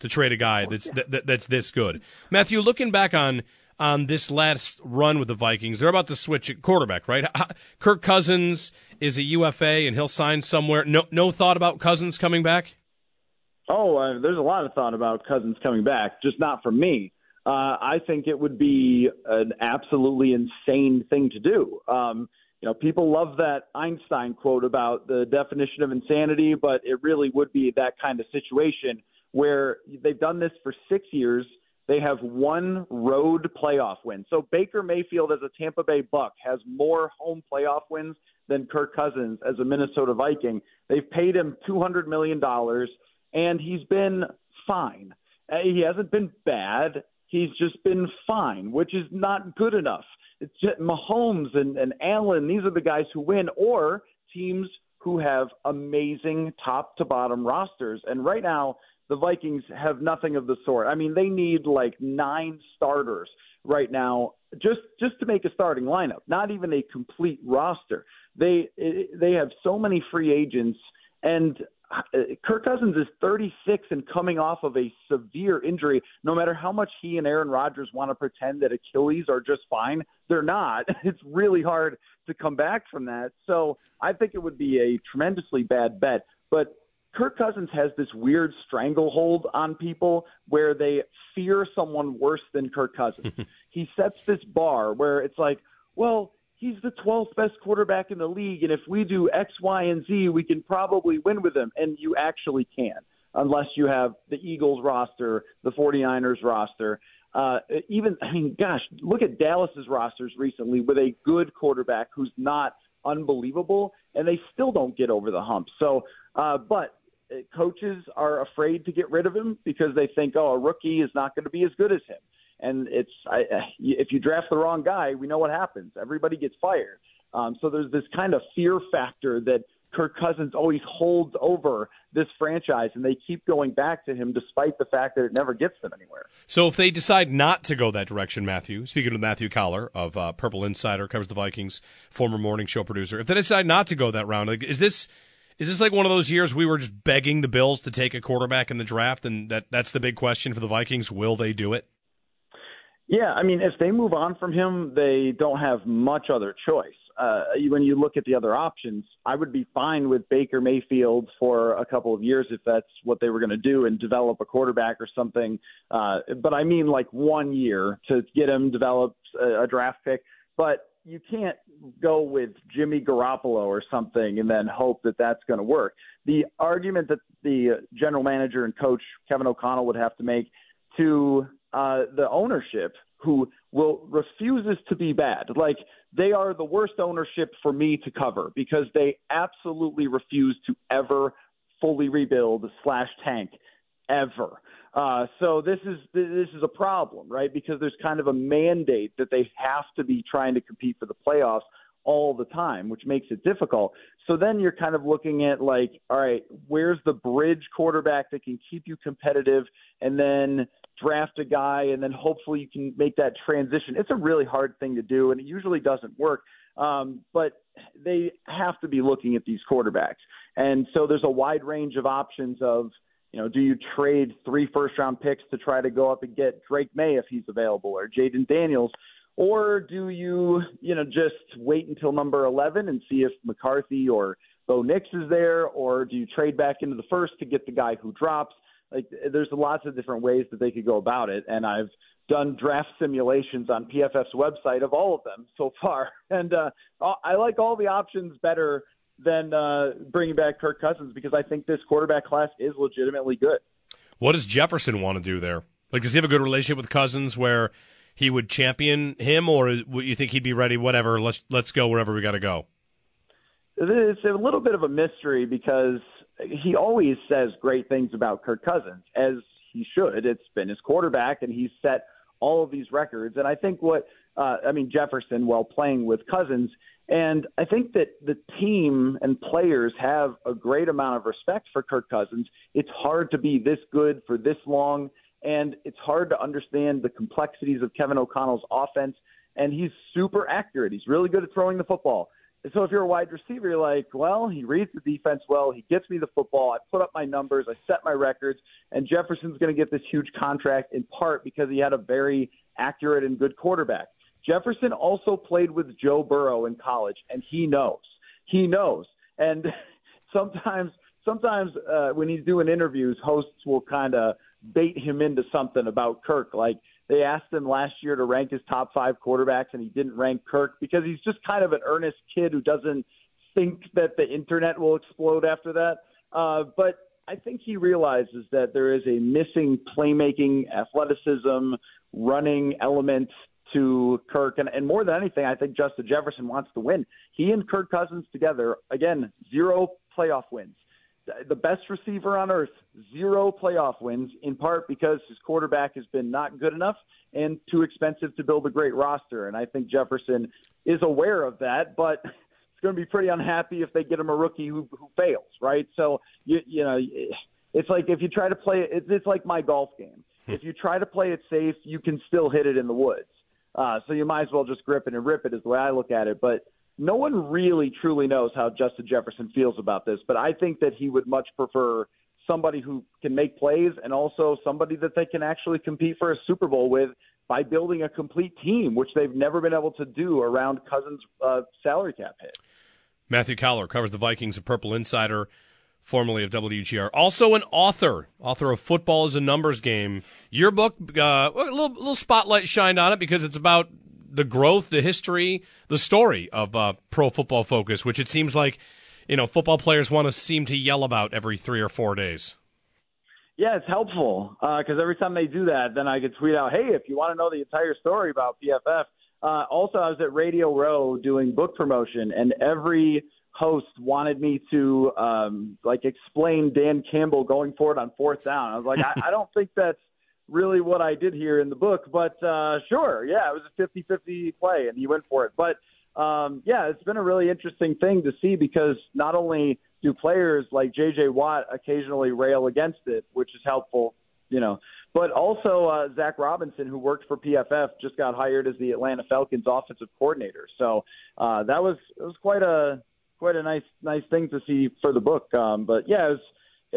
Speaker 3: to trade a guy that's that, that, that's this good. Matthew, looking back on on this last run with the Vikings, they're about to switch at quarterback, right? Kirk Cousins is a UFA and he'll sign somewhere. No no thought about Cousins coming back.
Speaker 17: Oh, uh, there's a lot of thought about Cousins coming back, just not from me. Uh, I think it would be an absolutely insane thing to do. Um, you know, people love that Einstein quote about the definition of insanity, but it really would be that kind of situation where they've done this for six years. They have one road playoff win. So Baker Mayfield as a Tampa Bay Buck has more home playoff wins than Kirk Cousins as a Minnesota Viking. They've paid him $200 million, and he's been fine. Uh, He hasn't been bad. He's just been fine, which is not good enough. It's just Mahomes and, and Allen, these are the guys who win, or teams who have amazing top to bottom rosters. And right now, the Vikings have nothing of the sort. I mean, they need like nine starters right now just just to make a starting lineup, not even a complete roster. They they have so many free agents and uh, Kirk Cousins is 36 and coming off of a severe injury. No matter how much he and Aaron Rodgers want to pretend that Achilles are just fine, they're not. It's really hard to come back from that. So I think it would be a tremendously bad bet. But Kirk Cousins has this weird stranglehold on people where they fear someone worse than Kirk Cousins. he sets this bar where it's like, well, he's the 12th best quarterback in the league, and if we do X, Y, and Z, we can probably win with him. And you actually can, unless you have the Eagles roster, the 49ers roster. Uh, even, I mean, gosh, look at Dallas's rosters recently with a good quarterback who's not unbelievable, and they still don't get over the hump. So, uh, but coaches are afraid to get rid of him because they think, oh, a rookie is not going to be as good as him. And it's I, if you draft the wrong guy, we know what happens. Everybody gets fired. Um, so there's this kind of fear factor that Kirk Cousins always holds over this franchise, and they keep going back to him despite the fact that it never gets them anywhere.
Speaker 3: So if they decide not to go that direction, Matthew, speaking of Matthew Coller of uh, Purple Insider, covers the Vikings, former morning show producer, if they decide not to go that round, like, is this is this like one of those years we were just begging the Bills to take a quarterback in the draft, and that that's the big question for the Vikings? Will they do it?
Speaker 17: Yeah, I mean, if they move on from him, they don't have much other choice. Uh, when you look at the other options, I would be fine with Baker Mayfield for a couple of years if that's what they were going to do and develop a quarterback or something. Uh, but I mean, like one year to get him developed a, a draft pick. But you can't go with Jimmy Garoppolo or something and then hope that that's going to work. The argument that the general manager and coach Kevin O'Connell would have to make to uh, the ownership who will refuses to be bad. Like they are the worst ownership for me to cover because they absolutely refuse to ever fully rebuild slash tank ever. Uh, so this is this is a problem, right? Because there's kind of a mandate that they have to be trying to compete for the playoffs all the time, which makes it difficult. So then you're kind of looking at like, all right, where's the bridge quarterback that can keep you competitive, and then draft a guy, and then hopefully you can make that transition. It's a really hard thing to do, and it usually doesn't work. Um, but they have to be looking at these quarterbacks, and so there's a wide range of options of. You know, do you trade three first round picks to try to go up and get Drake Maye if he's available or Jayden Daniels? Or do you, you know, just wait until number 11 and see if McCarthy or Bo Nix is there? Or do you trade back into the first to get the guy who drops? Like, there's lots of different ways that they could go about it. And I've done draft simulations on PFF's website of all of them so far. And uh, I like all the options better than uh, bringing back Kirk Cousins because I think this quarterback class is legitimately good.
Speaker 3: What does Jefferson want to do there? Like, does he have a good relationship with Cousins where he would champion him, or would you think he'd be ready? Whatever, let's let's go wherever we got to go.
Speaker 17: It's a little bit of a mystery because he always says great things about Kirk Cousins, as he should. It's been his quarterback, and he's set all of these records. And I think what uh, I mean Jefferson, while playing with Cousins, and I think that the team and players have a great amount of respect for Kirk Cousins. It's hard to be this good for this long and it's hard to understand the complexities of Kevin O'Connell's offense. And he's super accurate. He's really good at throwing the football. And so if you're a wide receiver, you're like, well, he reads the defense well. He gets me the football. I put up my numbers. I set my records. And Jefferson's going to get this huge contract in part because he had a very accurate and good quarterback. Jefferson also played with Joe Burrow in college, and he knows. He knows. And sometimes, sometimes uh, when he's doing interviews, hosts will kind of bait him into something about Kirk. Like they asked him last year to rank his top five quarterbacks, and he didn't rank Kirk because he's just kind of an earnest kid who doesn't think that the internet will explode after that. Uh, but I think he realizes that there is a missing playmaking, athleticism, running element to Kirk. And, and more than anything, I think Justin Jefferson wants to win. He and Kirk Cousins together, again, zero playoff wins the best receiver on earth, zero playoff wins, in part because his quarterback has been not good enough and too expensive to build a great roster. And I think Jefferson is aware of that, but it's going to be pretty unhappy if they get him a rookie who, who fails, right? So, you, you know, it's like if you try to play it, it's like my golf game. Hmm. If you try to play it safe, you can still hit it in the woods. Uh, so you might as well just grip it and rip it, is the way I look at it. But no one really truly knows how Justin Jefferson feels about this, but I think that he would much prefer somebody who can make plays and also somebody that they can actually compete for a Super Bowl with by building a complete team, which they've never been able to do around Cousins' uh, salary cap hit.
Speaker 3: Matthew Coller covers the Vikings of Purple Insider, formerly of WGR. Also an author, author of Football is a Numbers Game. Your book, uh, a little, little spotlight shined on it because it's about the growth, the history, the story of uh, Pro Football Focus, which it seems like you know football players want to seem to yell about every three or four days.
Speaker 17: Yeah, it's helpful because uh, every time they do that, then I could tweet out, "Hey, if you want to know the entire story about PFF." Uh, also, I was at Radio Row doing book promotion, and every host wanted me to um, like explain Dan Campbell going for it on fourth down. I was like, I, I don't think that's really what I did here in the book, but uh, sure, yeah, it was a 50-50 play, and he went for it. But um, yeah, it's been a really interesting thing to see because not only do players like J.J. Watt occasionally rail against it, which is helpful, you know, but also uh, Zac Robinson, who worked for PFF, just got hired as the Atlanta Falcons offensive coordinator. So uh, that was it was quite a quite a nice nice thing to see for the book. Um, but yeah, was,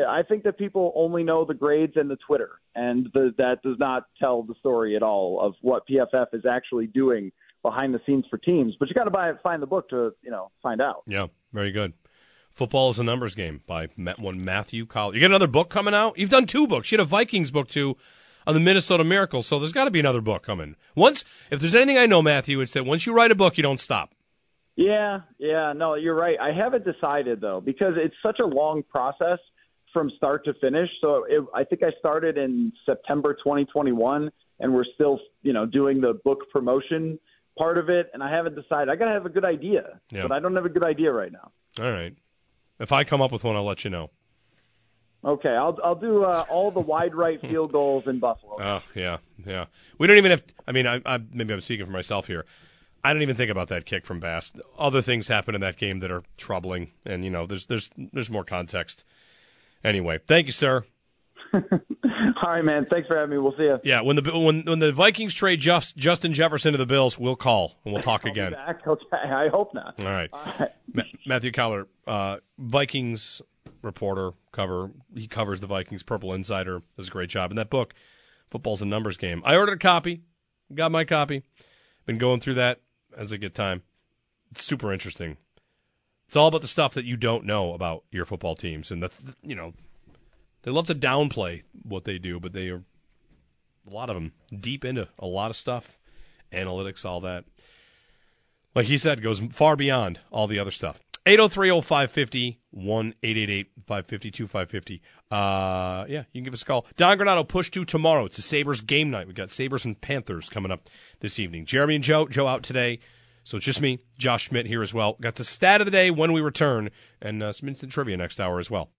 Speaker 17: I think that people only know the grades and the Twitter, and the, that does not tell the story at all of what PFF is actually doing behind the scenes for teams. But you got to buy find the book to you know find out.
Speaker 3: Yeah, very good. Football is a numbers game by one Matthew Coller. You got another book coming out? You've done two books. You had a Vikings book too on the Minnesota Miracle, so there's got to be another book coming. Once, if there's anything I know, Matthew, it's that once you write a book, you don't stop.
Speaker 17: Yeah, yeah, no, you're right. I haven't decided though because it's such a long process from start to finish. So it, I think I started in September 2021, and we're still, you know, doing the book promotion part of it, and I haven't decided. I got to have a good idea,
Speaker 3: Yeah.
Speaker 17: but I don't have a good idea right now.
Speaker 3: All right. If I come up with one, I'll let you know.
Speaker 17: Okay, I'll I'll do uh, all the wide right field goals in Buffalo.
Speaker 3: Oh yeah, yeah. We don't even have. I mean, I, I maybe I'm speaking for myself here. I don't even think about that kick from Bass. Other things happen in that game that are troubling, and you know, there's there's there's more context. Anyway, thank you, sir.
Speaker 17: all right, man. Thanks for having me. We'll see you.
Speaker 3: Yeah, when the when when the Vikings trade just, Justin Jefferson to the Bills, we'll call and we'll talk again.
Speaker 17: Okay, I hope not.
Speaker 3: All right. Ma- Matthew Coller, uh, Vikings reporter, cover. He covers the Vikings. Purple Insider does a great job in that book. Football's a numbers game. I ordered a copy. Got my copy. Been going through that as I get time. It's super interesting. It's all about the stuff that you don't know about your football teams, and that's you know they love to downplay what they do, but they are a lot of them deep into a lot of stuff, analytics, all that. Like he said, goes far beyond all the other stuff. 803-0550, 1-888-552-550. Uh, yeah, you can give us a call. Don Granato, push to tomorrow. It's a Sabres game night. we got Sabres and Panthers coming up this evening. Jeremy and Joe, Joe out today. So it's just me, Josh Schmidt here as well. Got the stat of the day when we return, and uh, some instant trivia next hour as well.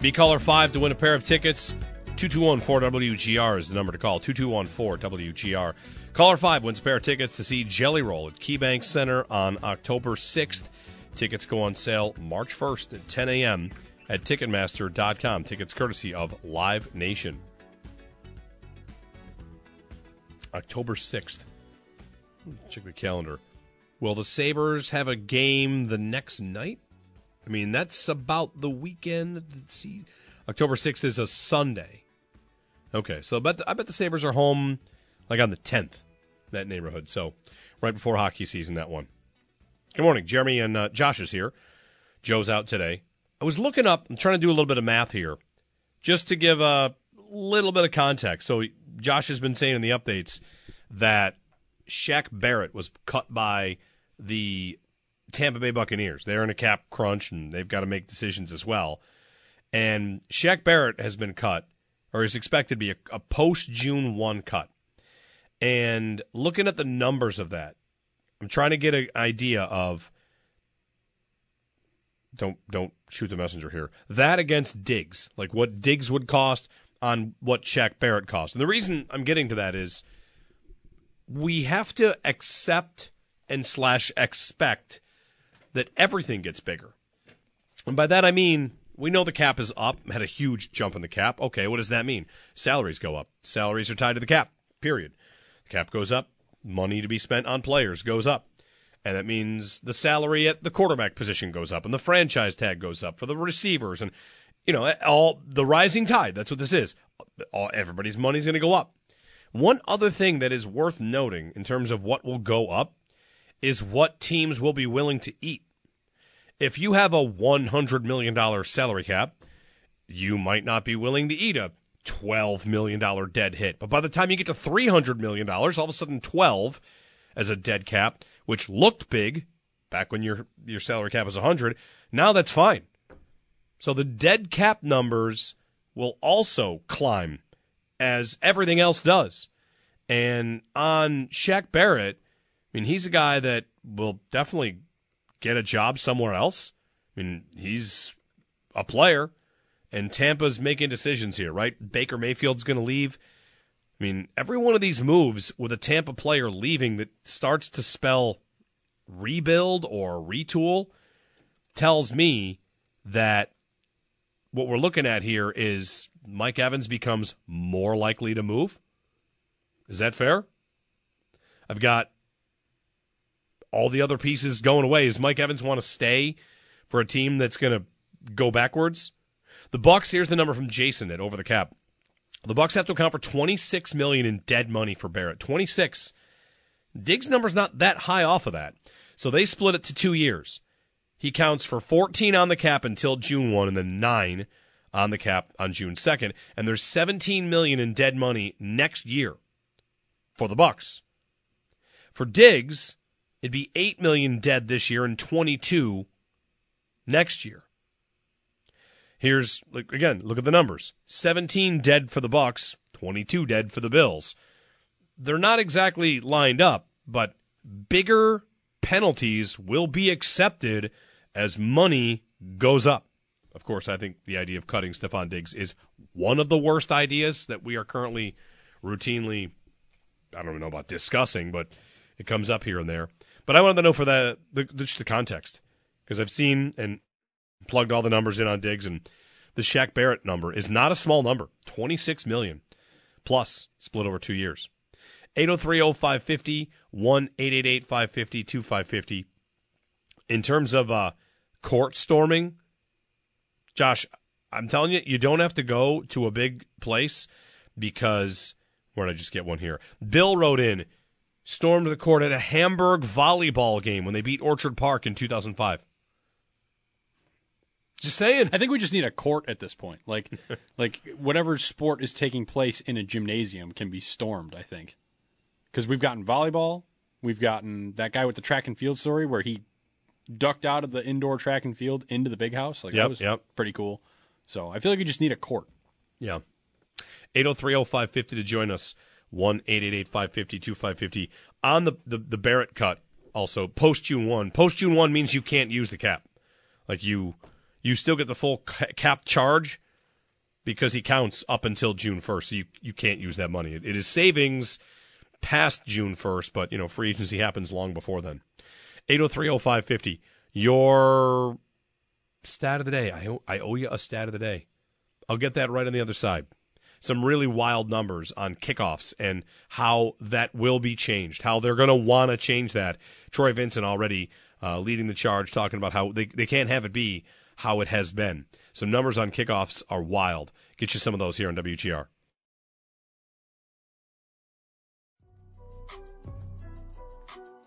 Speaker 3: Be caller 5 to win a pair of tickets. 221-4WGR is the number to call. 221-4WGR. Caller 5 wins a pair of tickets to see Jelly Roll at KeyBank Center on October 6th. Tickets go on sale March 1st at 10 a.m. at Ticketmaster.com. Tickets courtesy of Live Nation. October 6th. Check the calendar. Will the Sabres have a game the next night? I mean, that's about the weekend. October 6th is a Sunday. Okay, so I bet the, I bet the Sabres are home like on the 10th, that neighborhood. So right before hockey season, that one. Good morning. Jeremy and uh, Josh is here. Joe's out today. I was looking up, I'm trying to do a little bit of math here just to give a little bit of context. So Josh has been saying in the updates that Shaq Barrett was cut by the Tampa Bay Buccaneers. They're in a cap crunch and they've got to make decisions as well. And Shaq Barrett has been cut, or is expected to be a, a post June 1 cut. And looking at the numbers of that, I'm trying to get an idea of don't don't shoot the messenger here. That against Diggs, like what Diggs would cost on what Shaq Barrett cost. And the reason I'm getting to that is we have to accept and slash expect that everything gets bigger. And by that I mean We know the cap is up, had a huge jump in the cap. Okay, what does that mean? Salaries go up. Salaries are tied to the cap, period. The cap goes up, money to be spent on players goes up. And that means the salary at the quarterback position goes up and the franchise tag goes up for the receivers and you know, all the rising tide. That's what this is. All, everybody's money's going to go up. One other thing that is worth noting in terms of what will go up is what teams will be willing to eat. If you have a $100 million salary cap, you might not be willing to eat a $12 million dead hit. But by the time you get to $300 million, all of a sudden 12 as a dead cap, which looked big back when your, your salary cap was 100, now that's fine. So the dead cap numbers will also climb as everything else does. And on Shaq Barrett, I mean, he's a guy that will definitely get a job somewhere else. I mean, he's a player, and Tampa's making decisions here, right? Baker Mayfield's going to leave. I mean, every one of these moves with a Tampa player leaving that starts to spell rebuild or retool tells me that what we're looking at here is Mike Evans becomes more likely to move. Is that fair? I've got all the other pieces going away. Does Mike Evans want to stay for a team that's going to go backwards? The Bucks. Here's the number from Jason at Over the Cap. The Bucks have to account for 26 million in dead money for Barrett. 26. Diggs' number's not that high off of that, so they split it to two years. He counts for 14 on the cap until June 1 and then 9 on the cap on June 2nd and there's 17 million in dead money next year for the Bucks. For Diggs, it'd be 8 million dead this year and 22 next year. Here's again, look at the numbers. 17 dead for the Bucks, 22 dead for the Bills. They're not exactly lined up, but bigger penalties will be accepted as money goes up. Of course, I think the idea of cutting Stefon Diggs is one of the worst ideas that we are currently routinely, I don't even know about discussing, but it comes up here and there. But I wanted to know for the, the just the context because I've seen and plugged all the numbers in on Diggs and the Shaq Barrett number is not a small number, 26 million plus split over 2 years. 8030550 1-888-550-2550. In terms of uh, court storming, Josh, I'm telling you, you don't have to go to a big place because where did I just get one here? Bill wrote in, stormed the court at a Hamburg volleyball game when they beat Orchard Park in 2005. Just saying.
Speaker 4: I think we just need a court at this point. Like, like whatever sport is taking place in a gymnasium can be stormed. I think because we've gotten volleyball, we've gotten that guy with the track and field story where he ducked out of the indoor track and field into the big house. Like
Speaker 3: Yep,
Speaker 4: that was
Speaker 3: yep.
Speaker 4: pretty cool. So I feel like you just need a court.
Speaker 3: Yeah. 8030550 to join us. 1 550 2550 On the, the, the Barrett cut, also, post June 1. Post June 1 means you can't use the cap. Like you you still get the full cap charge because he counts up until June 1st. So you, you can't use that money. It, it is savings past June 1st, but, you know, free agency happens long before then. 8030550. Your stat of the day. I I owe you a stat of the day. I'll get that right on the other side. Some really wild numbers on kickoffs and how that will be changed, how they're going to want to change that. Troy Vincent already uh, leading the charge, talking about how they, they can't have it be how it has been. So numbers on kickoffs are wild. Get you some of those here on WGR.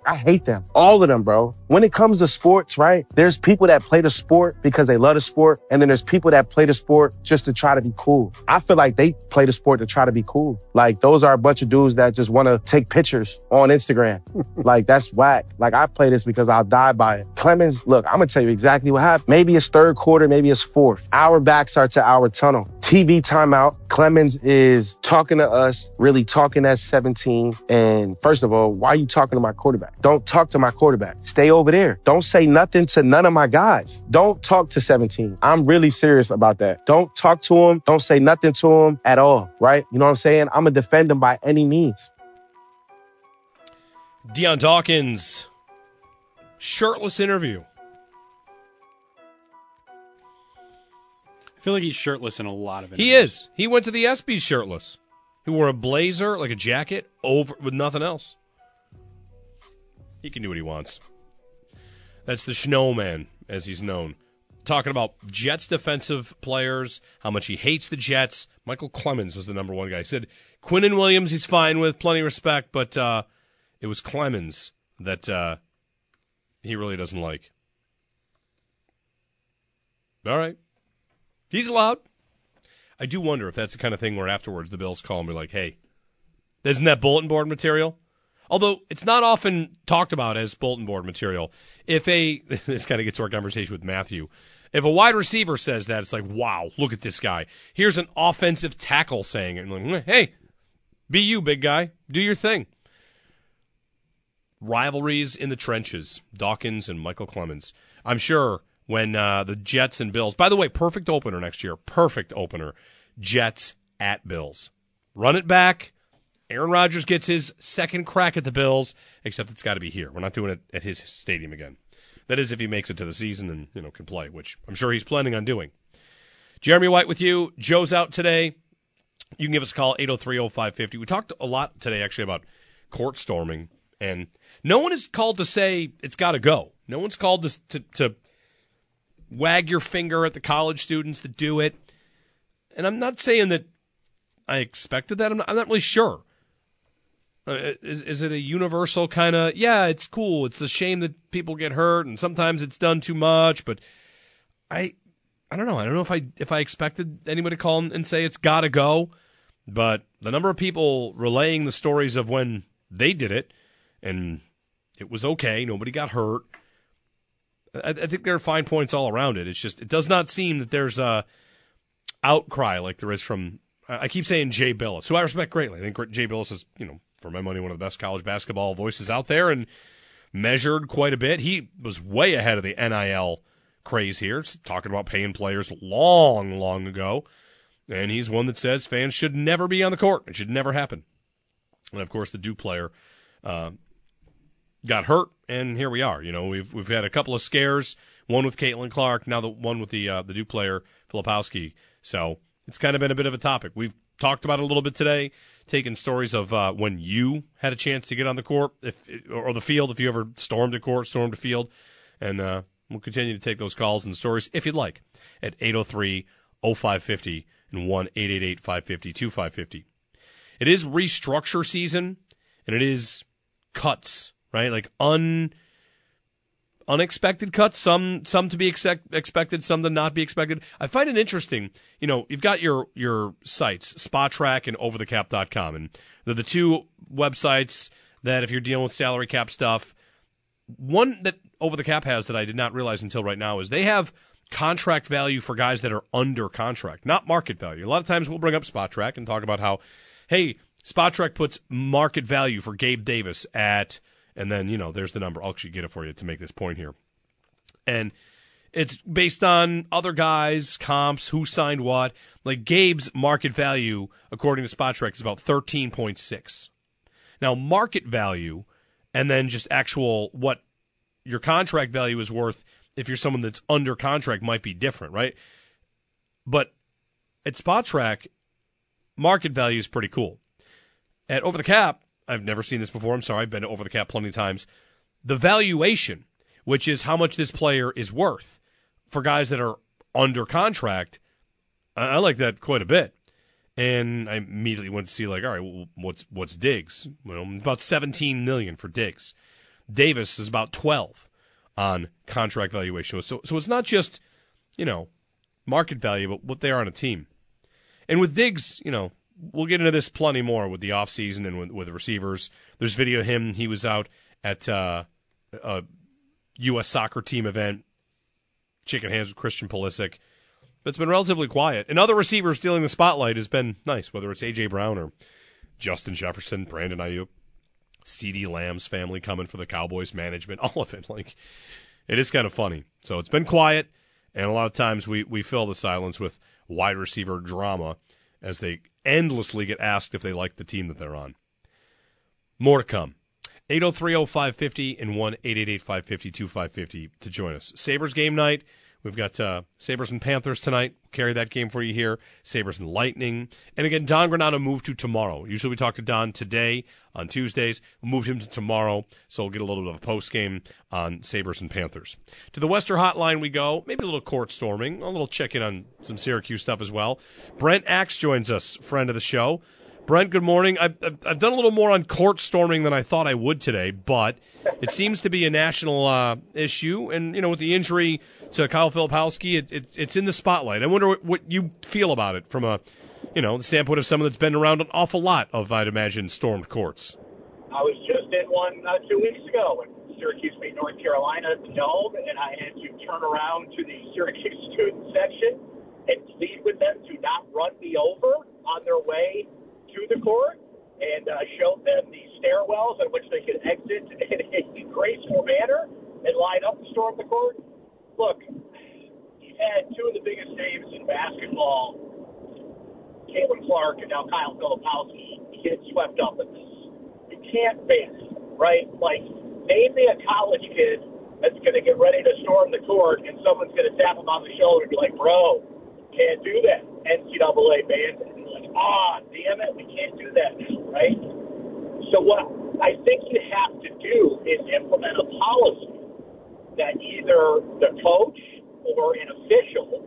Speaker 18: I hate them. All of them, bro. When it comes to sports, right? There's people that play the sport because they love the sport. And then there's people that play the sport just to try to be cool. I feel like they play the sport to try to be cool. Like those are a bunch of dudes that just want to take pictures on Instagram. like that's whack. Like I play this because I'll die by it. Clemons, look, I'm going to tell you exactly what happened. Maybe it's third quarter. Maybe it's fourth. Our backs are to our tunnel. TV timeout. Clemons is talking to us, really talking at 17. And first of all, why are you talking to my quarterback? Don't talk to my quarterback. Stay over there. Don't say nothing to none of my guys. Don't talk to 17. I'm really serious about that. Don't talk to him. Don't say nothing to him at all, right? You know what I'm saying? I'm going to defend him by any means.
Speaker 3: Dion Dawkins, shirtless interview.
Speaker 4: I feel like he's shirtless in a lot of it.
Speaker 3: He is. He went to the ESPYS shirtless. He wore a blazer, like a jacket, over with nothing else. He can do what he wants. That's the Snowman, as he's known. Talking about Jets defensive players, how much he hates the Jets. Michael Clemons was the number one guy. He said Quinn and Williams he's fine with, plenty of respect, but uh, it was Clemons that uh, he really doesn't like. All right. He's allowed. I do wonder if that's the kind of thing where afterwards the Bills call and be like, hey, isn't that bulletin board material? Although it's not often talked about as bulletin board material. If a, this kind of gets to our conversation with Matthew. If a wide receiver says that, it's like, wow, look at this guy. Here's an offensive tackle saying it. Like, hey, be you, big guy. Do your thing. Rivalries in the trenches. Dawkins and Michael Clemons. I'm sure when uh, the Jets and Bills, by the way, perfect opener next year. Perfect opener. Jets at Bills. Run it back. Aaron Rodgers gets his second crack at the Bills, except it's got to be here. We're not doing it at his stadium again. That is if he makes it to the season and you know can play, which I'm sure he's planning on doing. Jeremy White with you. Joe's out today. You can give us a call 803-0550. We talked a lot today actually about court storming and no one is called to say it's got to go. No one's called to, to to wag your finger at the college students that do it. And I'm not saying that I expected that. I'm not, I'm not really sure. Uh, is, is it a universal kind of, yeah, it's cool. It's a shame that people get hurt and sometimes it's done too much, but I, I don't know. I don't know if I, if I expected anybody to call and say it's gotta go, but the number of people relaying the stories of when they did it and it was okay. Nobody got hurt. I, I think there are fine points all around it. It's just, it does not seem that there's a outcry like there is from I keep saying Jay Bilas, who I respect greatly. I think Jay Bilas is, you know, for my money, one of the best college basketball voices out there and measured quite a bit. He was way ahead of the NIL craze here, talking about paying players long, long ago. And he's one that says fans should never be on the court. It should never happen. And of course, the Duke player uh, got hurt, and here we are. You know, we've we've had a couple of scares. One with Caitlin Clark, now the one with the uh, the Duke player Filipowski. So it's kind of been a bit of a topic. We've talked about it a little bit today, taking stories of uh, when you had a chance to get on the court if or the field, if you ever stormed a court, stormed a field, and uh, we'll continue to take those calls and stories if you'd like at 803 0550 and 1 888 550 2550. It is restructure season and it is cuts, right? Like un unexpected cuts, some some to be expect, expected, some to not be expected. I find it interesting. You know, you've got your your sites, Spotrac and OverTheCap.com, and they're the two websites that if you're dealing with salary cap stuff, one that Over the Cap has that I did not realize until right now is they have contract value for guys that are under contract, not market value. A lot of times we'll bring up Spotrac and talk about how, hey, Spotrac puts market value for Gabe Davis at and then, you know, there's the number. I'll actually get it for you to make this point here. And it's based on other guys, comps, who signed what. Like Gabe's market value, according to Spotrac, is about 13.6. Now, market value and then just actual what your contract value is worth if you're someone that's under contract might be different, right? But at Spotrac, market value is pretty cool. At Over the Cap, I've never seen this before. I'm sorry. I've been over the cap plenty of times. The valuation, which is how much this player is worth for guys that are under contract, I, I like that quite a bit. And I immediately went to see like, all right, well, what's what's Diggs? Well, about 17 million for Diggs. Davis is about 12 on contract valuation. So so it's not just, you know, market value, but what they are on a team. And with Diggs, you know, we'll get into this plenty more with the offseason and with, with receivers. There's video of him. He was out at uh, a U.S. soccer team event, shaking hands with Christian Pulisic. But it's been relatively quiet. And other receivers stealing the spotlight has been nice, whether it's A.J. Brown or Justin Jefferson, Brandon Aiyuk, CeeDee Lamb's family coming for the Cowboys management, all of it. Like, it is kind of funny. So it's been quiet, and a lot of times we, we fill the silence with wide receiver drama as they endlessly get asked if they like the team that they're on. More to come. 8030550 and 1 888 550 2550 to join us. Sabres game night. We've got uh, Sabres and Panthers tonight. Carry that game for you here. Sabres and Lightning. And again, Don Granato moved to tomorrow. Usually we talk to Don today on Tuesdays. We moved him to tomorrow, so we'll get a little bit of a post game on Sabres and Panthers. To the Wester Hotline we go. Maybe a little court storming, a little check in on some Syracuse stuff as well. Brent Axe joins us, friend of the show. Brent, good morning. I've, I've done a little more on court storming than I thought I would today, but it seems to be a national uh, issue. And, you know, with the injury to Kyle Filipowski, it, it, it's in the spotlight. I wonder what, what you feel about it from a, you know, the standpoint of someone that's been around an awful lot of, I'd imagine, stormed courts.
Speaker 19: I was just in one uh, two weeks ago when Syracuse beat North Carolina at the Dome, and I had to turn around to the Syracuse student section and plead with them to not run me over on their way to the court and uh, showed them the stairwells in which they could exit in a graceful manner and line up to storm the court. Look, you've had two of the biggest names in basketball, Caitlin Clark and now Kyle Filipowski, get swept up in this. You can't ban right? Like, name me a college kid that's going to get ready to storm the court and someone's going to tap him on the shoulder and be like, bro, can't do that. NCAA banned it Like, ah, damn it, we can't do that right? So what I think you have to do is implement a policy that either the coach or an official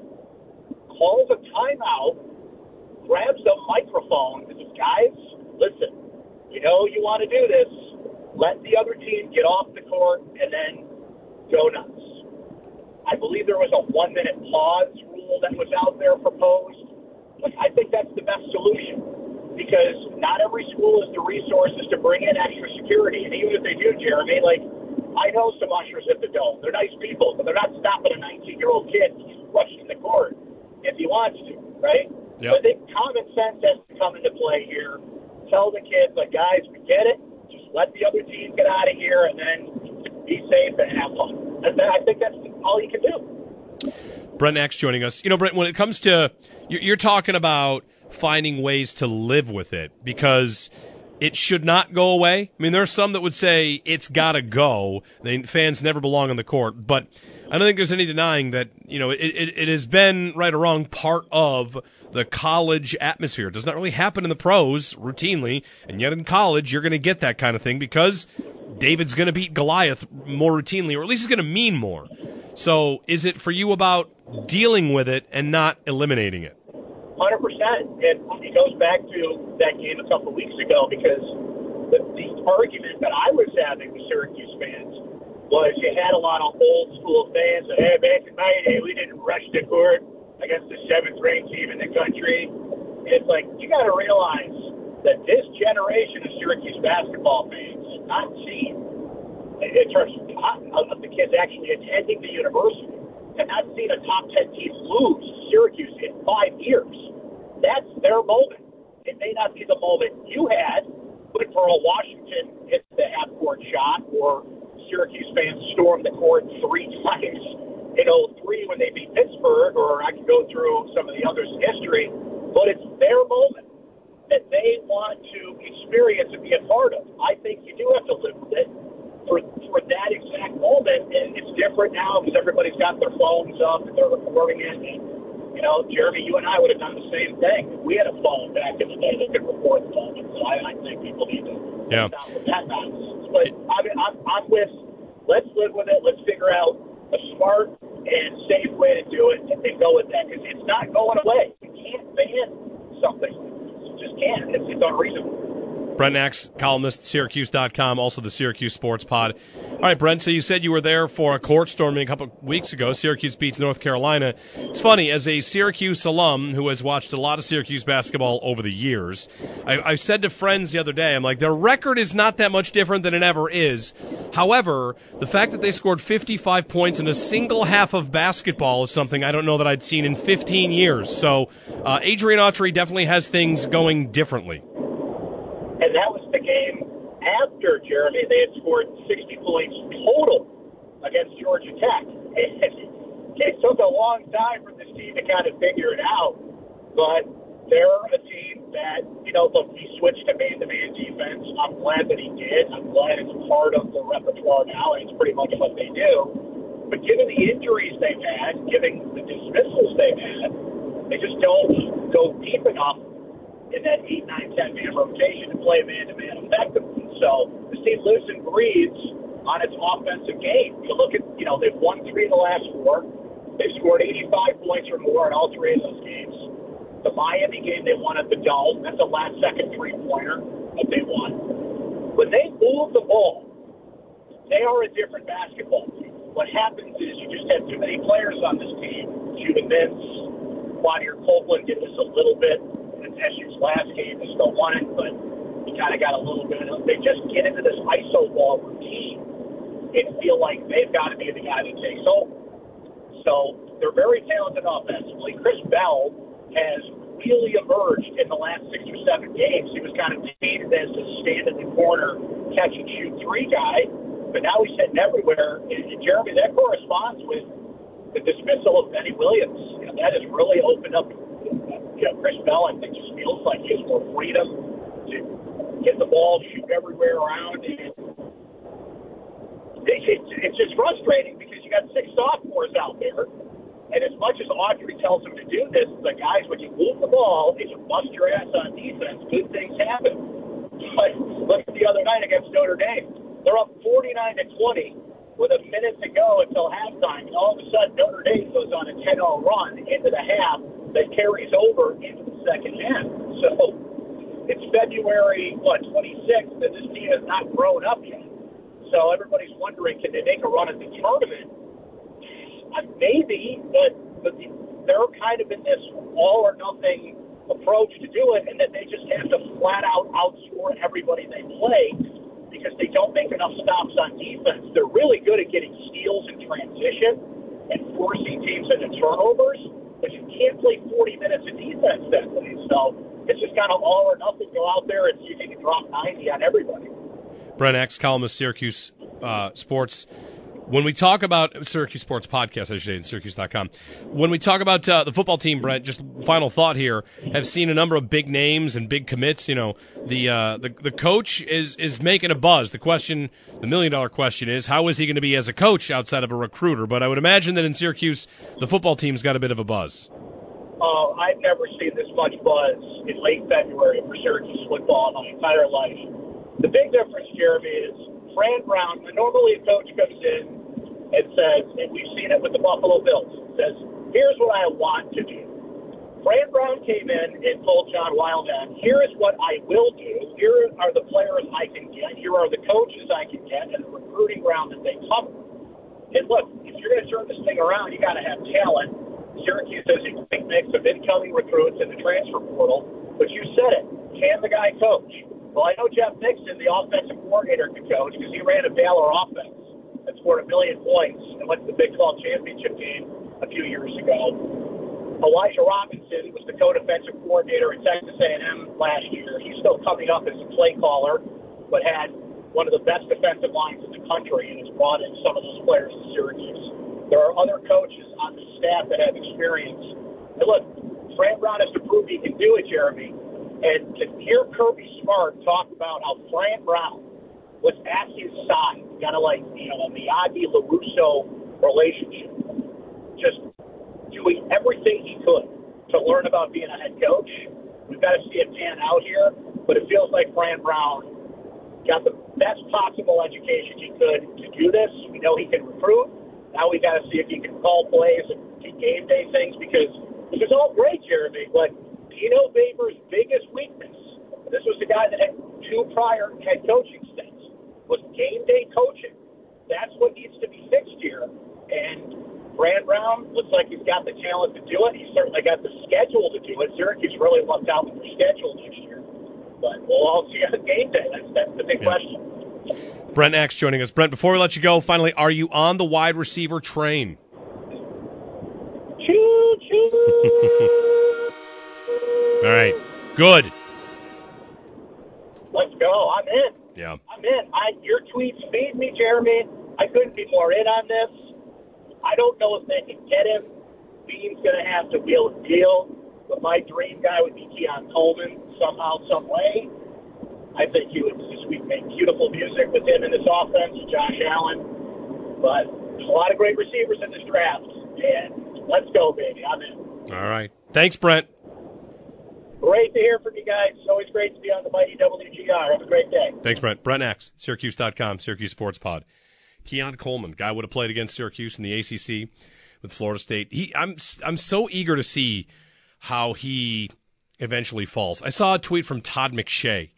Speaker 19: calls a timeout, grabs a microphone, and says, guys, listen, you know you want to do this. Let the other team get off the court and then go nuts. I believe there was a one minute pause rule that was out there proposed Look, I think that's the best solution because not every school has the resources to bring in extra security. And even if they do, Jeremy, like I know some ushers at the dome. They're nice people, but they're not stopping a 19 year old kid rushing the court if he wants to, right?
Speaker 3: Yep.
Speaker 19: So I think common sense has to come into play here. Tell the kids, like, guys, we get it. Just let the other team get out of here and then be safe and have fun. And I think that's all you can do.
Speaker 3: Brent Axe joining us. You know, Brent, when it comes to you're talking about finding ways to live with it because it should not go away. I mean, there are some that would say it's got to go. They, fans never belong on the court, but I don't think there's any denying that you know it, it, it, has been right or wrong part of the college atmosphere. It does not really happen in the pros routinely, and yet in college you're going to get that kind of thing because David's going to beat Goliath more routinely, or at least it's going to mean more. So, is it for you about dealing with it and not eliminating it?
Speaker 19: 100% that, it, it goes back to that game a couple weeks ago because the, the argument that I was having with Syracuse fans was you had a lot of old school fans that, hey, back in my day, we didn't rush the court against the seventh ranked team in the country. It's like, you got to realize that this generation of Syracuse basketball fans has not seen, in terms of, of the kids actually attending the university, have not seen a top 10 team lose Syracuse in five years. That's their moment. It may not be the moment you had, but for a Washington hits the half court shot or Syracuse fans storm the court three times in 03 when they beat Pittsburgh, or I can go through some of the others in history, but it's their moment that they want to experience and be a part of. I think you do have to live with it for, for that exact moment, and it's different now because everybody's got their phones up and they're recording it. You know, Jeremy, you and I would have done the same thing. We had a phone back in the day that could record the phone. So I, I think people need to
Speaker 3: yeah.
Speaker 19: stop with that nonsense. But I mean, I'm, I'm with, let's live with it. Let's figure out a smart and safe way to do it and go with that because it's not going away. You can't ban something. You just can't. It's, it's unreasonable.
Speaker 3: Brent Axe, columnist, Syracuse.com, also the Syracuse Sports Pod. All right, Brent, so you said you were there for a court storming a couple weeks ago. Syracuse beats North Carolina. It's funny, as a Syracuse alum who has watched a lot of Syracuse basketball over the years, I, I said to friends the other day, I'm like, their record is not that much different than it ever is. However, the fact that they scored 55 points in a single half of basketball is something I don't know that I'd seen in 15 years. So uh, Adrian Autry definitely has things going differently
Speaker 19: and that was the game after Jeremy. They had scored 60 points total against Georgia Tech. It took a long time for this team to kind of figure it out, but they're a team that, you know, look, he switched to man-to-man defense. I'm glad that he did. I'm glad it's part of the repertoire now, and it's pretty much what they do. But given the injuries they've had, given the dismissals they've had, they just don't go deep enough in that 8, 9, 10 man rotation to play man to man effectively. So team lives and breathes on its offensive game. You look at, you know, they've won three of the last four. They've scored 85 points or more in all three of those games. The Miami game they won at the Dome, that's a last second three pointer that they won. When they move the ball, they are a different basketball team. What happens is you just have too many players on this team. Cuban Mintz, Quadir Copeland did this a little bit Tesh's last game. They still won it, but he kind of got a little bit of They just get into this ISO ball routine and feel like they've got to be the guy that takes over. So they're very talented offensively. Chris Bell has really emerged in the last six or seven games. He was kind of painted as a stand in the corner, catch and shoot three guy, but now he's hitting everywhere. And, and Jeremy, that corresponds with the dismissal of Benny Williams. You know, that has really opened up. You know, Chris Bell, I think, just feels like he has more freedom to get the ball, shoot everywhere around. And it, it, it's just frustrating because you got six sophomores out there and as much as Autry tells him to do this, the guys, when you move the ball and you bust your ass on defense, good things happen. But look at the other night against Notre Dame. They're up 49 to 20 with a minute to go until halftime. And all of a sudden, Notre Dame goes on a 10 0 run into the half that carries over into the second half. So it's February, what, 26th, and this team has not grown up yet. So everybody's wondering, can they make a run at the tournament? Uh, maybe, but but they're kind of in this all or nothing approach to do it, and that they just have to flat out outscore everybody they play because they don't make enough stops on defense. They're really good at getting steals in transition and forcing teams into turnovers, but you can't play 40 minutes of defense that way. So it's just kind of all or nothing. Go out there and see if you can drop 90 on everybody.
Speaker 3: Brent Axe, columnist, Syracuse uh, Sports. When we talk about Syracuse Sports Podcast, I should say, in Syracuse.com, when we talk about uh, the football team, Brent, just final thought here, have seen a number of big names and big commits. You know, the uh, the, the coach is, is making a buzz. The question, the million dollar question is, how is he going to be as a coach outside of a recruiter? But I would imagine that in Syracuse, the football team's got a bit of a buzz.
Speaker 19: Uh, I've never seen this much buzz in late February for Syracuse football in my entire life. The big difference, Jeremy, is Fran Brown. Normally, a coach comes in and says, and we've seen it with the Buffalo Bills, it says, here's what I want to do. Fran Brown came in and told John Wildhack, here is what I will do. Here are the players I can get. Here are the coaches I can get and the recruiting ground that they cover. And look, if you're going to turn this thing around, you got to have talent. Syracuse has a great mix of incoming recruits in the transfer portal, but you said it. Can the guy coach? Well, I know Jeff Nixon, the offensive coordinator, can coach because he ran a Baylor offense that scored a million points and went to the Big 12 championship game a few years ago. Elijah Robinson was the co-defensive coordinator at Texas A&M last year. He's still coming up as a play caller, but had one of the best defensive lines in the country and has brought in some of those players to Syracuse. There are other coaches on the staff that have experience. And look, Fran Brown has to prove he can do it, Jeremy. And to hear Kirby Smart talk about how Fran Brown was at his side, kind of like, you know, a Miyagi LaRusso relationship, just doing everything he could to learn about being a head coach. We've got to see it pan out here, but it feels like Fran Brown got the best possible education he could to do this. We know he can recruit. Now we got to see if he can call plays and do game day things because this is all great, Jeremy, but Dino Babers' biggest weakness, this was the guy that had two prior head coaching stints was game day coaching. That's what needs to be fixed here. And Fran Brown looks like he's got the talent to do it. He's certainly got the schedule to do it. Syracuse really lucked out with their schedule next year. But we'll all see on game day. That's, that's the big yeah. question.
Speaker 3: Brent Axe joining us. Brent, before we let you go, finally, are you on the wide receiver train?
Speaker 19: Choo choo.
Speaker 3: all right. Good.
Speaker 19: Let's go. I'm in.
Speaker 3: Yeah.
Speaker 19: I'm. I, your tweets feed me, Jeremy. I couldn't be more in on this. I don't know if they can get him. Beane's going to have to wheel a deal. But my dream guy would be Keon Coleman somehow, some way. I think he would just we make beautiful music with him in this offense, Josh Allen. But There's a lot of great receivers in this draft, and let's go, baby. I'm in.
Speaker 3: All right. Thanks, Brent.
Speaker 19: Great to hear from you guys. It's always great to be on the mighty WGR. Have a great day.
Speaker 3: Thanks, Brent. Brent Axe, Syracuse.com, Syracuse Sports Pod. Keon Coleman, guy would have played against Syracuse in the ACC with Florida State. He, I'm, I'm so eager to see how he eventually falls. I saw a tweet from Todd McShay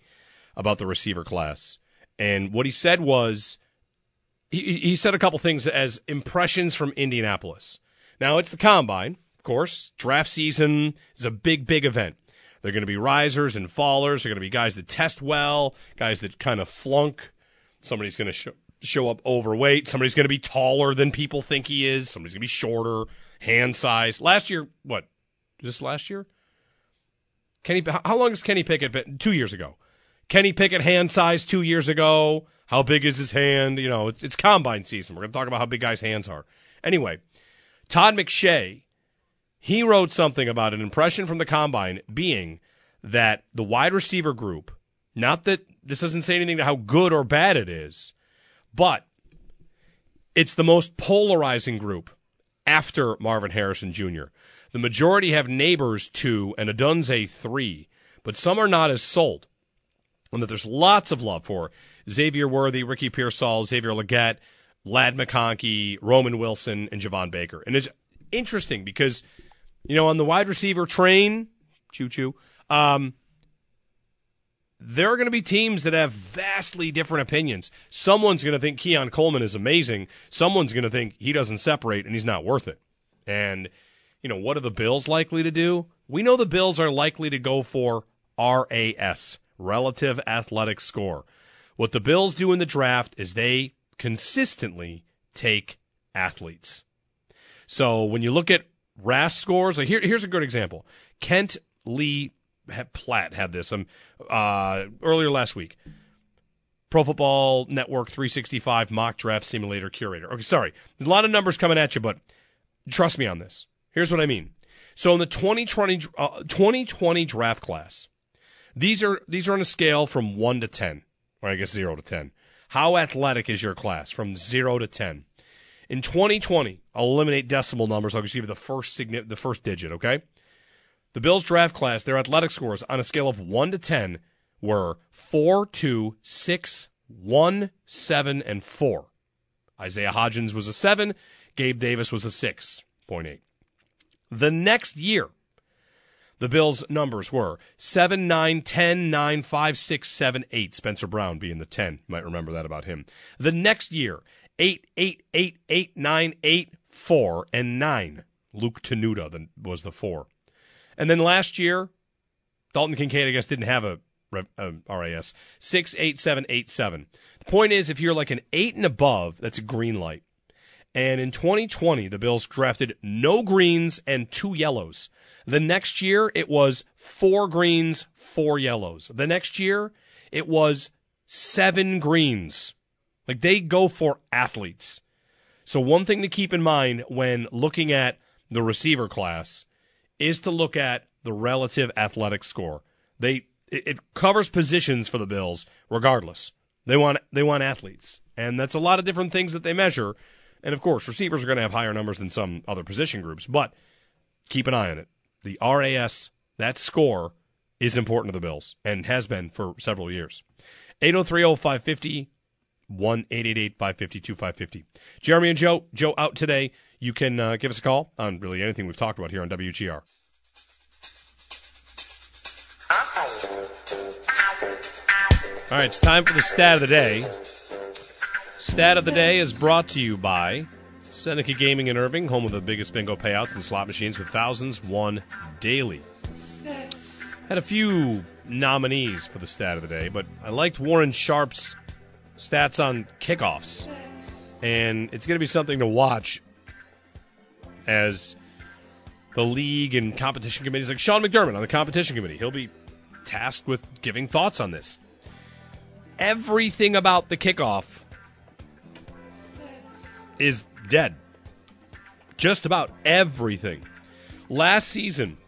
Speaker 3: about the receiver class, and what he said was he, he said a couple things as impressions from Indianapolis. Now it's the combine, of course. Draft season is a big, big event. They're going to be risers and fallers. They're going to be guys that test well, guys that kind of flunk. Somebody's going to show, show up overweight. Somebody's going to be taller than people think he is. Somebody's going to be shorter, hand size. Last year, what? This last year? Kenny, how long has Kenny Pickett been? Two years ago. Kenny Pickett hand size two years ago. How big is his hand? You know, it's, it's combine season. We're going to talk about how big guys' hands are. Anyway, Todd McShay he wrote something about an impression from the combine being that the wide receiver group, not that this doesn't say anything to how good or bad it is, but it's the most polarizing group after Marvin Harrison Jr. The majority have Nabers two and Odunze three, but some are not as sold. And that there's lots of love for Xavier Worthy, Ricky Pearsall, Xavier Legette, Ladd McConkey, Roman Wilson, and Javon Baker. And it's interesting because – you know, on the wide receiver train, choo choo, um, there are going to be teams that have vastly different opinions. Someone's going to think Keon Coleman is amazing. Someone's going to think he doesn't separate and he's not worth it. And, you know, what are the Bills likely to do? We know the Bills are likely to go for RAS, relative athletic score. What the Bills do in the draft is they consistently take athletes. So when you look at RAS scores. Like here, here's a good example. Kent Lee Platt had this um, uh, earlier last week. Pro Football Network 365 mock draft simulator curator. Okay, sorry. There's a lot of numbers coming at you, but trust me on this. Here's what I mean. So in the 2020, uh, 2020 draft class, these are these are on a scale from 1 to 10, or I guess 0 to 10. How athletic is your class from 0 to 10? In 2020, I'll eliminate decimal numbers. I'll just give you the first signi- the first digit, okay? The Bills draft class, their athletic scores on a scale of 1 to 10 were 4, 2, 6, 1, 7, and 4. Isaiah Hodgins was a 7. Gabe Davis was a 6.8. The next year, the Bills' numbers were 7, 9, 10, 9, 5, 6, 7, 8. Spencer Brown being the 10. You might remember that about him. The next year, eight, eight, eight, eight, nine, eight, four, and nine. Luke Tenuta was the four. And then last year, Dalton Kincaid, I guess, didn't have a, a RAS. Six, eight, seven, eight, seven. The point is, if you're like an eight and above, that's a green light. And in 2020, the Bills drafted no greens and two yellows. The next year, it was four greens, four yellows. The next year, it was seven greens, like they go for athletes. So one thing to keep in mind when looking at the receiver class is to look at the relative athletic score. They it, it covers positions for the Bills regardless. They want they want athletes. And that's a lot of different things that they measure. And of course, receivers are going to have higher numbers than some other position groups, but keep an eye on it. The RAS, that score is important to the Bills and has been for several years. 803 550 1 552 550. Jeremy and Joe, Joe out today. You can uh, give us a call on really anything we've talked about here on WGR. All right, it's time for the stat of the day. Stat of the day is brought to you by Seneca Gaming in Irving, home of the biggest bingo payouts and slot machines with thousands won daily. Had a few nominees for the stat of the day, but I liked Warren Sharp's stats on kickoffs. And it's going to be something to watch as the league and competition committees, like Sean McDermott on the competition committee, he'll be tasked with giving thoughts on this. Everything about the kickoff is dead. Just about everything. Last season,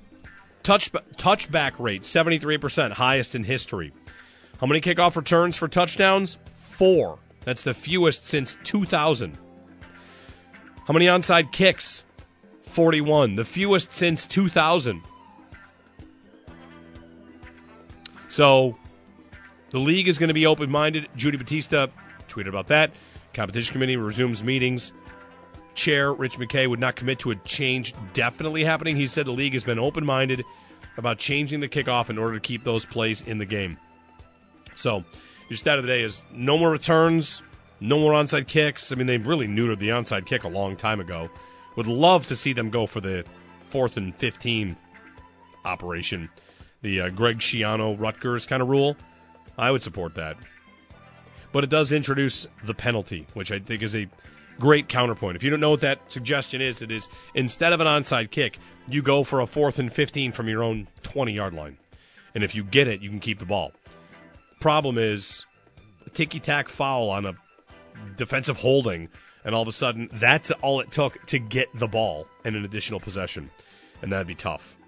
Speaker 3: touch touchback rate 73%, highest in history. How many kickoff returns for touchdowns? Four. That's the fewest since 2000. How many onside kicks? 41, the fewest since 2000. So the league is going to be open minded. Judy Battista tweeted about that. Competition committee resumes meetings. Chair Rich McKay would not commit to a change definitely happening. He said the league has been open minded about changing the kickoff in order to keep those plays in the game. So, your stat of the day is no more returns, no more onside kicks. I mean, they really neutered the onside kick a long time ago. Would love to see them go for the fourth and 15 operation, the uh, Greg Schiano Rutgers kind of rule. I would support that. But it does introduce the penalty, which I think is a great counterpoint. If you don't know what that suggestion is, it is instead of an onside kick, you go for a fourth and 15 from your own 20 yard line. And if you get it, you can keep the ball. Problem is, ticky tack foul on a defensive holding, and all of a sudden, that's all it took to get the ball and an additional possession. And that'd be tough.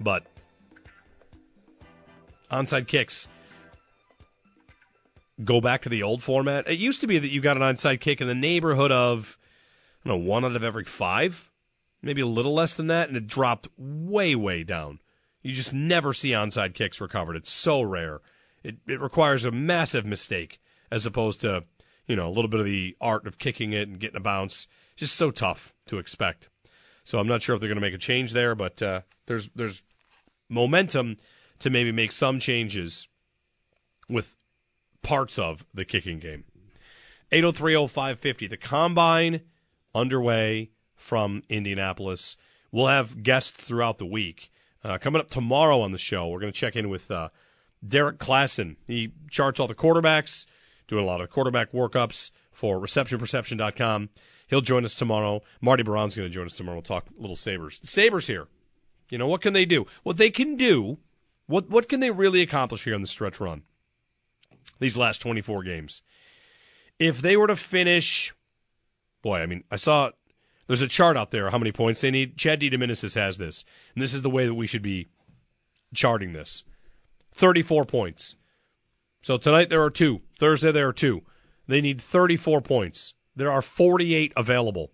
Speaker 3: But onside kicks go back to the old format. It used to be that you got an onside kick in the neighborhood of, I don't know, one out of every five, maybe a little less than that, and it dropped way, way down. You just never see onside kicks recovered. It's so rare. It, it requires a massive mistake as opposed to, you know, a little bit of the art of kicking it and getting a bounce. Just so tough to expect. So I'm not sure if they're going to make a change there, but uh, there's there's momentum to maybe make some changes with parts of the kicking game. 8030550. The combine underway from Indianapolis. We'll have guests throughout the week. Uh, coming up tomorrow on the show, we're going to check in with uh, Derrik Klassen. He charts all the quarterbacks, doing a lot of quarterback workups for receptionperception.com. He'll join us tomorrow. Marty Brown's going to join us tomorrow. We'll talk little Sabres. Sabres here. You know, what can they do? What they can do, what, what can they really accomplish here on the stretch run? These last 24 games. If they were to finish, boy, I mean, I saw there's a chart out there how many points they need. Chad DeDominicis has this, and this is the way that we should be charting this. 34 points. So tonight there are two. Thursday there are two. They need 34 points. There are 48 available.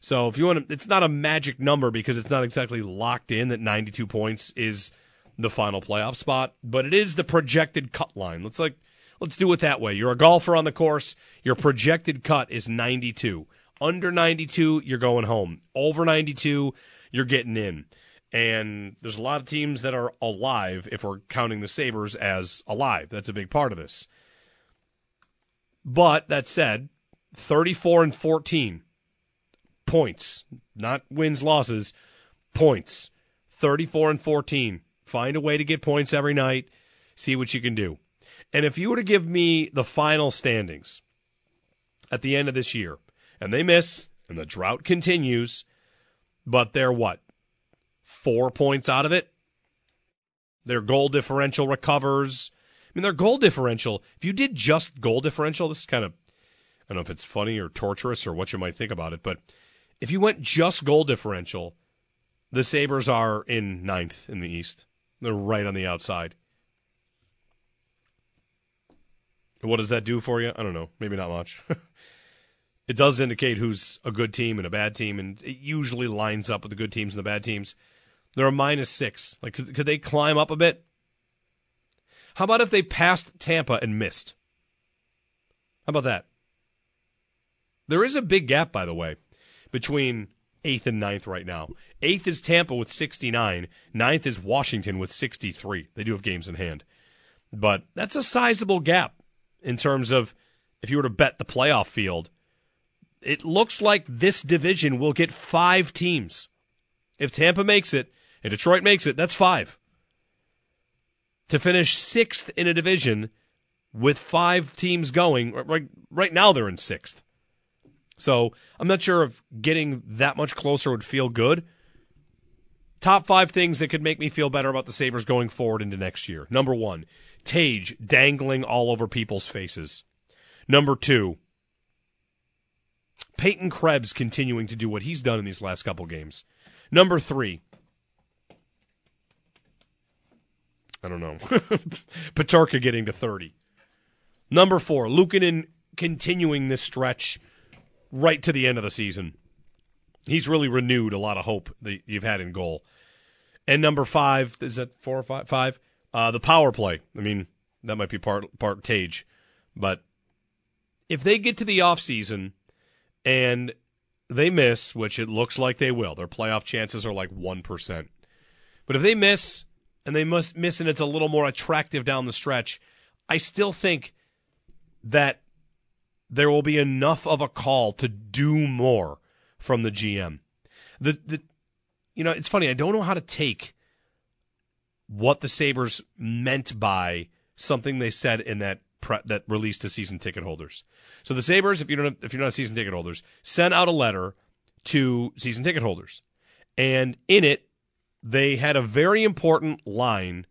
Speaker 3: So if you want to, it's not a magic number because it's not exactly locked in that 92 points is the final playoff spot, but it is the projected cut line. Let's like let's do it that way. You're a golfer on the course, your projected cut is 92. Under 92, you're going home. Over 92, you're getting in. And there's a lot of teams that are alive if we're counting the Sabres as alive. That's a big part of this. But that said, 34 and 14 points, not wins, losses, points. 34 and 14. Find a way to get points every night. See what you can do. And if you were to give me the final standings at the end of this year, and they miss, and the drought continues, but they're what? Four points out of it? Their goal differential recovers. I mean, their goal differential, if you did just goal differential, this is kind of, I don't know if it's funny or torturous or what you might think about it, but if you went just goal differential, the Sabres are in ninth in the East. They're right on the outside. What does that do for you? I don't know. Maybe not much. it does indicate who's a good team and a bad team, and it usually lines up with the good teams and the bad teams. They're a minus six. Like, could, could they climb up a bit? How about if they passed Tampa and missed? How about that? There is a big gap, by the way, between eighth and ninth right now. Eighth is Tampa with 69. Ninth is Washington with 63. They do have games in hand. But that's a sizable gap in terms of if you were to bet the playoff field. It looks like this division will get five teams. If Tampa makes it and Detroit makes it, that's five. To finish sixth in a division with five teams going, right, right now they're in sixth. So I'm not sure if getting that much closer would feel good. Top five things that could make me feel better about the Sabres going forward into next year. Number one, Tage dangling all over people's faces. Number two, Peyton Krebs continuing to do what he's done in these last couple games. Number three, I don't know, Peterka getting to 30. Number four, Luukkonen continuing this stretch right to the end of the season. He's really renewed a lot of hope that you've had in goal. And number five is that four or five? Five. Uh, the power play. I mean, that might be part part Tage, but if they get to the off season and they miss, which it looks like they will, their playoff chances are like one percent. But if they miss and they must miss and it's a little more attractive down the stretch, I still think that there will be enough of a call to do more from the GM. The the you know, it's funny, I don't know how to take what the Sabres meant by something they said in that pre- that release to season ticket holders. So the Sabres, if you don't if you're not season ticket holders, sent out a letter to season ticket holders. And in it, they had a very important line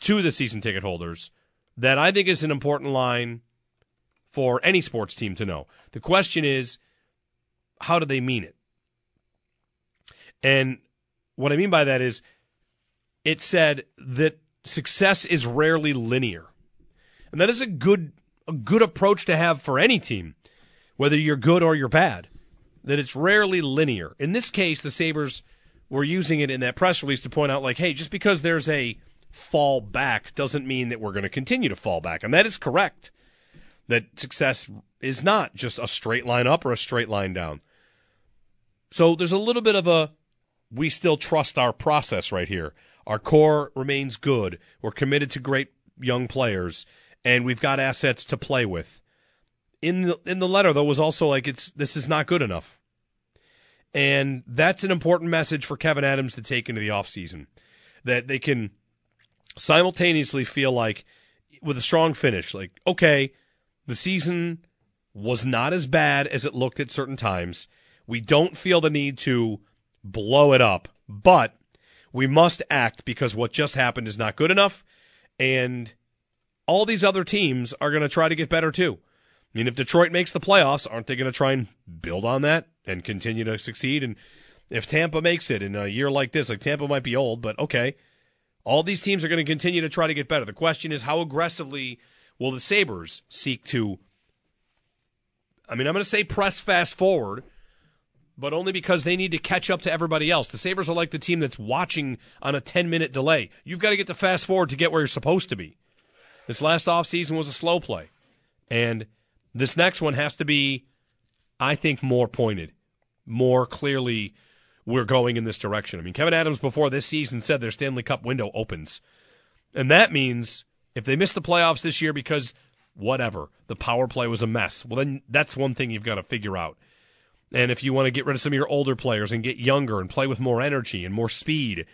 Speaker 3: to the season ticket holders that I think is an important line for any sports team to know. The question is, how do they mean it? And what I mean by that is, it said that success is rarely linear. And that is a good a good approach to have for any team, whether you're good or you're bad. That it's rarely linear. In this case, the Sabres were using it in that press release to point out like, hey, just because there's a fall back doesn't mean that we're going to continue to fall back. And that is correct. That success is not just a straight line up or a straight line down. So there's a little bit of a we still trust our process right here. Our core remains good. We're committed to great young players, and we've got assets to play with. In the in the letter, though, was also like it's this is not good enough, and that's an important message for Kevyn Adams to take into the offseason. that they can simultaneously feel like with a strong finish, like okay, the season was not as bad as it looked at certain times. We don't feel the need to blow it up, but we must act because what just happened is not good enough, and all these other teams are going to try to get better too. I mean, if Detroit makes the playoffs, aren't they going to try and build on that and continue to succeed? And if Tampa makes it in a year like this, like Tampa might be old, but okay, all these teams are going to continue to try to get better. The question is, how aggressively will the Sabres seek to? I mean, I'm going to say press fast forward, but only because they need to catch up to everybody else. The Sabres are like the team that's watching on a 10 minute delay. You've got to get the fast forward to get where you're supposed to be. This last offseason was a slow play. And this next one has to be, I think, more pointed, more clearly. We're going in this direction. I mean, Kevyn Adams before this season said their Stanley Cup window opens. And that means if they miss the playoffs this year because whatever, the power play was a mess, well, then that's one thing you've got to figure out. And if you want to get rid of some of your older players and get younger and play with more energy and more speed,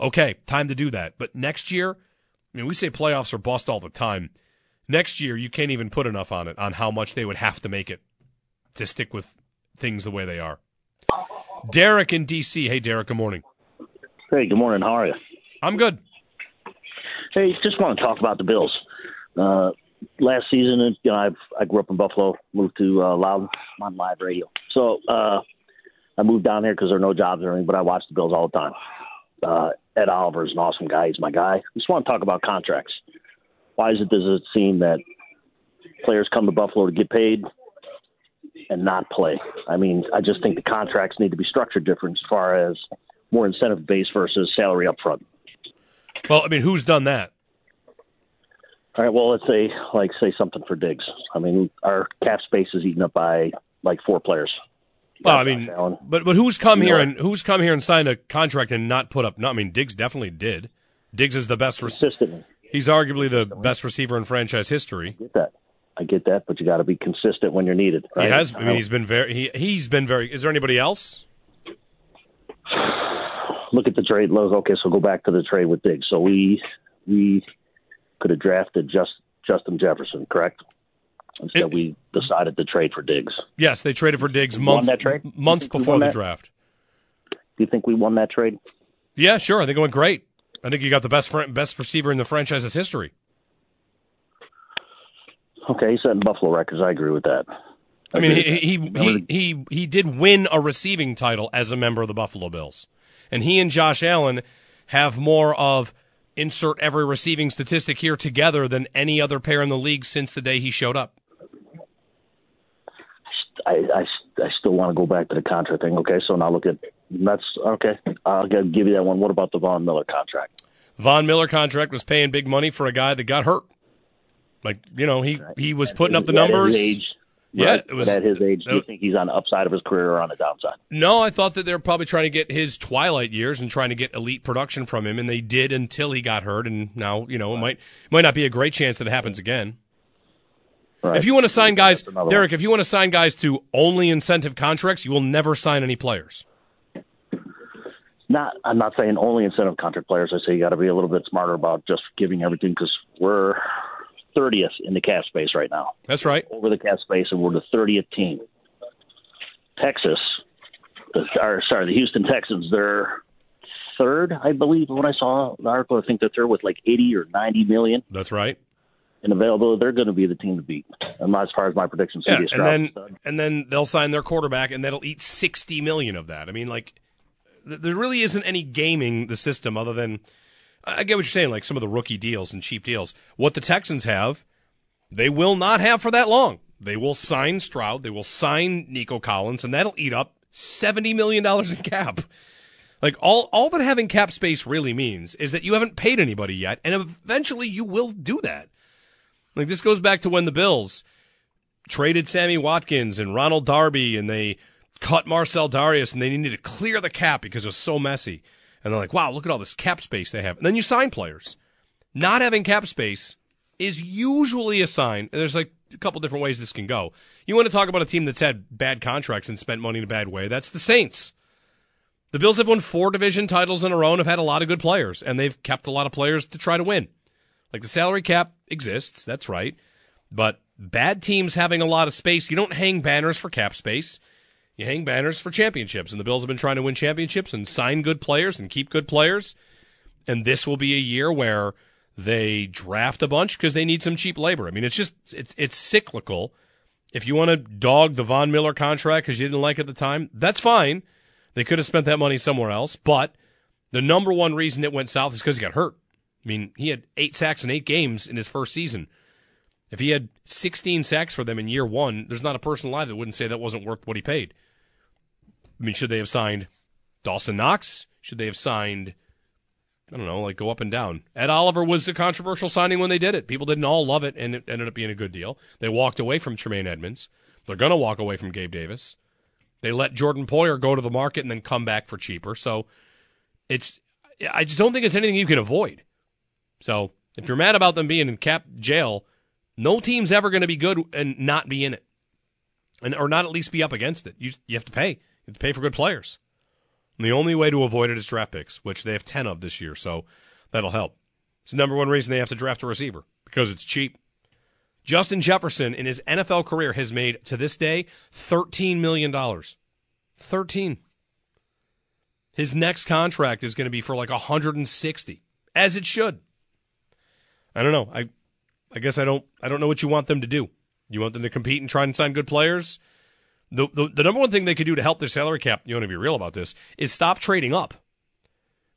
Speaker 3: okay, time to do that. But next year, I mean, we say playoffs are bust all the time. Next year, you can't even put enough on it on how much they would have to make it to stick with things the way they are. Derek in D.C. Hey, Derek, good morning.
Speaker 20: Hey, good morning. How are you?
Speaker 3: I'm good.
Speaker 20: Hey, just want to talk about the Bills. Uh, last season, you know, I've, I grew up in Buffalo, moved to uh, Loudoun. I'm on live radio. So uh, I moved down here because there are no jobs or anything, but I watch the Bills all the time. Uh, Ed Oliver is an awesome guy. He's my guy. Just want to talk about contracts. Why is it does it seem that players come to Buffalo to get paid and not play? I mean, I just think the contracts need to be structured different as far as more incentive based versus salary up front.
Speaker 3: Well, I mean, who's done that?
Speaker 20: All right. Well, let's say like say something for Diggs. I mean, our cap space is eaten up by like four players.
Speaker 3: Well, I mean, but but who's come
Speaker 20: You
Speaker 3: here and who's come here and signed a contract and not put up? No, I mean, Diggs definitely did. Diggs is the best. Rec-
Speaker 20: Consistently.
Speaker 3: He's arguably the best receiver in franchise history.
Speaker 20: Get that? I get that, but you got to be consistent when you're needed. Right?
Speaker 3: He has. I mean, he's been very. He he's been very. Is there anybody else?
Speaker 20: look at the trade. Look, okay, so go back to the trade with Diggs. So we we could have drafted just Justin Jefferson, correct? Instead, we decided to trade for Diggs.
Speaker 3: Yes, they traded for Diggs months months
Speaker 20: You think we
Speaker 3: before the
Speaker 20: that?
Speaker 3: draft.
Speaker 20: Do you think we won that trade?
Speaker 3: Yeah, sure. I think it went great. I think you got the best best receiver in the franchise's history.
Speaker 20: Okay, he's setting Buffalo records. I agree with that.
Speaker 3: I mean, he he, he he he did win a receiving title as a member of the Buffalo Bills, and he and Josh Allen have more of insert every receiving statistic here together than any other pair in the league since the day he showed up.
Speaker 20: I, I, I still want to go back to the contract thing. Okay, so now look at that's okay. I'll give you that one. What about the Von Miller contract?
Speaker 3: Von Miller contract was paying big money for a guy that got hurt. Like you know, he he was putting up the numbers.
Speaker 20: age,
Speaker 3: Yeah,
Speaker 20: right?
Speaker 3: it was-
Speaker 20: at his age, do you think he's on the upside of his career or on the downside?
Speaker 3: No, I thought that they were probably trying to get his twilight years and trying to get elite production from him, and they did until he got hurt. And now, you know, it might might not be a great chance that it happens again.
Speaker 20: Right.
Speaker 3: If you want to sign guys, Derek, if you want to sign guys to only incentive contracts, you will never sign any players.
Speaker 20: Not, I'm not saying only incentive contract players. I say you got to be a little bit smarter about just giving everything because we're 30th in the cap space right now.
Speaker 3: That's right.
Speaker 20: Over the cap space, and we're the 30th team. Texas, the, or sorry, the Houston Texans, they're third, I believe. When I saw the article, I think they're third with like 80 or 90 million
Speaker 3: That's right.
Speaker 20: And available. They're going to be the team to beat. And as far as my prediction,
Speaker 3: Yeah, and then and then they'll sign their quarterback, and that'll eat sixty million of that. I mean, like, th- there really isn't any gaming the system other than I get what you're saying, like some of the rookie deals and cheap deals. What the Texans have, they will not have for that long. They will sign Stroud, they will sign Nico Collins, and that'll eat up seventy million dollars in cap. Like all all that having cap space really means is that you haven't paid anybody yet, and eventually you will do that. Like this goes back to when the Bills traded Sammy Watkins and Ronald Darby, and they cut Marcell Dareus, and they needed to clear the cap because it was so messy. And they're like, wow, look at all this cap space they have. And then you sign players. Not having cap space is usually a sign. There's like a couple different ways this can go. You want to talk about a team that's had bad contracts and spent money in a bad way? That's the Saints. The Bills have won four division titles in a row and have had a lot of good players, and they've kept a lot of players to try to win. Like the salary cap exists, that's right. But bad teams having a lot of space, you don't hang banners for cap space. You hang banners for championships. And the Bills have been trying to win championships and sign good players and keep good players. And this will be a year where they draft a bunch because they need some cheap labor. I mean, it's just it's it's cyclical. If you want to dog the Von Miller contract because you didn't like it at the time, that's fine. They could have spent that money somewhere else. But the number one reason it went south is because he got hurt. I mean, he had eight sacks in eight games in his first season. If he had 16 sacks for them in year one, there's not a person alive that wouldn't say that wasn't worth what he paid. I mean, should they have signed Dawson Knox? Should they have signed, I don't know, like go up and down? Ed Oliver was a controversial signing when they did it. People didn't all love it, and it ended up being a good deal. They walked away from Tremaine Edmunds. They're going to walk away from Gabe Davis. They let Jordan Poyer go to the market and then come back for cheaper. So it's, I just don't think it's anything you can avoid. So if you're mad about them being in cap jail, no team's ever going to be good and not be in it, and or not at least be up against it. You you have to pay. You have to pay for good players. And the only way to avoid it is draft picks, which they have ten of this year, so that'll help. It's the number one reason they have to draft a receiver because it's cheap. Justin Jefferson in his NFL career has made to this day thirteen million dollars. Thirteen. His next contract is going to be for like 160, as it should. I don't know. I I guess I don't I don't know what you want them to do. You want them to compete and try and sign good players? The, the the number one thing they could do to help their salary cap, you want to be real about this, is stop trading up.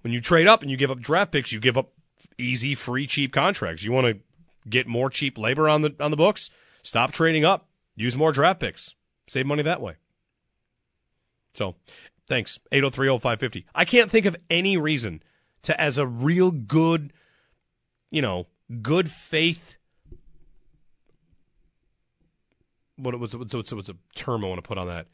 Speaker 3: When you trade up and you give up draft picks, you give up easy, free, cheap contracts. You want to get more cheap labor on the on the books? Stop trading up. Use more draft picks. Save money that way. So, thanks. 8030550. I can't think of any reason to as a real good, you know, good faith what what's what's, what's, what's a term I want to put on that?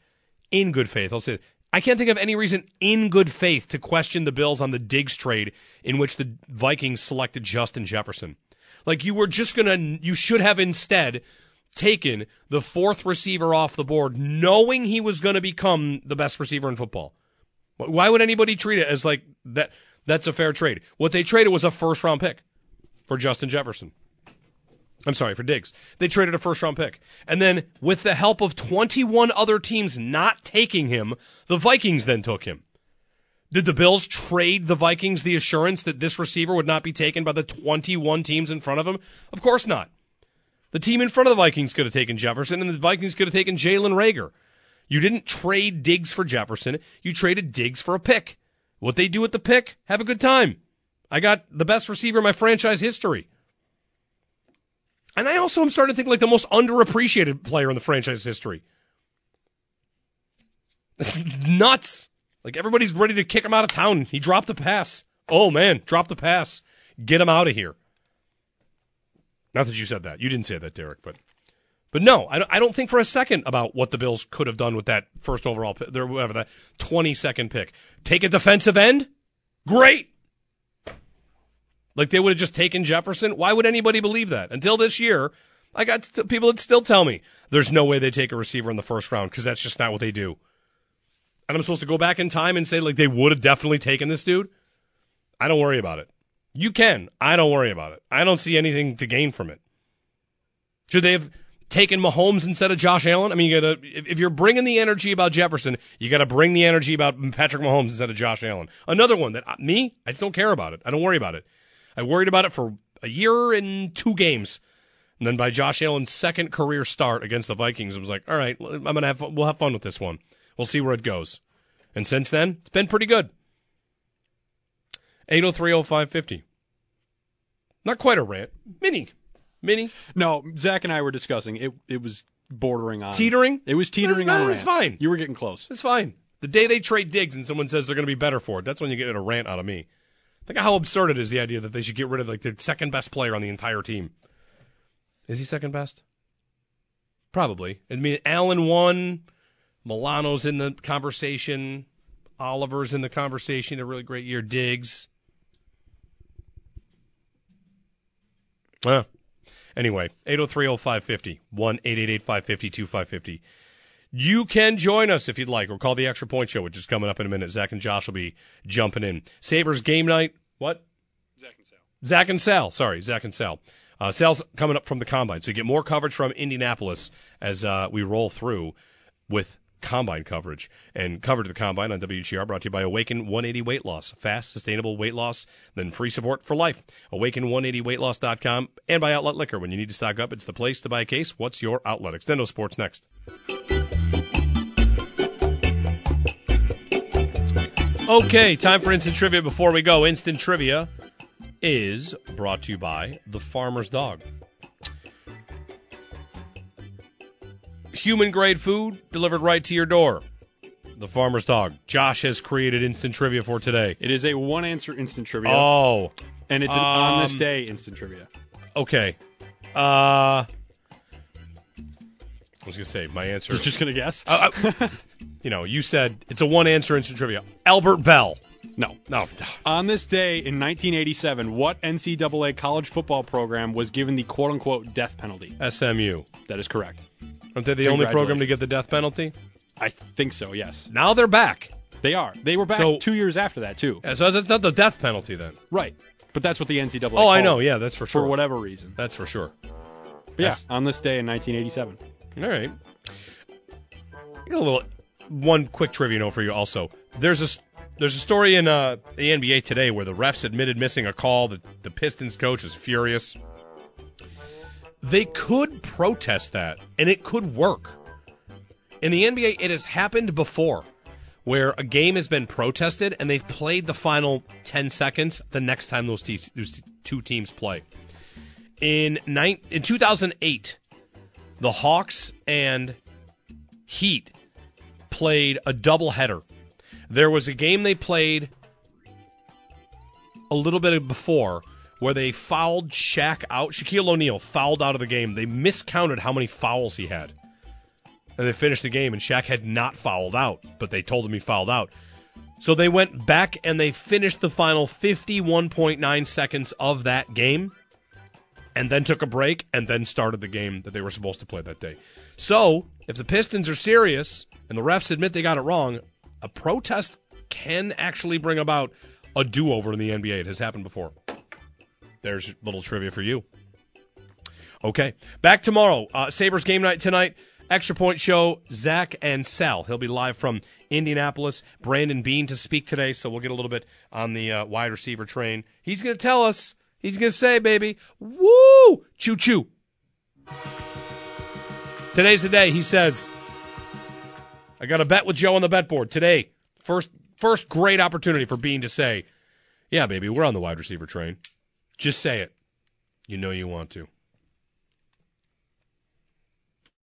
Speaker 3: In good faith, I'll say. I can't think of any reason in good faith to question the Bills on the Diggs trade in which the Vikings selected Justin Jefferson. Like you were just gonna, you should have instead taken the fourth receiver off the board, knowing he was going to become the best receiver in football. Why would anybody treat it as like that? That's a fair trade. What they traded was a first round pick for Justin Jefferson. I'm sorry, for Diggs. They traded a first round pick. And then, with the help of 21 other teams not taking him, the Vikings then took him. Did the Bills trade the Vikings the assurance that this receiver would not be taken by the 21 teams in front of him? Of course not. The team in front of the Vikings could have taken Jefferson, and the Vikings could have taken Jalen Reagor. You didn't trade Diggs for Jefferson. You traded Diggs for a pick. What they do with the pick, have a good time. I got the best receiver in my franchise history. And I also am starting to think like the most underappreciated player in the franchise history. Nuts. Like everybody's ready to kick him out of town. He dropped a pass. Oh man, dropped the pass. Get him out of here. Not that you said that. You didn't say that, Derek, but but no, I don't, I don't think for a second about what the Bills could have done with that first overall pick, whatever that 22nd pick. Take a defensive end? Great. Like they would have just taken Jefferson? Why would anybody believe that? Until this year, I got people that still tell me there's no way they take a receiver in the first round because that's just not what they do. And I'm supposed to go back in time and say like they would have definitely taken this dude? I don't worry about it. You can. I don't worry about it. I don't see anything to gain from it. Should they have taken Mahomes instead of Josh Allen? I mean, you gotta, if if you're bringing the energy about Jefferson, you got to bring the energy about Patrick Mahomes instead of Josh Allen. Another one that uh, me, I just don't care about it. I don't worry about it. I worried about it for a year and two games. And then by Josh Allen's second career start against the Vikings, it was like, all right, I'm gonna have we'll have fun with this one. We'll see where it goes. And since then, it's been pretty good. 8030550. Not quite a rant. Mini. Mini.
Speaker 4: No, Zach and I were discussing it. It was bordering on
Speaker 3: Teetering?
Speaker 4: It was teetering
Speaker 3: That's-
Speaker 4: on. rant.
Speaker 3: fine.
Speaker 4: You were getting close.
Speaker 3: It's fine. The day they trade Diggs and someone says they're going to be better for it, that's when you get a rant out of me. Think how absurd it is the idea that they should get rid of like the second best player on the entire team. Is he second best? Probably. I mean, Allen won. Milano's in the conversation. Oliver's in the conversation. A really great year. Diggs. Uh, anyway, 8030550, 1 550 2550. You can join us if you'd like, or call the Extra Point Show, which is coming up in a minute. Zach and Josh will be jumping in. Sabres game night. What?
Speaker 4: Zach and Sal.
Speaker 3: Zach and Sal. Sorry, Zach and Sal. Uh, Sal's coming up from the combine, so you get more coverage from Indianapolis as uh, we roll through with combine coverage and coverage of the combine on WGR brought to you by Awaken 180 Weight Loss. Fast, sustainable weight loss, then free support for life. Awaken180weightloss.com and by Outlet Liquor. When you need to stock up, it's the place to buy a case. What's your outlet? Extendo Sports next. Okay, time for instant trivia. Before we go, instant trivia is brought to you by the Farmer's Dog. Human grade food delivered right to your door. The Farmer's Dog. Josh has created instant trivia for today.
Speaker 4: It is a one answer instant trivia.
Speaker 3: Oh.
Speaker 4: And it's an on this
Speaker 3: Um,
Speaker 4: day instant trivia.
Speaker 3: Okay. Uh, I was gonna say my answer.
Speaker 4: You're just gonna guess?
Speaker 3: Uh, uh, you know, you said it's a one answer instant trivia. Albert Belle.
Speaker 4: No.
Speaker 3: No.
Speaker 4: On this day in 1987, what NCAA college football program was given the quote unquote death penalty?
Speaker 3: SMU.
Speaker 4: That is correct.
Speaker 3: Aren't they the only program to get the death penalty?
Speaker 4: I think so, yes.
Speaker 3: Now they're back.
Speaker 4: They are. They were back
Speaker 3: So-
Speaker 4: two years after that, too.
Speaker 3: Yeah, so that's not the death penalty then.
Speaker 4: Right. But that's what the NCAA
Speaker 3: Oh, I
Speaker 4: called
Speaker 3: know.
Speaker 4: it,
Speaker 3: Yeah, that's for sure.
Speaker 4: For whatever reason.
Speaker 3: That's for sure.
Speaker 4: But yeah,
Speaker 3: Yes.
Speaker 4: on this day in 1987.
Speaker 3: All right. I got a little one quick trivia note for you. Also, there's a there's a story in uh, the NBA today where the refs admitted missing a call. The the Pistons coach is furious. They could protest that, and it could work. In the NBA, it has happened before, where a game has been protested and they've played the final ten seconds the next time those, te- those two teams play. In nine, in 2008, the Hawks and Heat played a doubleheader. There was a game they played a little bit before where they fouled Shaq out. Shaquille O'Neal fouled out of the game. They miscounted how many fouls he had. And they finished the game, and Shaq had not fouled out, but they told him he fouled out. So they went back and they finished the final 51.9 seconds of that game and then took a break and then started the game that they were supposed to play that day. So, if the Pistons are serious and the refs admit they got it wrong, a protest can actually bring about a do over in the NBA. It has happened before. There's a little trivia for you. Okay. Back tomorrow. Uh, Sabres game night tonight. Extra Point Show, Zach and Sal. He'll be live from Indianapolis. Brandon Beane to speak today, so we'll get a little bit on the uh, wide receiver train. He's going to tell us. He's going to say, baby, woo, choo choo. Today's the day. He says, I got a bet with Joe on the bet board today. First, first great opportunity for Beane to say, yeah, baby, we're on the wide receiver train. Just say it. You know you want to.